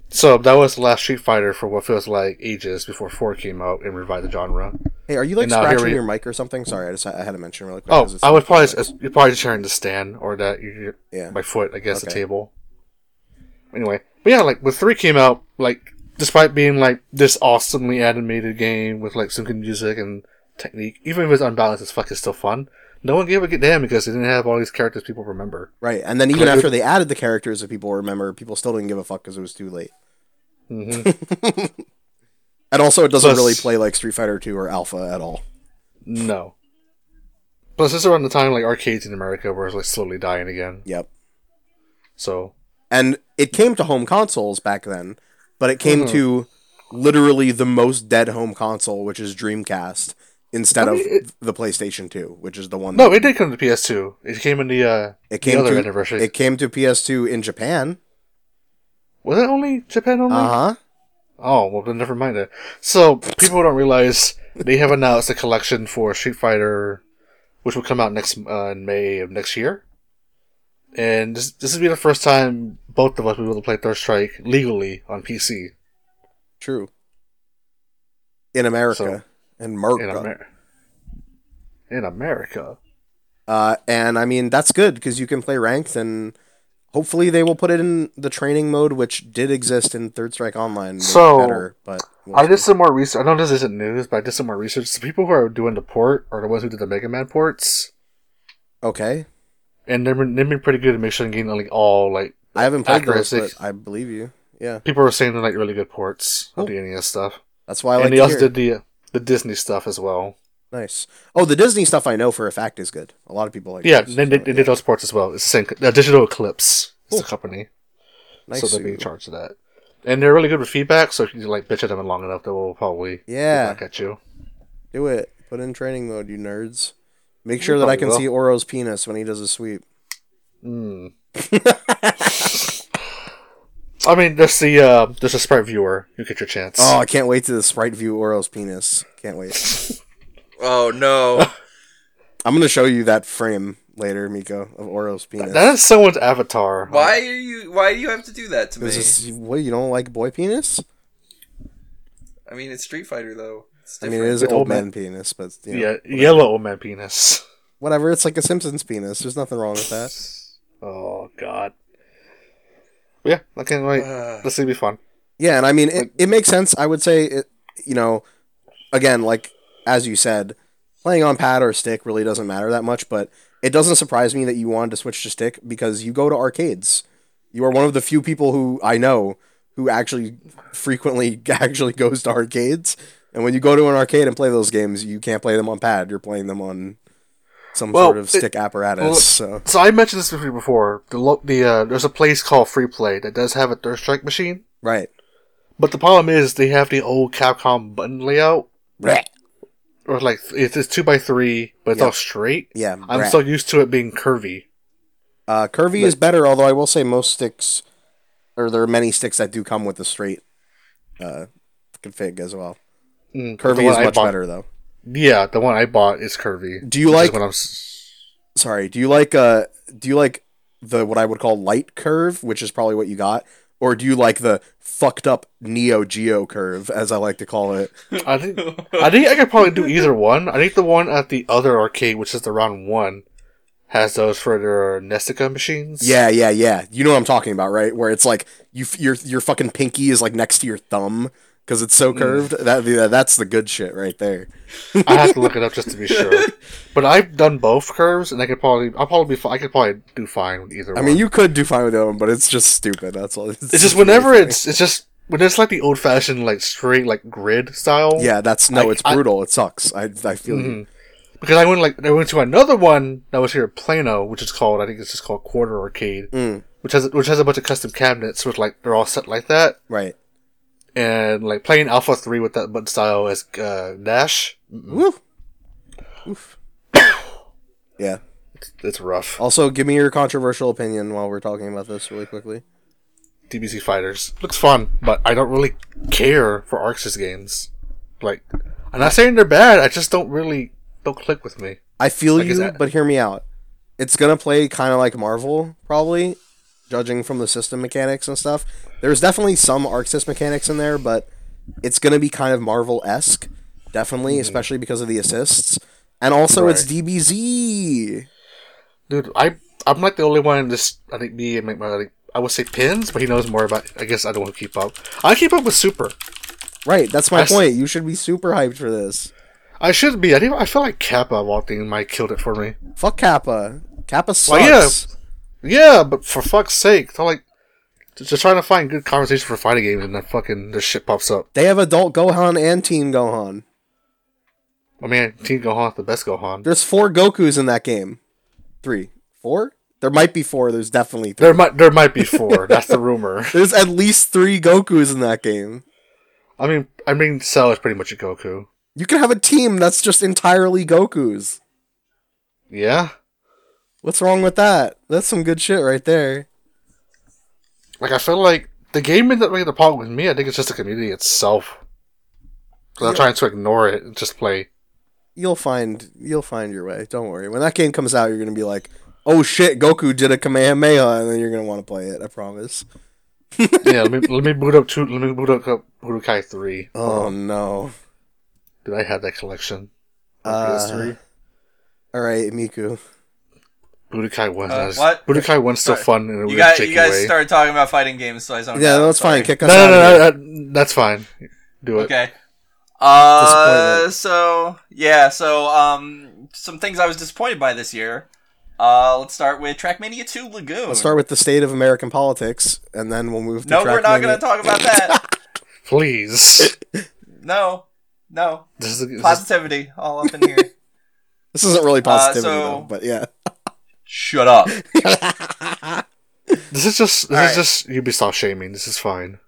so that was the last Street Fighter for what feels like ages before four came out and revived the genre. Hey, are you like And scratching we- your mic or something? Sorry, I just I had to mention really quick. Oh, I was probably you're probably just sharing the stand or that you Yeah. my foot against the table. Anyway, but yeah, like when three came out, like despite being like this awesomely animated game with like some good music and technique, even if it's unbalanced as fuck, it's still fun. No one gave a damn because they didn't have all these characters people remember. right. And then even after they added the characters that people remember, people still didn't give a fuck because it was too late. hmm And also, it doesn't Plus- really play like Street Fighter Two or Alpha at all. no. Plus, this is around the time like arcades in America were like slowly dying again. Yep. So And it came to home consoles back then, but it came Mhm. to literally the most dead home console, which is Dreamcast, instead I mean, of it- the PlayStation Two, which is the one. no, that- it did come to PS2. It came in the uh, it the came other to anniversary. it came to PS2 in Japan. was it only Japan only? Uh huh. Oh, well, then never mind it. So, people don't realize they have announced a collection for Street Fighter, which will come out next uh, in May of next year. And this this will be the first time both of us will be able to play Third Strike legally on PC True. In America, in America, in, Amer- in America. uh, and I mean that's good because you can play ranked, and hopefully they will put it in the training mode, which did exist in Third Strike Online. So, better, but we'll I did some more research. I know this isn't news, but I did some more research. The people who are doing the port are the ones who did the Mega Man ports, okay. and they've been, they've been pretty good at making sure getting like all like I haven't played those, but I believe you. Yeah, people are saying they're like really good ports Cool. of the NES stuff. that's why I like and they also hear. did the the Disney stuff as well. Nice. Oh, the Disney stuff I know for a fact is good. A lot of people like. It. Yeah, those, they, so, they did those as well. It's the same, the digital Eclipse It's the company, Nice. so they'll be in charge of that. And they're really good with feedback. So if you like bitch at them long enough, they will probably Yeah. get back at you. Do it. Put in training mode, you nerds. Make sure that I can probably see Oro's penis when he does a sweep. Mm. I mean, there's the uh, there's a sprite viewer. You get your chance. Oh, I can't wait to the sprite view Oro's penis. Can't wait. Oh no. I'm gonna show you that frame later, Miko, of Oro's penis. that is someone's avatar. Why are you? Why do you have to do that to me? Is this, what you don't like boy penis? I mean, it's Street Fighter though. It's I different. mean, it is With old old man man- penis, but you know, Yeah, yellow old man penis. whatever. It's like a Simpsons penis. There's nothing wrong with that. Oh God. Yeah, I can't wait. Uh, This will be fun. Yeah, and I mean, it, it makes sense. I would say, it, you know, again, like as you said, playing on pad or stick really doesn't matter that much. But it doesn't surprise me that you wanted to switch to stick because you go to arcades. You are one of the few people who I know who actually frequently actually goes to arcades. And when you go to an arcade and play those games, you can't play them on pad. You're playing them on some Well, sort of it- stick apparatus. well, so So I mentioned this before. before. The lo- the uh, there's a place called Free Play that does have a third strike machine, right, but the problem is they have the old Capcom button layout, right? or like it's, it's two by three, but it's Yeah. all straight. yeah. I'm brat. so used to it being curvy. Uh, curvy is better, although I will say most sticks, or there are many sticks that do come with the straight uh, config as well. Mm, Curvy is much bought- better though. Yeah, the one I bought is curvy. Do you like- When I'm s- Sorry, do you like uh, do you like the what I would call light curve, which is probably what you got, or do you like the fucked up Neo Geo curve, as I like to call it? I think I think I could probably do either one. I think the one at the other arcade, which is the round one, has those for their Nestica machines. Yeah, yeah, yeah. You know what I'm talking about, right? Where it's like you f- your your fucking pinky is like next to your thumb because it's so curved. That yeah, that's the good shit right there. I have to look it up just to be sure. But I've done both curves, and I could probably I'll probably be I could probably do fine with either one. I one. mean, you could do fine with the other one, but it's just stupid. That's all. it's it's just whenever it's it's just when it's like the old fashioned like straight like grid style. yeah, that's no, I- it's I- brutal. it sucks. I I feel you. Mhm. Because I went like I went to another one that was here at Plano, which is called I think it's just called Quarter Arcade, Mm, which has which has a bunch of custom cabinets with like they're all set like that, right. And like playing Alpha Three with that button style as uh, Dash, Woo. Oof. yeah. it's, it's rough. Also, give me your controversial opinion while we're talking about this really quickly. DBZ Fighters looks fun, but I don't really care for ArcSys games. Like, I'm not saying they're bad. I just don't really don't click with me. I feel Like, you, that- but hear me out. It's gonna play kind of like Marvel, probably, judging from the system mechanics and stuff. There's definitely some ArcSys mechanics in there, but it's gonna be kind of Marvel esque, definitely, especially because of the assists, and also it's Mm-hmm. DBZ. Dude, I I'm like the only one in this. I think me and my, like, I would say pins, but he knows more about. I guess I don't want to keep up. I keep up with Super. Right, that's my I s- point. You should be super hyped for this. I should be. I I feel like Kappa walking might killed it for me. Fuck Kappa. Kappa sucks. Well, yeah. Yeah, but for fuck's sake, I'm like just trying to find good conversation for fighting games, and then fucking this shit pops up. They have adult Gohan and Teen Gohan. I mean, Team Gohan, the best Gohan. There's four Gokus in that game. Three, four. There might be four. There's definitely three. There might there might be four. That's the rumor. There's at least three Gokus in that game. I mean, I mean, Cell is pretty much a Goku. You can have a team that's just entirely Gokus. Yeah, What's wrong with that? That's some good shit right there. like I feel like the game isn't really the problem with me. I think it's just the community itself. Because I'm trying to ignore it and just play. You'll find you'll find your way. Don't worry. When that game comes out, you're gonna be like, "Oh shit, Goku did a Kamehameha," and then you're gonna want to play it. I promise. yeah, let me let me boot up two. Let me boot up Budokai three. Oh no. Did I have that collection? on Uh, PS3? All right, Miko. Budokai one. Uh, is what? Budokai one's still fun in a You weird guys, shaky you guys way. started talking about fighting games, so I zoned Yeah, out. that's Sorry. fine. Kick us no, out. no, no, no, no, that's fine. Do it. Okay. Uh, so yeah, so um, some things I was disappointed by this year. Uh, let's start with Trackmania 2 Lagoon. Let's start with the state of American politics, and then we'll move to. No, we're not going to talk about that. Please. no, no. this is, this is Positivity all up in here. This isn't really positivity, Uh, so- though, but yeah. Shut up. This is just this All is right. just Ubisoft shaming. This is fine.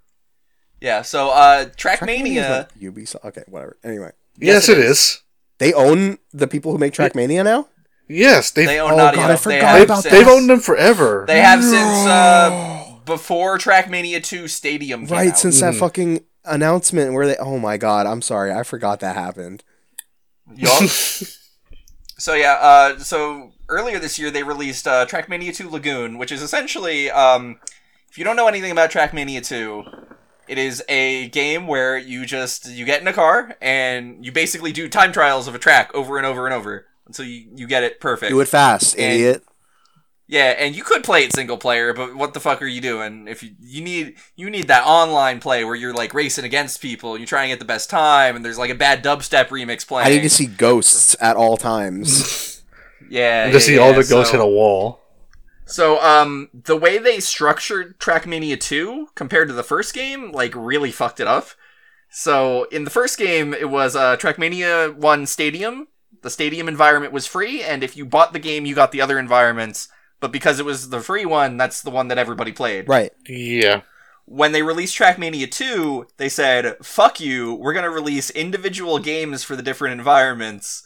Yeah. So uh, Trackmania is not Ubisoft. Okay, whatever. Anyway, Yes, Yes, it it is. they own the people who make Trackmania now. Yes, they've They own Oh, Naughty God, I Dog. They forgot have about since, they've owned them forever. They have since uh, before Trackmania 2 Stadium came Right out. since that Mhm. fucking announcement where they. Oh my god, I'm sorry, I forgot that happened. Yup. so yeah, uh, so earlier this year they released uh, Trackmania 2 Lagoon, which is essentially, um, if you don't know anything about Trackmania 2, it is a game where you just you get in a car and you basically do time trials of a track over and over and over until you, you get it perfect. Do it fast, And- idiot. Yeah, and you could play it single player, but what the fuck are you doing? If you you need you need that online play where you're like racing against people, and you're trying to get the best time, and there's like a bad dubstep remix playing. I need to see ghosts at all times. yeah, And to yeah, see yeah, all the ghosts so, hit a wall. So, um, the way they structured Trackmania 2 compared to the first game, like, really fucked it up. So, in the first game, it was uh, Trackmania 1 Stadium. The stadium environment was free, and if you bought the game, you got the other environments. But because it was the free one, that's the one that everybody played. right. Yeah. When they released Trackmania 2, they said, fuck you, we're gonna release individual games for the different environments.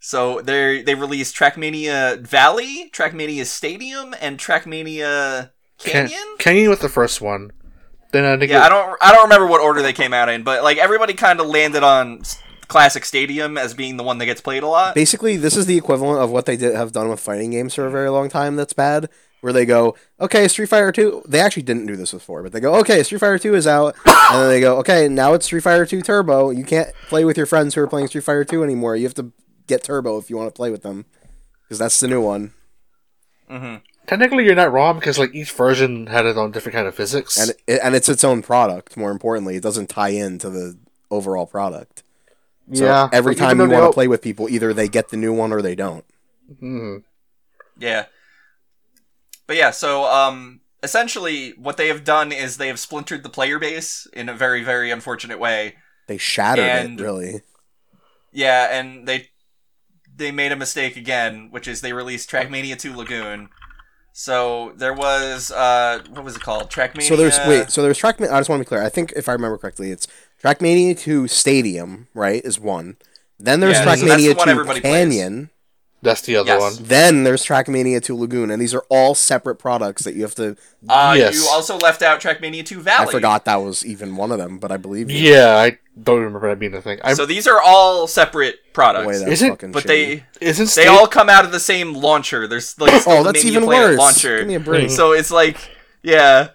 So they they released Trackmania Valley, Trackmania Stadium, and Trackmania Can- Canyon. Canyon was the first one. Then I think yeah, it- I don't I don't remember what order they came out in, but like everybody kind of landed on s- Classic Stadium as being the one that gets played a lot. Basically, this is the equivalent of what they did have done with fighting games for a very long time. That's bad. Where they go, okay, Street Fighter Two. They actually didn't do this before, but they go, okay, Street Fighter Two is out, and then they go, okay, now it's Street Fighter Two Turbo. You can't play with your friends who are playing Street Fighter Two anymore. You have to get Turbo if you want to play with them, because that's the new one. hmm technically you're not wrong because like each version had its own different kind of physics. and it, and it's its own product. More importantly, it doesn't tie into the overall product. So yeah, every but time you want all- to play with people, either they get the new one or they don't. Mhm. Yeah. But yeah, so um essentially what they have done is they have splintered the player base in a very very unfortunate way. They shattered And- it really. Yeah, and they they made a mistake again, which is they released Trackmania 2 Lagoon. So there was uh what was it called? Trackmania So there's wait, so there's Trackmania. I just want to be clear. I think if I remember correctly, it's Trackmania Two Stadium, right? Is one. Then there's Yeah, that's- that's the Trackmania Two everybody plays. Canyon. That's the other Yes. one. Then there's Trackmania Two Lagoon, and these are all separate products that you have to. Uh Yes. you also left out Trackmania 2 Valley. I forgot that was even one of them, but I believe you. Yeah, I don't remember that being a thing. I So these are all separate products. way that's Is it- fucking but shitty. they isn't they Sta- all come out of the same launcher. There's like still Oh, the that's Mania even Planet worse. launcher. Give me a break. So it's like, yeah.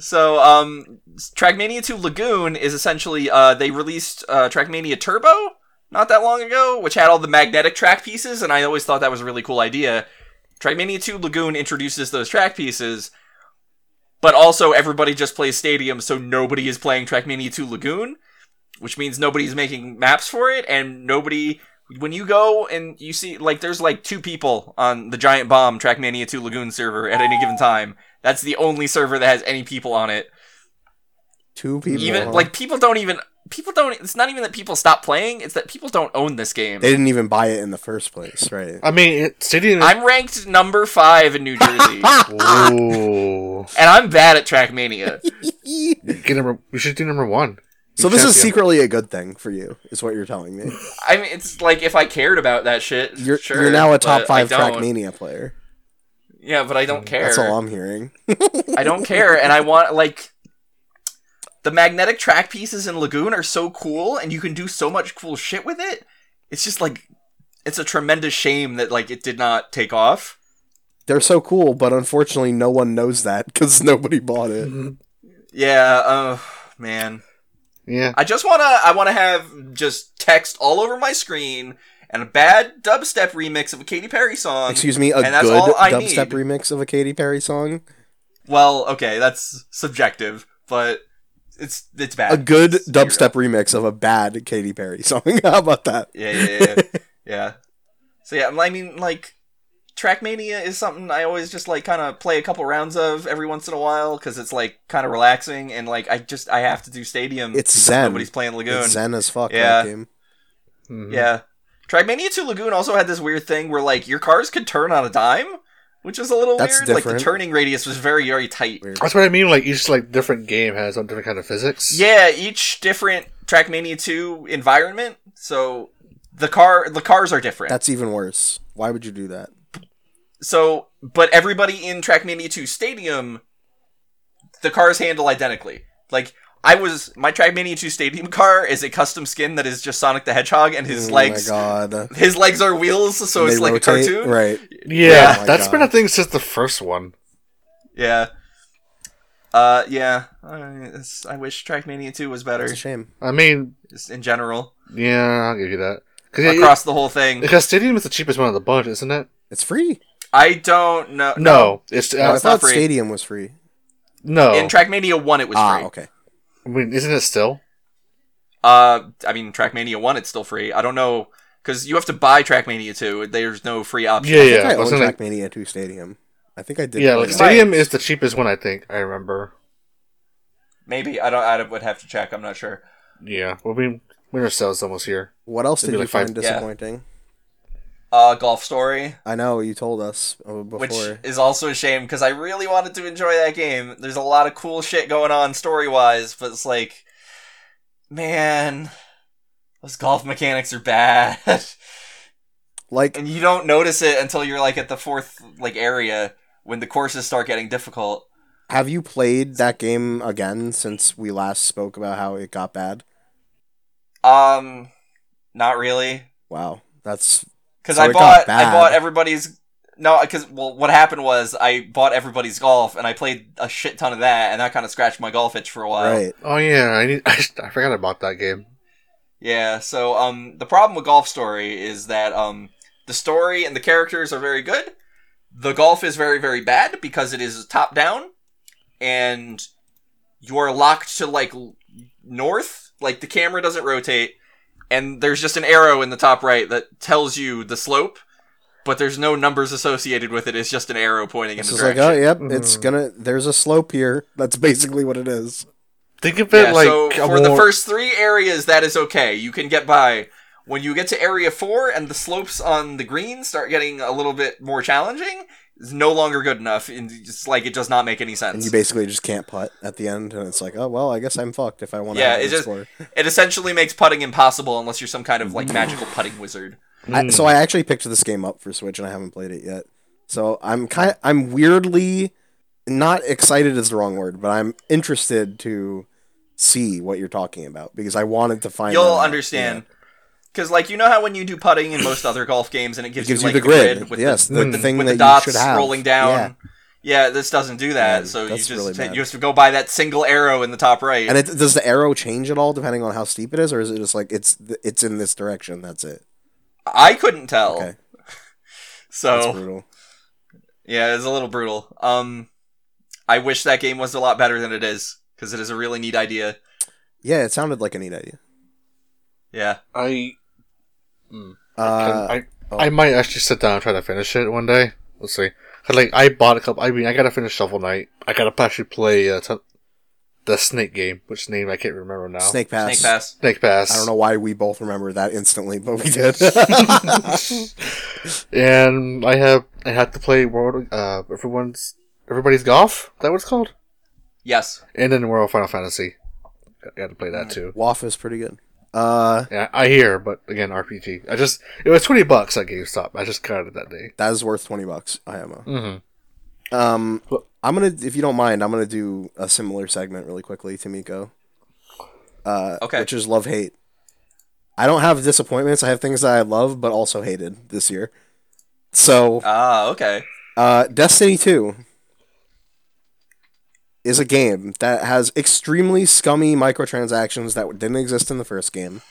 So, um, Trackmania 2 Lagoon is essentially, uh, they released, uh, Trackmania Turbo not that long ago, which had all the magnetic track pieces, and I always thought that was a really cool idea. Trackmania 2 Lagoon introduces those track pieces, but also everybody just plays Stadium, so nobody is playing Trackmania 2 Lagoon, which means nobody's making maps for it, and nobody when you go and you see like there's like two people on the giant bomb trackmania 2 lagoon server at any given time that's the only server that has any people on it Two people. even huh? like people don't even people don't it's not even that people stop playing it's that people don't own this game they didn't even buy it in the first place, right? I mean, it, Stadium. i'm ranked number five in new jersey Ooh. and i'm bad at trackmania Get number. We should do number one. so this is secretly a good thing for you, is what you're telling me. i mean it's like if i cared about that shit You're sure, you're now a top five I don't. Trackmania player. yeah but i don't care That's all I'm hearing. I don't care, and I want like the magnetic track pieces in Lagoon are so cool, and you can do so much cool shit with it. It's just like it's a tremendous shame that like it did not take off. They're so cool, but unfortunately, no one knows that because nobody bought it. Mhm. Yeah, oh man. Yeah. I just wanna I wanna have just text all over my screen and a bad dubstep remix of a Katy Perry song. Excuse me, a and that's good all I dubstep need. remix of a Katy Perry song. Well, okay, that's subjective, but it's it's bad. A good It's zero. dubstep remix of a bad Katy Perry song. How about that? Yeah, yeah, yeah. yeah. So yeah, I mean, like, Trackmania is something I always just like kind of play a couple rounds of every once in a while because it's like kind of relaxing and like I just I have to do Stadium. It's because zen. Nobody's playing Lagoon. It's zen as fuck. Yeah. That game. Mhm. Yeah. Trackmania 2 Lagoon also had this weird thing where like your cars could turn on a dime. Which is a little That's weird. Like the turning radius was very very tight. Weird. That's what I mean. Like each like different game has a different kind of physics. Yeah, each different Trackmania 2 environment. So the car the cars are different. That's even worse. Why would you do that? so but everybody in Trackmania 2 Stadium the cars handle identically. Like I was my Trackmania 2 Stadium car is a custom skin that is just Sonic the Hedgehog and his oh legs my god. his legs are wheels so They it's like rotate? a cartoon. Right. Yeah, Yeah. Oh my that's been a thing since the first one. Yeah. Uh yeah. I, I wish Trackmania 2 was better It's a shame. I mean, just in general yeah, I'll give you that. Because across the whole thing. because Stadium is the cheapest one of the bunch, isn't it? It's free. I don't know. No, it's I uh, it's not thought free. Stadium was free. no. In Trackmania 1 it was ah, free. okay. I mean, isn't it still? Uh, I mean, Trackmania One, it's still free. I don't know because you have to buy Trackmania Two. There's no free option. Yeah, I think yeah. I own Trackmania 2 Stadium. I think I did. yeah, like. Stadium is the cheapest one. I think I remember. Maybe I don't. I would have to check. I'm not sure. Yeah, well, we winter sales almost here. What else It'd did you like five- find Yeah. Uh, Golf Story, I know you told us uh, before. which is also a shame because I really wanted to enjoy that game. There's a lot of cool shit going on story wise, but it's like, man, those golf mechanics are bad, like and you don't notice it until you're like at the fourth like area when the courses start getting difficult. Have you played that game again since we last spoke about how it got bad? Um, not really. Wow, that's Because So I bought I bought everybody's no because well what happened was I bought everybody's golf and I played a shit ton of that and that kind of scratched my golf itch for a while. right. Oh yeah, I need. I, I forgot about that game. Yeah. So um the problem with Golf Story is that um the story and the characters are very good. The golf is very very bad because it is top down and you are locked to like north like the camera doesn't rotate and there's just an arrow in the top right that tells you the slope but there's no numbers associated with it it's just an arrow pointing in It's the just like, direction oh, yep, it's Mhm. gonna. There's a slope here. That's basically what it is. Think of it yeah, like so a for the first three areas that is okay you can get by when you get to area four and the slopes on the green start getting a little bit more challenging it's no longer good enough and it's like it does not make any And sense you basically just can't putt at the end, and it's like, oh well, I guess I'm fucked if I want to. Yeah, it just- score. it essentially makes putting impossible unless you're some kind of like magical putting wizard I, so I actually picked this game up for Switch and I haven't played it yet. So I'm kind of, I'm weirdly not excited is the wrong word, but I'm interested to see what you're talking about because I wanted to find you'll out. understand because like you know how when you do putting in most other golf games and it gives, It gives you, you, like, the grid. with yes, the, the, Mm. the thing with that the dots you should have rolling down Yeah. yeah. this doesn't do that Yeah, so you just really bad. you just go by that single arrow in the top right And it, does the arrow change at all depending on how steep it is, or is it just like it's it's in this direction? That's it. i couldn't tell Okay, that's so brutal. Yeah, it's a little brutal. Um, I wish that game was a lot better than it is because it is a really neat idea. Yeah, it sounded like a neat idea. Yeah, I, Uh, I, oh. I might actually sit down and try to finish it one day. We'll see. 'Cause, like I bought a couple. I mean, I gotta finish Shovel Knight. I gotta actually play uh, t- the Snake game, which name I can't remember now. Snake Pass. Snake Pass. Snake Pass. I don't know why we both remember that instantly, but we did. and I have I had to play World uh everyone's everybody's golf. Is that what it's called? Yes. And then World Final Fantasy. I had to play that too. WoFF is pretty good. Uh, Yeah, I hear, but again, RPG. I just it was twenty bucks at GameStop. I just got it that day. that is worth twenty bucks. IMO. Mm-hmm. Um, I'm gonna, if you don't mind, I'm gonna do a similar segment really quickly to Miko. Uh, Okay. Which is love hate. I don't have disappointments. I have things that I love, but also hated this year. So, Ah, okay. uh, Destiny Two is a game that has extremely scummy microtransactions that didn't exist in the first game.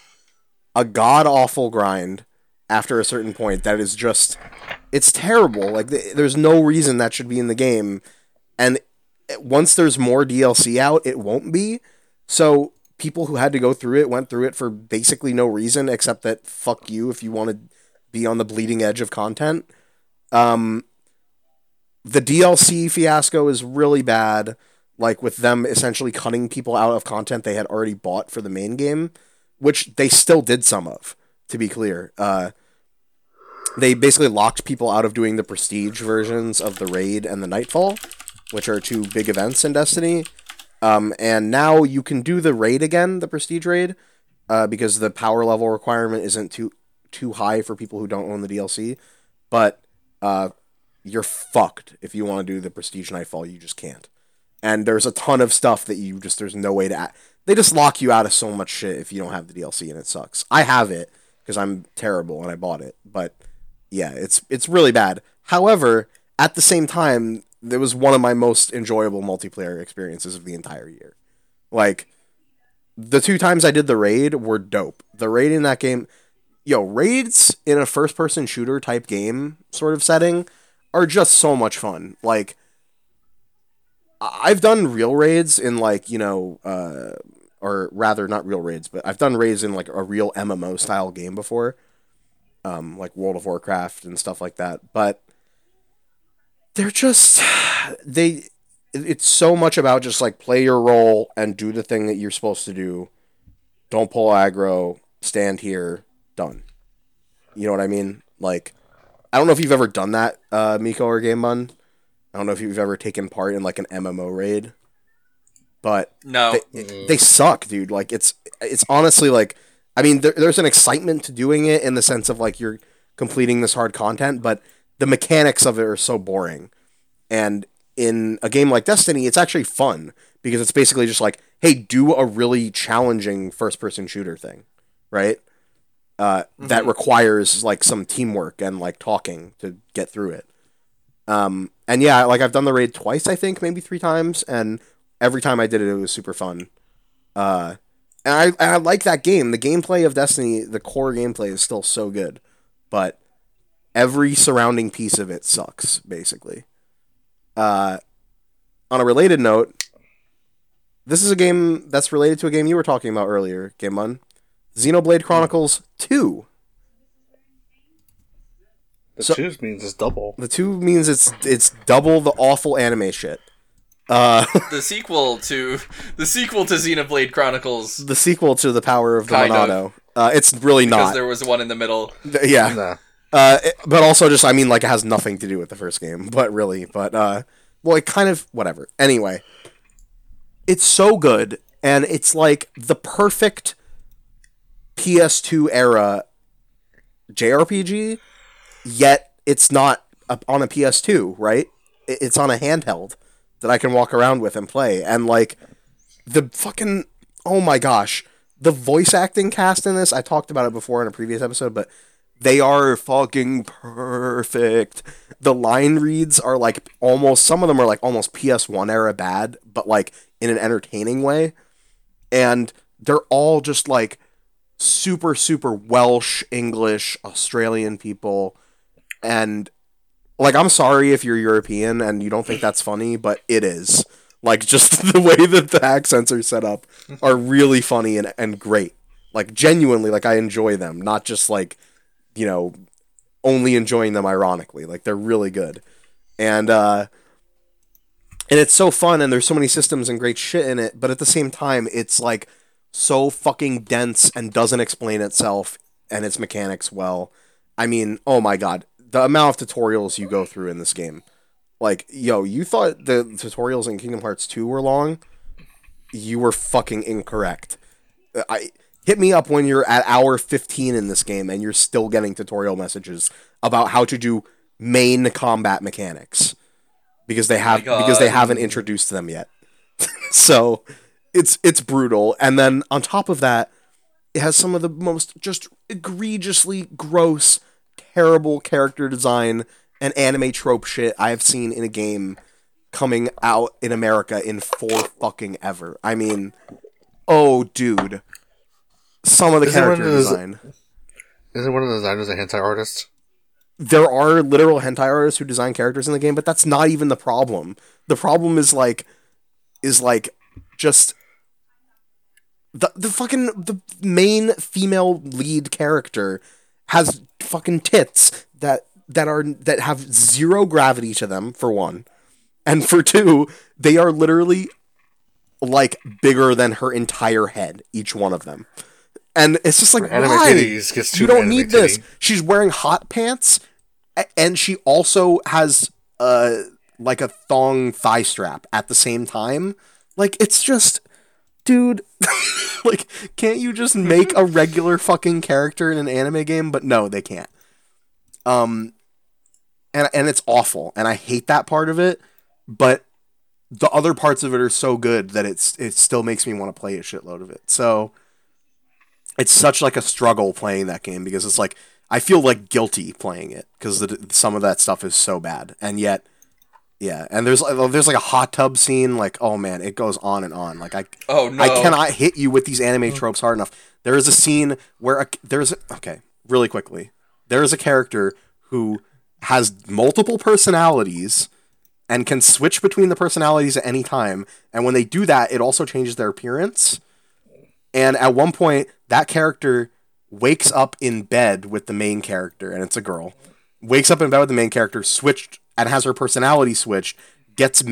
A god awful grind after a certain point that is just it's terrible. Like th- there's no reason that should be in the game, and once there's more DLC out, it won't be. So people who had to go through it went through it for basically no reason except that fuck you if you want to be on the bleeding edge of content. Um, the DLC fiasco is really bad. Like with them essentially cutting people out of content they had already bought for the main game, which they still did some of. To be clear, uh, they basically locked people out of doing the prestige versions of the raid and the nightfall, which are two big events in Destiny. Um, and now you can do the raid again, the prestige raid, uh, because the power level requirement isn't too too high for people who don't own the DLC. But uh, you're fucked if you want to do the prestige nightfall. You just can't. And there's a ton of stuff that you just there's no way to. Add. They just lock you out of so much shit if you don't have the DLC, and it sucks. I have it because I'm terrible and I bought it, but yeah, it's it's really bad. However, at the same time, it was one of my most enjoyable multiplayer experiences of the entire year. Like the two times I did the raid were dope. The raid in that game, yo, raids in a first person shooter type game sort of setting are just so much fun. Like I've done real raids in like, you know, uh or rather not real raids, but I've done raids in like a real MMO style game before. Um like World of Warcraft and stuff like that. But they're just they it's so much about just like play your role and do the thing that you're supposed to do. Don't pull aggro, stand here, done. You know what I mean? Like I don't know if you've ever done that, uh, Miko or Game Bun. I don't know if you've ever taken part in like an MMO raid, but No. they, they suck, dude. Like it's it's honestly like I mean there, there's an excitement to doing it in the sense of like you're completing this hard content, but the mechanics of it are so boring. And in a game like Destiny, it's actually fun because it's basically just like, hey, do a really challenging first person shooter thing, right? Uh, That requires like some teamwork and like talking to get through it. Um, and yeah, like I've done the raid twice, I think, maybe three times, and every time I did it, it was super fun. Uh, and I, and I like that game. The gameplay of Destiny, the core gameplay is still so good, but every surrounding piece of it sucks, basically. Uh, on a related note, this is a game that's related to a game you were talking about earlier, Game One. Xenoblade Chronicles 2. The So- choose means it's double. The 2 means it's it's double the awful anime shit. Uh, the sequel to the sequel to Xenoblade Chronicles the sequel to The Power of the Kind. Monado. Uh, it's really because not. Because there was one in the middle. Th- yeah. Nah. Uh, it- but also just I mean like it has nothing to do with the first game, but really, but uh, well, it kind of whatever. Anyway, it's so good, and it's like the perfect PS2 era JRPG, yet it's not on a PS2, right? It's on a handheld that I can walk around with and play, and like the fucking oh my gosh, the voice acting cast in this. I talked about it before in a previous episode, but they are fucking perfect. The line reads are like almost some of them are like almost PS1 era bad, but like in an entertaining way. And they're all just like super super Welsh, English, Australian people and like I'm sorry if you're European and you don't think that's funny, but it is. Like just the way that the accents are set up are really funny and, and great. Like genuinely, like I enjoy them, not just like, you know, only enjoying them ironically. Like they're really good. And uh and it's so fun and there's so many systems and great shit in it, but at the same time it's like so fucking dense and doesn't explain itself and its mechanics well. I mean, oh my god, the amount of tutorials you go through in this game. Like, yo, you thought the tutorials in Kingdom Hearts 2 were long? You were fucking incorrect. I hit me up when you're at hour 15 in this game and you're still getting tutorial messages about how to do main combat mechanics because they have oh God. because they haven't introduced them yet. so, it's it's brutal and then on top of that, it has some of the most just egregiously gross, terrible character design and anime trope shit I've seen in a game coming out in America in four fucking ever. I mean, oh dude. Some of the Is it of character those- design. Isn't one of the designers a hentai artist? There are literal hentai artists who design characters in the game, but that's not even the problem. The problem is like is like just the the fucking the main female lead character has fucking tits that that are that have zero gravity to them for one and for two they are literally like bigger than her entire head each one of them and it's just like why you don't need this. She's wearing hot pants, and she also has uh like a thong thigh strap at the same time. Like it's just, dude. like, can't you just make a regular fucking character in an anime game? But no, they can't. Um, and and it's awful, and I hate that part of it. But the other parts of it are so good that it's it still makes me want to play a shitload of it. So it's such like a struggle playing that game because it's like I feel like guilty playing it because some of that stuff is so bad, and yet, yeah. And there's uh, there's like a hot tub scene, like oh man, it goes on and on. Like I Oh no! I cannot hit you with these anime mm. tropes hard enough. There is a scene where a, there's a, okay, really quickly. There is a character who has multiple personalities and can switch between the personalities at any time. And when they do that, it also changes their appearance. And at one point, that character wakes up in bed with the main character, and it's a girl. Wakes up in bed with the main character, switched, and has her personality switched. Gets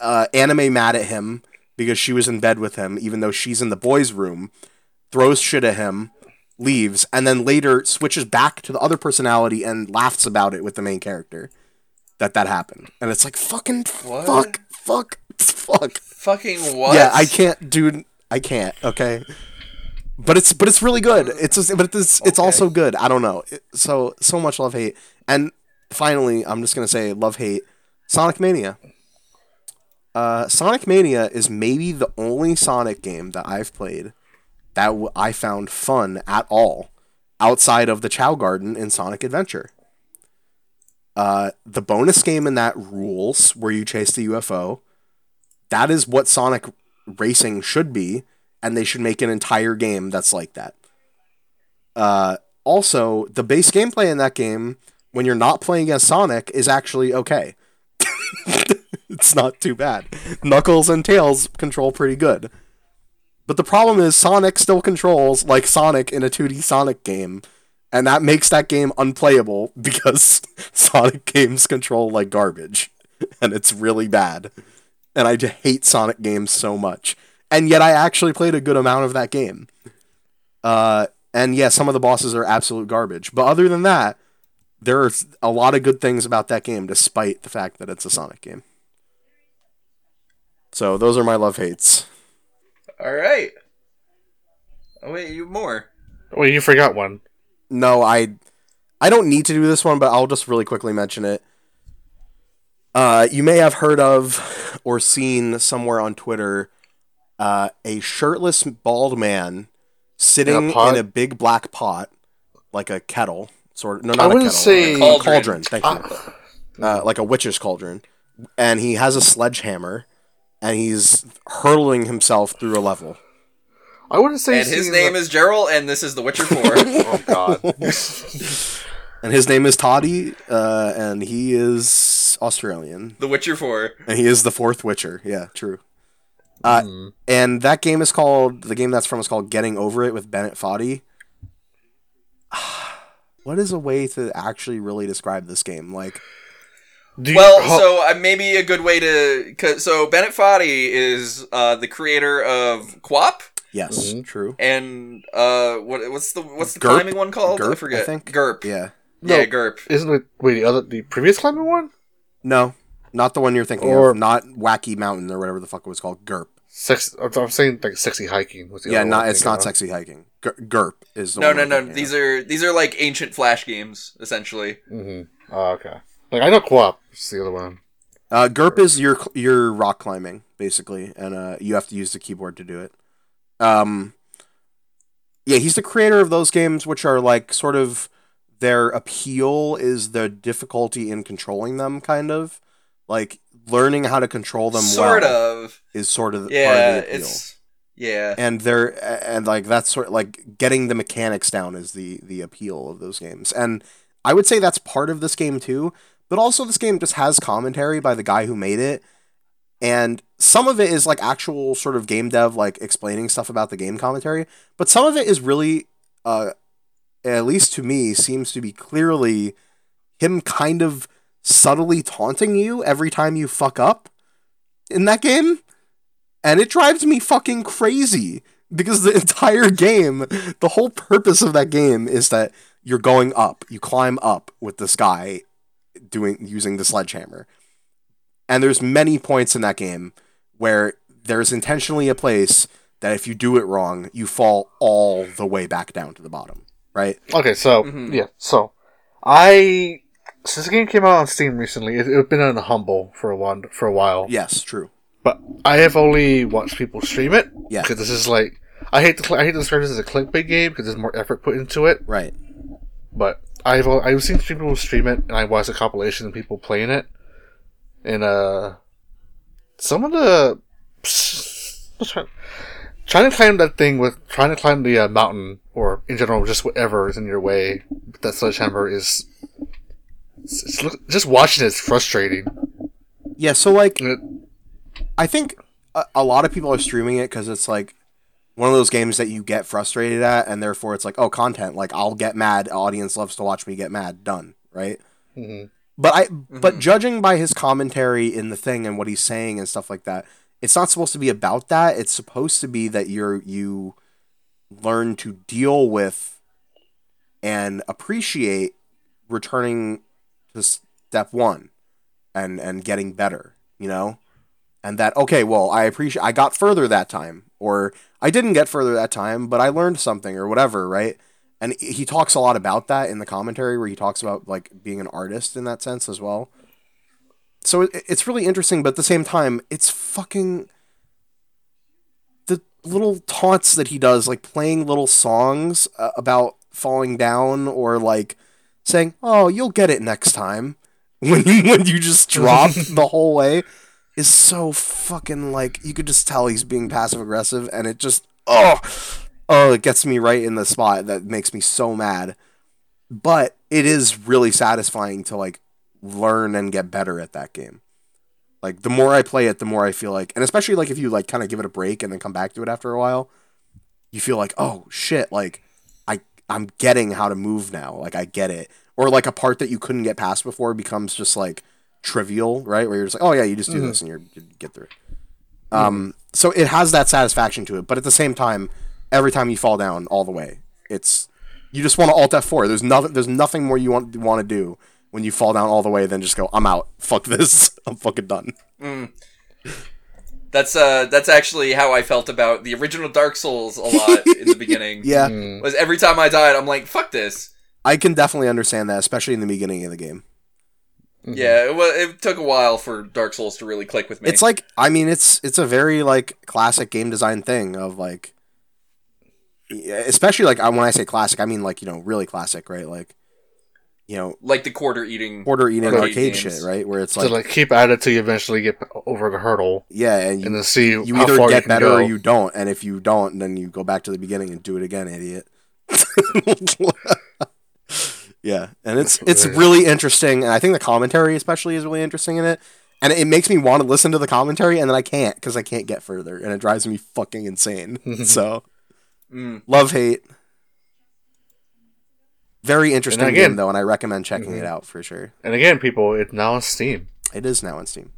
uh, anime mad at him because she was in bed with him, even though she's in the boys' room. Throws shit at him, leaves, and then later switches back to the other personality and laughs about it with the main character. That that happened, and it's like fucking What? fuck, fuck, fuck. Fucking what? Yeah, I can't, dude. I can't. Okay, but it's but it's really good. It's just, but it's it's Okay. also good. I don't know. It- so so much love hate, and finally, I'm just gonna say love hate. Sonic Mania. Uh, Sonic Mania is maybe the only Sonic game that I've played that w- I found fun at all, outside of the Chao Garden in Sonic Adventure. Uh, the bonus game in that rules where you chase the UFO. That is what Sonic racing should be, and they should make an entire game that's like that. Uh, also, the base gameplay in that game, when you're not playing as Sonic, is actually okay. it's not too bad. Knuckles and Tails control pretty good. But the problem is Sonic still controls like Sonic in a 2D Sonic game, and that makes that game unplayable because Sonic games control like garbage, and it's really bad. And I hate Sonic games so much. And yet I actually played a good amount of that game. Uh, and yeah, some of the bosses are absolute garbage. But other than that, there are a lot of good things about that game, despite the fact that it's a Sonic game. So those are my love hates. All right. Oh wait, you more. Wait, you forgot one. No, I I don't need to do this one, but I'll just really quickly mention it. Uh, you may have heard of or seen somewhere on Twitter uh, a shirtless bald man sitting In in a a, big black pot, like a kettle, sort of. No, I not a wouldn't kettle. say- a Cauldron. cauldron. Thank you. Uh, like a witch's cauldron, and he has a sledgehammer, and he's hurling himself through a level. I wouldn't say. And his name is Gerald, and this is The Witcher 4. Oh God. And his name is Toddy, uh, and he is Australian. the Witcher 4. And he is the fourth Witcher. Yeah, true. Uh, Hmm. And that game is called the game that's from is called Getting Over It with Bennett Foddy. What is a way to actually really describe this game? Like, you- Well, ho- so uh, maybe a good way to. Cause, so Bennett Foddy is uh, the creator of QWOP. yes, Mhm. true. And uh, what what's the what's the GIRP? climbing one called? I GIRP, forget. I think. GIRP. Yeah. Yeah, No. GIRP. isn't it? Wait, the other, the previous climbing one. No, not the one you're thinking Or- of. Not Wacky Mountain or whatever the fuck it was called. GIRP. Sex. I'm I'm saying like sexy hiking. Was the Yeah, other not one it's not of. sexy hiking. Gur- GIRP is the No, no, no. These are these are like ancient flash games, essentially. Mm-hmm. Oh, okay. Like I know co-op. The other one. Uh, GIRP is your your rock climbing basically, and uh, you have to use the keyboard to do it. Um, yeah, he's the creator of those games, which are like sort of their appeal is the difficulty in controlling them, kind of like learning how to control them. sort well of. is sort of Yeah, of it's yeah. and they're and like that's sort of like getting the mechanics down is the the appeal of those games. And i would say that's part of this game too but also this game just has commentary by the guy who made it. And some of it is like actual sort of game dev like explaining stuff about the game commentary but some of it is really uh at least to me seems to be clearly him kind of subtly taunting you every time you fuck up in that game and it drives me fucking crazy because the entire game, the whole purpose of that game is that you're going up, you climb up with this guy doing using the sledgehammer. And there's many points in that game where there's intentionally a place that if you do it wrong, you fall all the way back down to the bottom, right? Okay, so Mhm. yeah, so I since the game came out on Steam recently, it, it's been on humble for a while. For a while, Yes, true. But I have only watched people stream it. Yeah. because this is like I hate to I hate to describe this as a clickbait game because there's more effort put into it. Right. But I've I've seen people stream it, and I watched a compilation of people playing it, and uh, some of the trying, trying to climb that thing with trying to climb the uh, mountain or in general just whatever is in your way. That sledgehammer is. It's, it's, just watching it is frustrating. Yeah, so like It- I think a, a lot of people are streaming it because it's like one of those games that you get frustrated at, and therefore it's like, oh, content. Like I'll get mad. Audience loves to watch me get mad. Done. Right. Mhm. But I, but judging by his commentary in the thing and what he's saying and stuff like that, it's not supposed to be about that. It's supposed to be that you're you learn to deal with and appreciate returning to step one and and getting better. You know, and that okay, well, I appreciate I got further that time, or I didn't get further that time, but I learned something or whatever, right? And he talks a lot about that in the commentary, where he talks about like being an artist in that sense as well. So it's really interesting, but at the same time, it's fucking the little taunts that he does, like playing little songs uh, about falling down or like saying, "Oh, you'll get it next time," when you, when you just drop the whole way, is so fucking like you could just tell he's being passive aggressive, and it just oh oh it gets me right in the spot that makes me so mad. But it is really satisfying to like learn and get better at that game. Like the more I play it, the more I feel like, and especially like if you like kind of give it a break and then come back to it after a while, you feel like, oh shit, like I I'm getting how to move now. Like I get it. Or like a part that you couldn't get past before becomes just like trivial, right? Where you're just like, oh yeah, you just do this and you're, you get through it. Um, so it has that satisfaction to it, but at the same time, every time you fall down all the way, it's you just want to alt F4. There's nothing. There's nothing more you want want to do when you fall down all the way than just go, I'm out. Fuck this. I'm fucking done. That's uh that's actually how I felt about the original Dark Souls a lot in the beginning. Yeah, Mm. Was every time I died, I'm like, fuck this. I can definitely understand that, especially in the beginning of the game. Mm-hmm. Yeah, it, wa it took a while for Dark Souls to really click with me. It's like, I mean, it's it's a very like classic game design thing of like, especially like when I say classic, I mean like you know really classic, right? Like, you know, like the quarter eating. quarter eating Arcade arcade, shit, right? Where it's to like, like keep at it till you eventually get over the hurdle, yeah, and you, and then see you how either far get you better go. or you don't, and if you don't, then you go back to the beginning and do it again, idiot. yeah, and it's it's really interesting, and I think the commentary especially is really interesting in it, and it makes me want to listen to the commentary, and then I can't because I can't get further, and it drives me fucking insane. so Mm. love hate. Very interesting again- game though, and I recommend checking it out for sure. And again, people, it's now on Steam. It is now on Steam.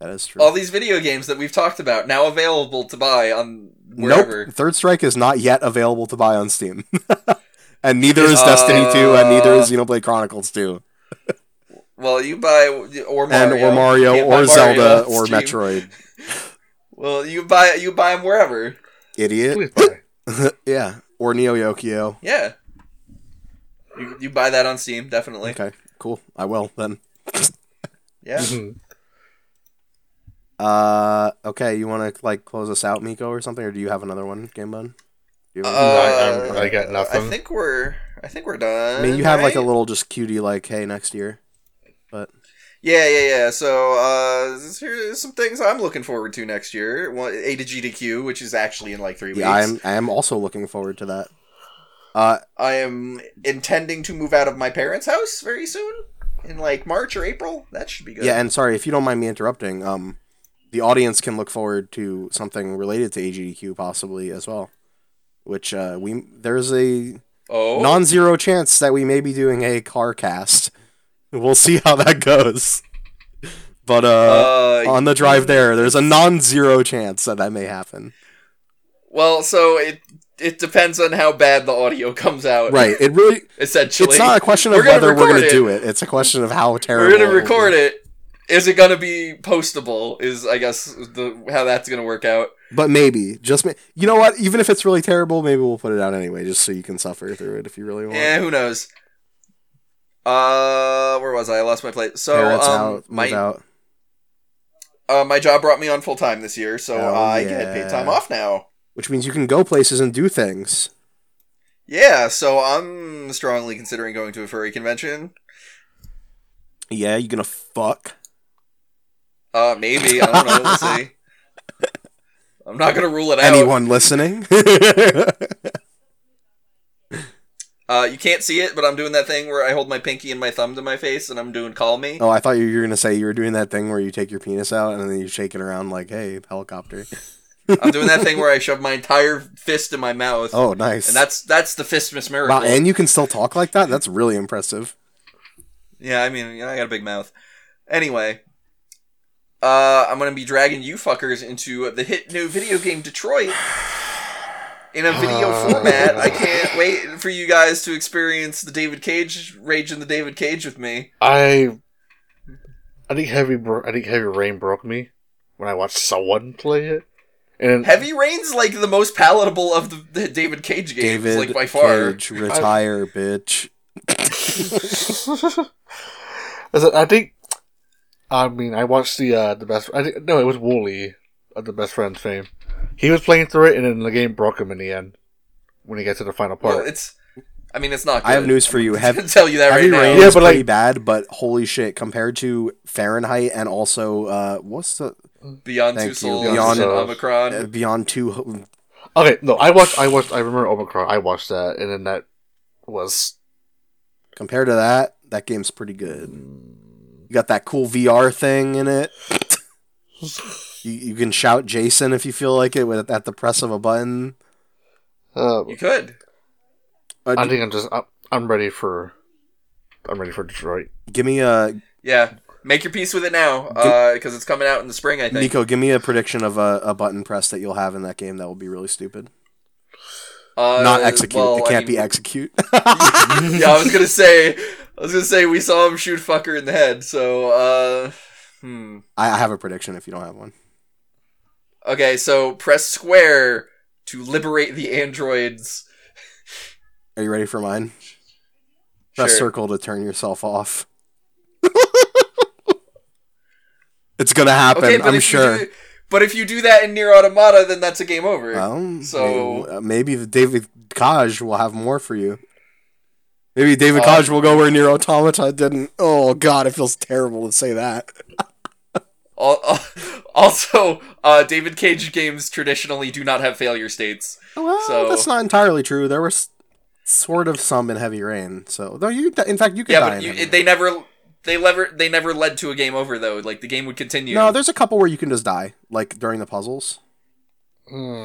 That is true. All these video games that we've talked about now available to buy on wherever. Nope. Third Strike is not yet available to buy on Steam. and neither is Uh, Destiny 2 and neither is Xenoblade Chronicles 2. Well, you buy or And Mario, or Mario You can't buy or Zelda on or Steam. Metroid. Well, you buy you buy them wherever. Idiot. Yeah. Or Neo Yokio. Yeah. You, you buy that on Steam, definitely. Okay. Cool. I will then. Yeah. Mhm. Uh okay, you want to like close us out, Miko, or something or do you have another one, Game Bun? Do you have Uh, I- I got nothing. I think we're I think we're done. I mean, you have like a little just cutie like, hey, next year. But Yeah, yeah, yeah. So uh here's some things I'm looking forward to next year. One, A to G to Q, which is actually in like three yeah, I weeks. am I am also looking forward to that. Uh I am intending to move out of my parents' house very soon. In like March or April. That should be good. Yeah, and sorry if you don't mind me interrupting. Um, the audience can look forward to something related to AGDQ possibly as well, which uh, we there's a oh. non-zero chance that we may be doing a car cast. We'll see how that goes. But uh, uh, on the drive there, there's a non-zero chance that that may happen. Well, so it it depends on how bad the audio comes out. Right. It really. Essentially, It's not a question of We're whether we're going to do it. It's a question of how terrible. We're gonna record it. Is it gonna be postable? Is I guess the how that's gonna work out. But maybe, just ma- you know what? Even if it's really terrible, maybe we'll put it out anyway, just so you can suffer through it if you really want. Yeah, who knows? Uh, where was I? I lost my place. So, um, out, my out. uh, my job brought me on full time this year, so Hell I yeah. get paid time off now. which means you can go places and do things. Yeah, so I'm strongly considering going to a furry convention. Yeah, you gonna fuck? Uh, maybe I don't know. We'll see. I'm not gonna rule it out. Anyone listening? Uh, you can't see it, but I'm doing that thing where I hold my pinky and my thumb to my face, and I'm doing "call me." oh, I thought you were gonna say you were doing that thing where you take your penis out and then you shake it around like, "Hey, helicopter." I'm doing that thing where I shove my entire fist in my mouth, Oh, nice. and that's that's the Fistmas miracle. wow, and you can still talk like that. That's really impressive. Yeah, I mean, I got a big mouth. Anyway, uh, I'm gonna be dragging you fuckers into the hit new video game Detroit in a video Uh. format. I can't wait for you guys to experience the David Cage rage in the David Cage with me. I I think heavy bro- I think heavy rain broke me when I watched someone play it. And Heavy Rain's like the most palatable of the, the David Cage games, David like by far. Cage, retire, bitch. I said- I think I mean I watched the uh the best I think no it was Woolie of the best friends fame. He was playing through it and then the game broke him in the end when he gets to the final part. Well, it's. I mean, it's not. Good. I have news for you. I Heavy, can tell you that Heavy right Rain now. Yeah, is but, pretty like- bad, but holy shit, compared to Fahrenheit and also uh, what's the Beyond Thank Two you. Souls, Beyond- and Omikron. uh, Beyond Two? Okay, no, I watched I watched I remember Omikron, I watched that and then that was Compared to that, that game's pretty good. You got that cool VR thing in it. you, you can shout Jason if you feel like it with at the press of a button. uh, You could. Uh, I d- think I'm just I'm, I'm ready for I'm ready for Detroit. give me a Yeah. Make your peace with it now, because it's coming out in the spring, I think. Nico. Give me a prediction of a, a button press that you'll have in that game that will be really stupid. Uh, Not execute. well, it can't mean- be execute. yeah, I was gonna say. I was gonna say we saw him shoot fucker in the head. So, uh, hmm. I, have a prediction if you don't have one. Okay, so press square to liberate the androids. Are you ready for mine? Press Sure. circle to turn yourself off. it's gonna happen. Okay, I'm sure. Do, but if you do that in Nier Automata, then that's a game over. Well, So- maybe, maybe the David Cage will have more for you. Maybe David Um, Cage will go where Nier Automata didn't. Oh God, it feels terrible to say that. Al- al- Also, uh, David Cage games traditionally do not have failure states. Well, So- that's not entirely true. There was sort of some in Heavy Rain. So, though you, in fact, you could yeah, die. but you, they never, they never, they never led to a game over though. Like the game would continue. no, there's a couple where you can just die, like during the puzzles. Hmm.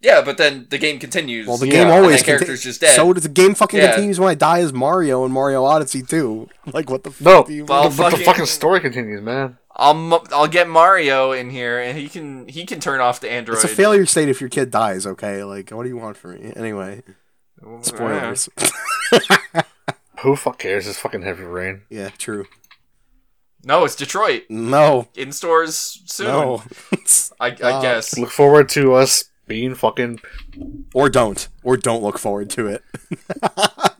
Yeah, but then the game continues. Well, the Yeah, game and always that character's conti- just dead. So does the game fucking Yeah. continues when I die as Mario in Mario Odyssey too. Like what the No, fuck do you Well, but, but the fucking- fucking story continues, man. I'll I'll get Mario in here, and he can he can turn off the android. It's a failure state if your kid dies, okay? Like what do you want from me? Anyway, spoilers. Who fuck cares? It's fucking heavy rain. yeah, true. No, it's Detroit No. in stores soon. No. I, I Stop. guess. Look forward to us being fucking. or don't. Or don't look forward to it.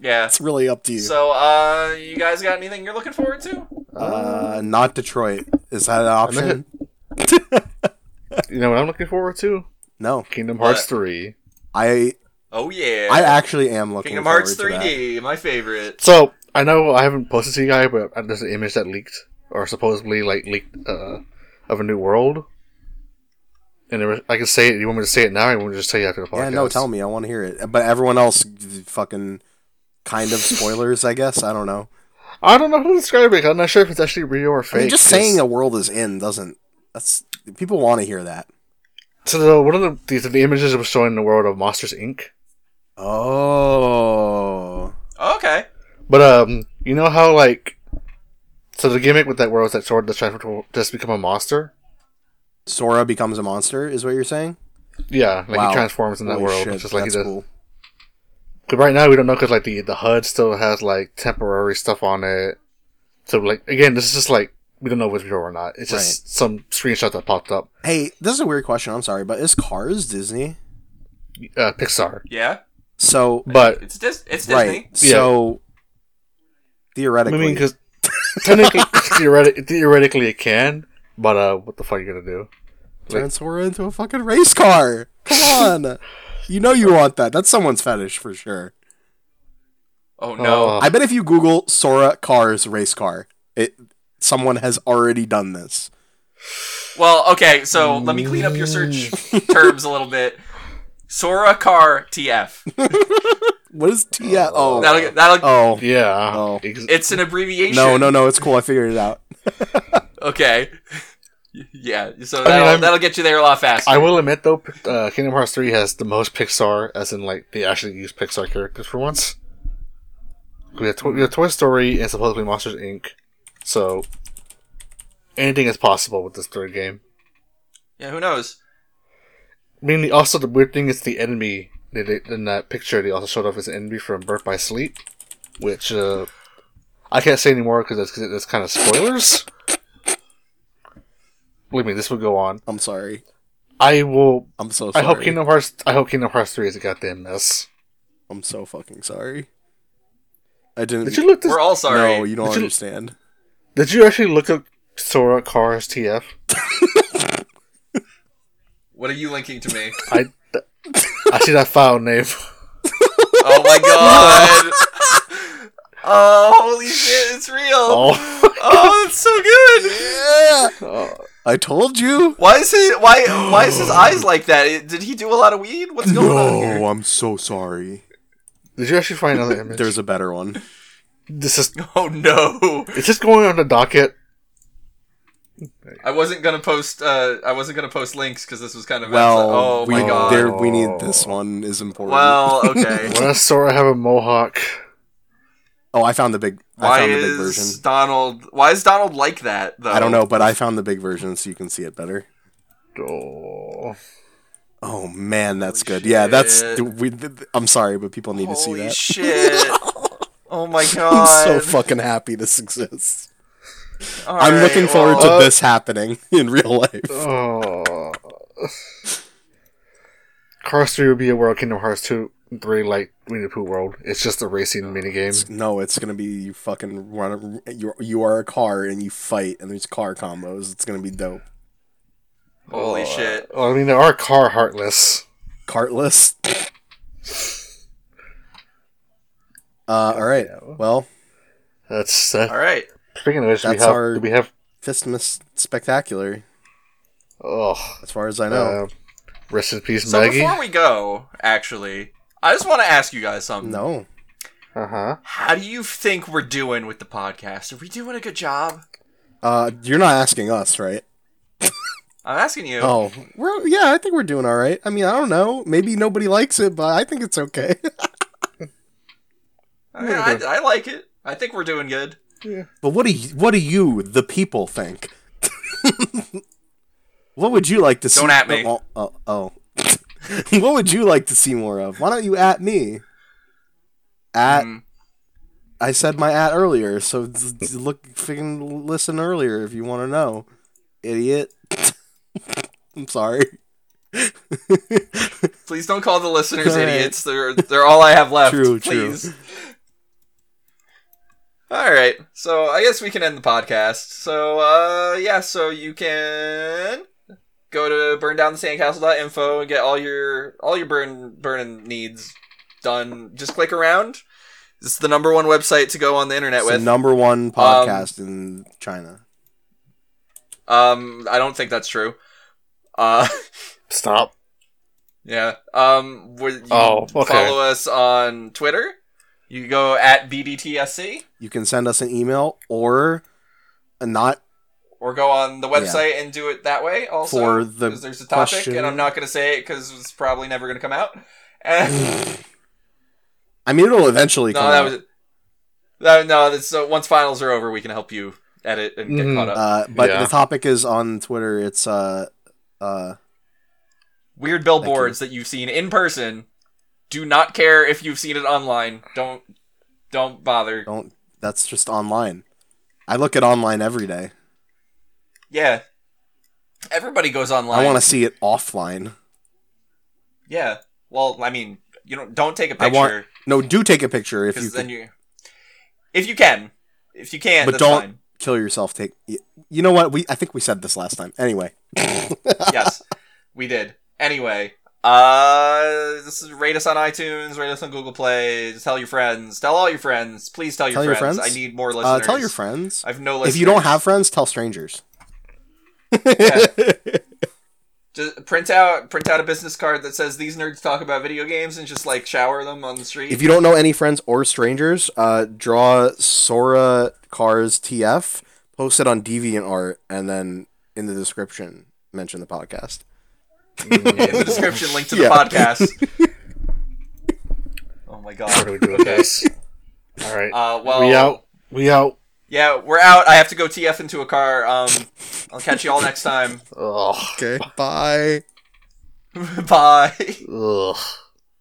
Yeah. It's really up to you. So, uh, you guys got anything you're looking forward to? uh not Detroit. Is that an option? You know what I'm looking forward to? No. Kingdom Hearts What? three. I Oh yeah. I actually am looking Kingdom forward Hearts to that. 3D, my favorite. So I know I haven't posted to you guys, but there's an image that leaked or supposedly like leaked uh, of a new world. And was, I can say it. You want me to say it now? Or you want me to just tell you after the podcast? Yeah, no, tell me. I want to hear it. But everyone else fucking kind of spoilers, I guess. I don't know. I don't know how to describe it. I'm not sure if it's actually real or I fake. mean, just 'cause- saying a world is in doesn't. That's people want to hear that. So the, one of the, the the images was showing the world of Monsters Inc. Oh, Okay. But um, you know how like, so the gimmick with that world is that Sora does transfer to just become a monster. Sora becomes a monster, is what you're saying? Yeah, like Wow. he transforms in that Holy world, shit, just like he that's does. cool. Because right now we don't know because like the the HUD still has like temporary stuff on it. So like again, this is just like we don't know if it's real or not. It's just some screenshot that popped up. Hey, this is a weird question. I'm sorry, but is Cars Disney? Uh, Pixar, Yeah, So but it's Dis- it's Disney. right. Yeah. So I mean because technically, theoretically, theoretically it can. But uh, what the fuck are you gonna do? Turn Sora into a fucking race car. Come on. you know you want that. That's someone's fetish for sure. Oh no. Oh. I bet if you Google Sora cars race car, it someone has already done this. Well, okay, so let me clean up your search terms a little bit. Sora Car TF. What is T? Oh. oh, That'll get, that'll. oh, Yeah. Oh. Ex- It's an abbreviation. no, no, no. It's cool. I figured it out. Okay. Yeah, so that'll, I'm- that'll get you there a lot faster. I will admit though, uh, Kingdom Hearts three has the most Pixar, as in like they actually use Pixar characters for once. We have, to- we have Toy Story and supposedly Monsters Inc. So anything is possible with this third game. Yeah, who knows? I mean, also the weird thing is the enemy they, they, in that picture. They also showed off as an enemy from Birth by Sleep, which uh, I can't say anymore because it's, it's kind of spoilers. Believe me, this will go on. I'm sorry. I will. I'm so sorry. I hope Kingdom Hearts. I hope Kingdom Hearts three is a goddamn mess. I'm so fucking sorry. I didn't. Did you look this? We're all sorry. No, you don't Did you- understand. Did you actually look up Sora Cars TF? What are you linking to me? I. I see that file name. Oh my god! oh, holy shit, it's real! Oh, Oh. that's so good! Yeah, oh. I told you. Why is his why why is his eyes like that? Did he do a lot of weed? What's going on here? No, I'm so sorry. Did you actually find another image? There's a better one. This is. Oh no! It's just going on the docket. I wasn't gonna post. Uh, I wasn't gonna post links because this was kind of. Well, oh we my god. there we need this one is important. Well, okay. Why does Sora have a mohawk? Oh, I found the big. I why found the big is version. Donald? Why is Donald like that? Though I don't know, but I found the big version so you can see it better. Oh. Oh man, that's Holy good. Yeah, that's. shit. We, I'm sorry, but people need to see Holy that. shit! oh my god! I'm so fucking happy this exists. All I'm right, looking forward well, to this happening in real life. Uh, oh. Cars 3 would be a world Kingdom Hearts 2 and 3 like Winnie the Pooh world. It's just a racing minigame. No, it's gonna be you fucking run. You you are a car and you fight, and there's car combos. It's gonna be dope. Holy shit! Well, I mean, there are car heartless. Cartless. Uh, all right. Well, That's uh, All right. speaking of which, we have our- do we have Fistmas spectacular, oh as far as I know. uh, rest in peace, So Maggie. before we go, actually, I just want to ask you guys something. no. Uh huh. How do you think we're doing with the podcast? Are we doing a good job? Uh, you're not asking us, right? I'm asking you. Oh, we're yeah. I think we're doing all right. I mean, I don't know. Maybe nobody likes it, but I think it's okay. I, mean, I, I like it. I think we're doing good. Yeah. But what do you, what do you, the people, think? what would you like to see? Don't at me. Oh, oh, oh. what would you like to see more of? Why don't you at me? At Mm. I said my at earlier, so look, fucking listen earlier if you want to know, idiot. I'm sorry. Please don't call the listeners All right. idiots. They're they're all I have left. True, true. All right. So I guess we can end the podcast. So uh yeah, so you can go to burndownthesandcastle.info and get all your all your burn burning needs done. Just click around. It's the number one website to go on the internet It's the number one podcast in China. um I don't think that's true. Uh Stop. Yeah. Um. Would you Oh, okay. follow us on Twitter? You go at BDTSC You can send us an email or a not or go on the website and do it that way. Also, For the 'cause there's a topic, question- and I'm not going to say it because it's probably never going to come out. I mean, it'll eventually no, come that out. was that, no. That's so once finals are over, we can help you edit and get Mhm. caught up. Uh, but Yeah. the topic is on Twitter. It's uh, uh, weird billboards that you've seen in person. Do not care if you've seen it online. Don't don't bother. Don't. That's just online. I look at online every day. Yeah. Everybody goes online. I want to see it offline. Yeah. Well, I mean, you don't don't take a picture want- No, do take a picture if you then can. you if you can. If you can't, But that's don't- fine. kill yourself. Take. You know what? We I think we said this last time. Anyway. yes, we did. Anyway, uh, this is rate us on iTunes, rate us on Google Play. Tell your friends. Tell all your friends. Please tell your, Tell your friends. friends? I need more Uh, listeners. tell your friends. I have no listeners. If you don't have friends, tell strangers. Yeah. just print out print out a business card that says these nerds talk about video games and just like shower them on the street. If you don't know any friends or strangers, uh, draw Sora Cars TF, post it on DeviantArt, and then in the description mention the podcast. in the description, link to the Yeah. podcast. oh my god! What god. do we do with this? All right. Uh, well, we out. We out. Yeah, we're out. I have to go TF into a car. Um, I'll catch you all next time. Ugh. Okay, bye. Bye. Ugh.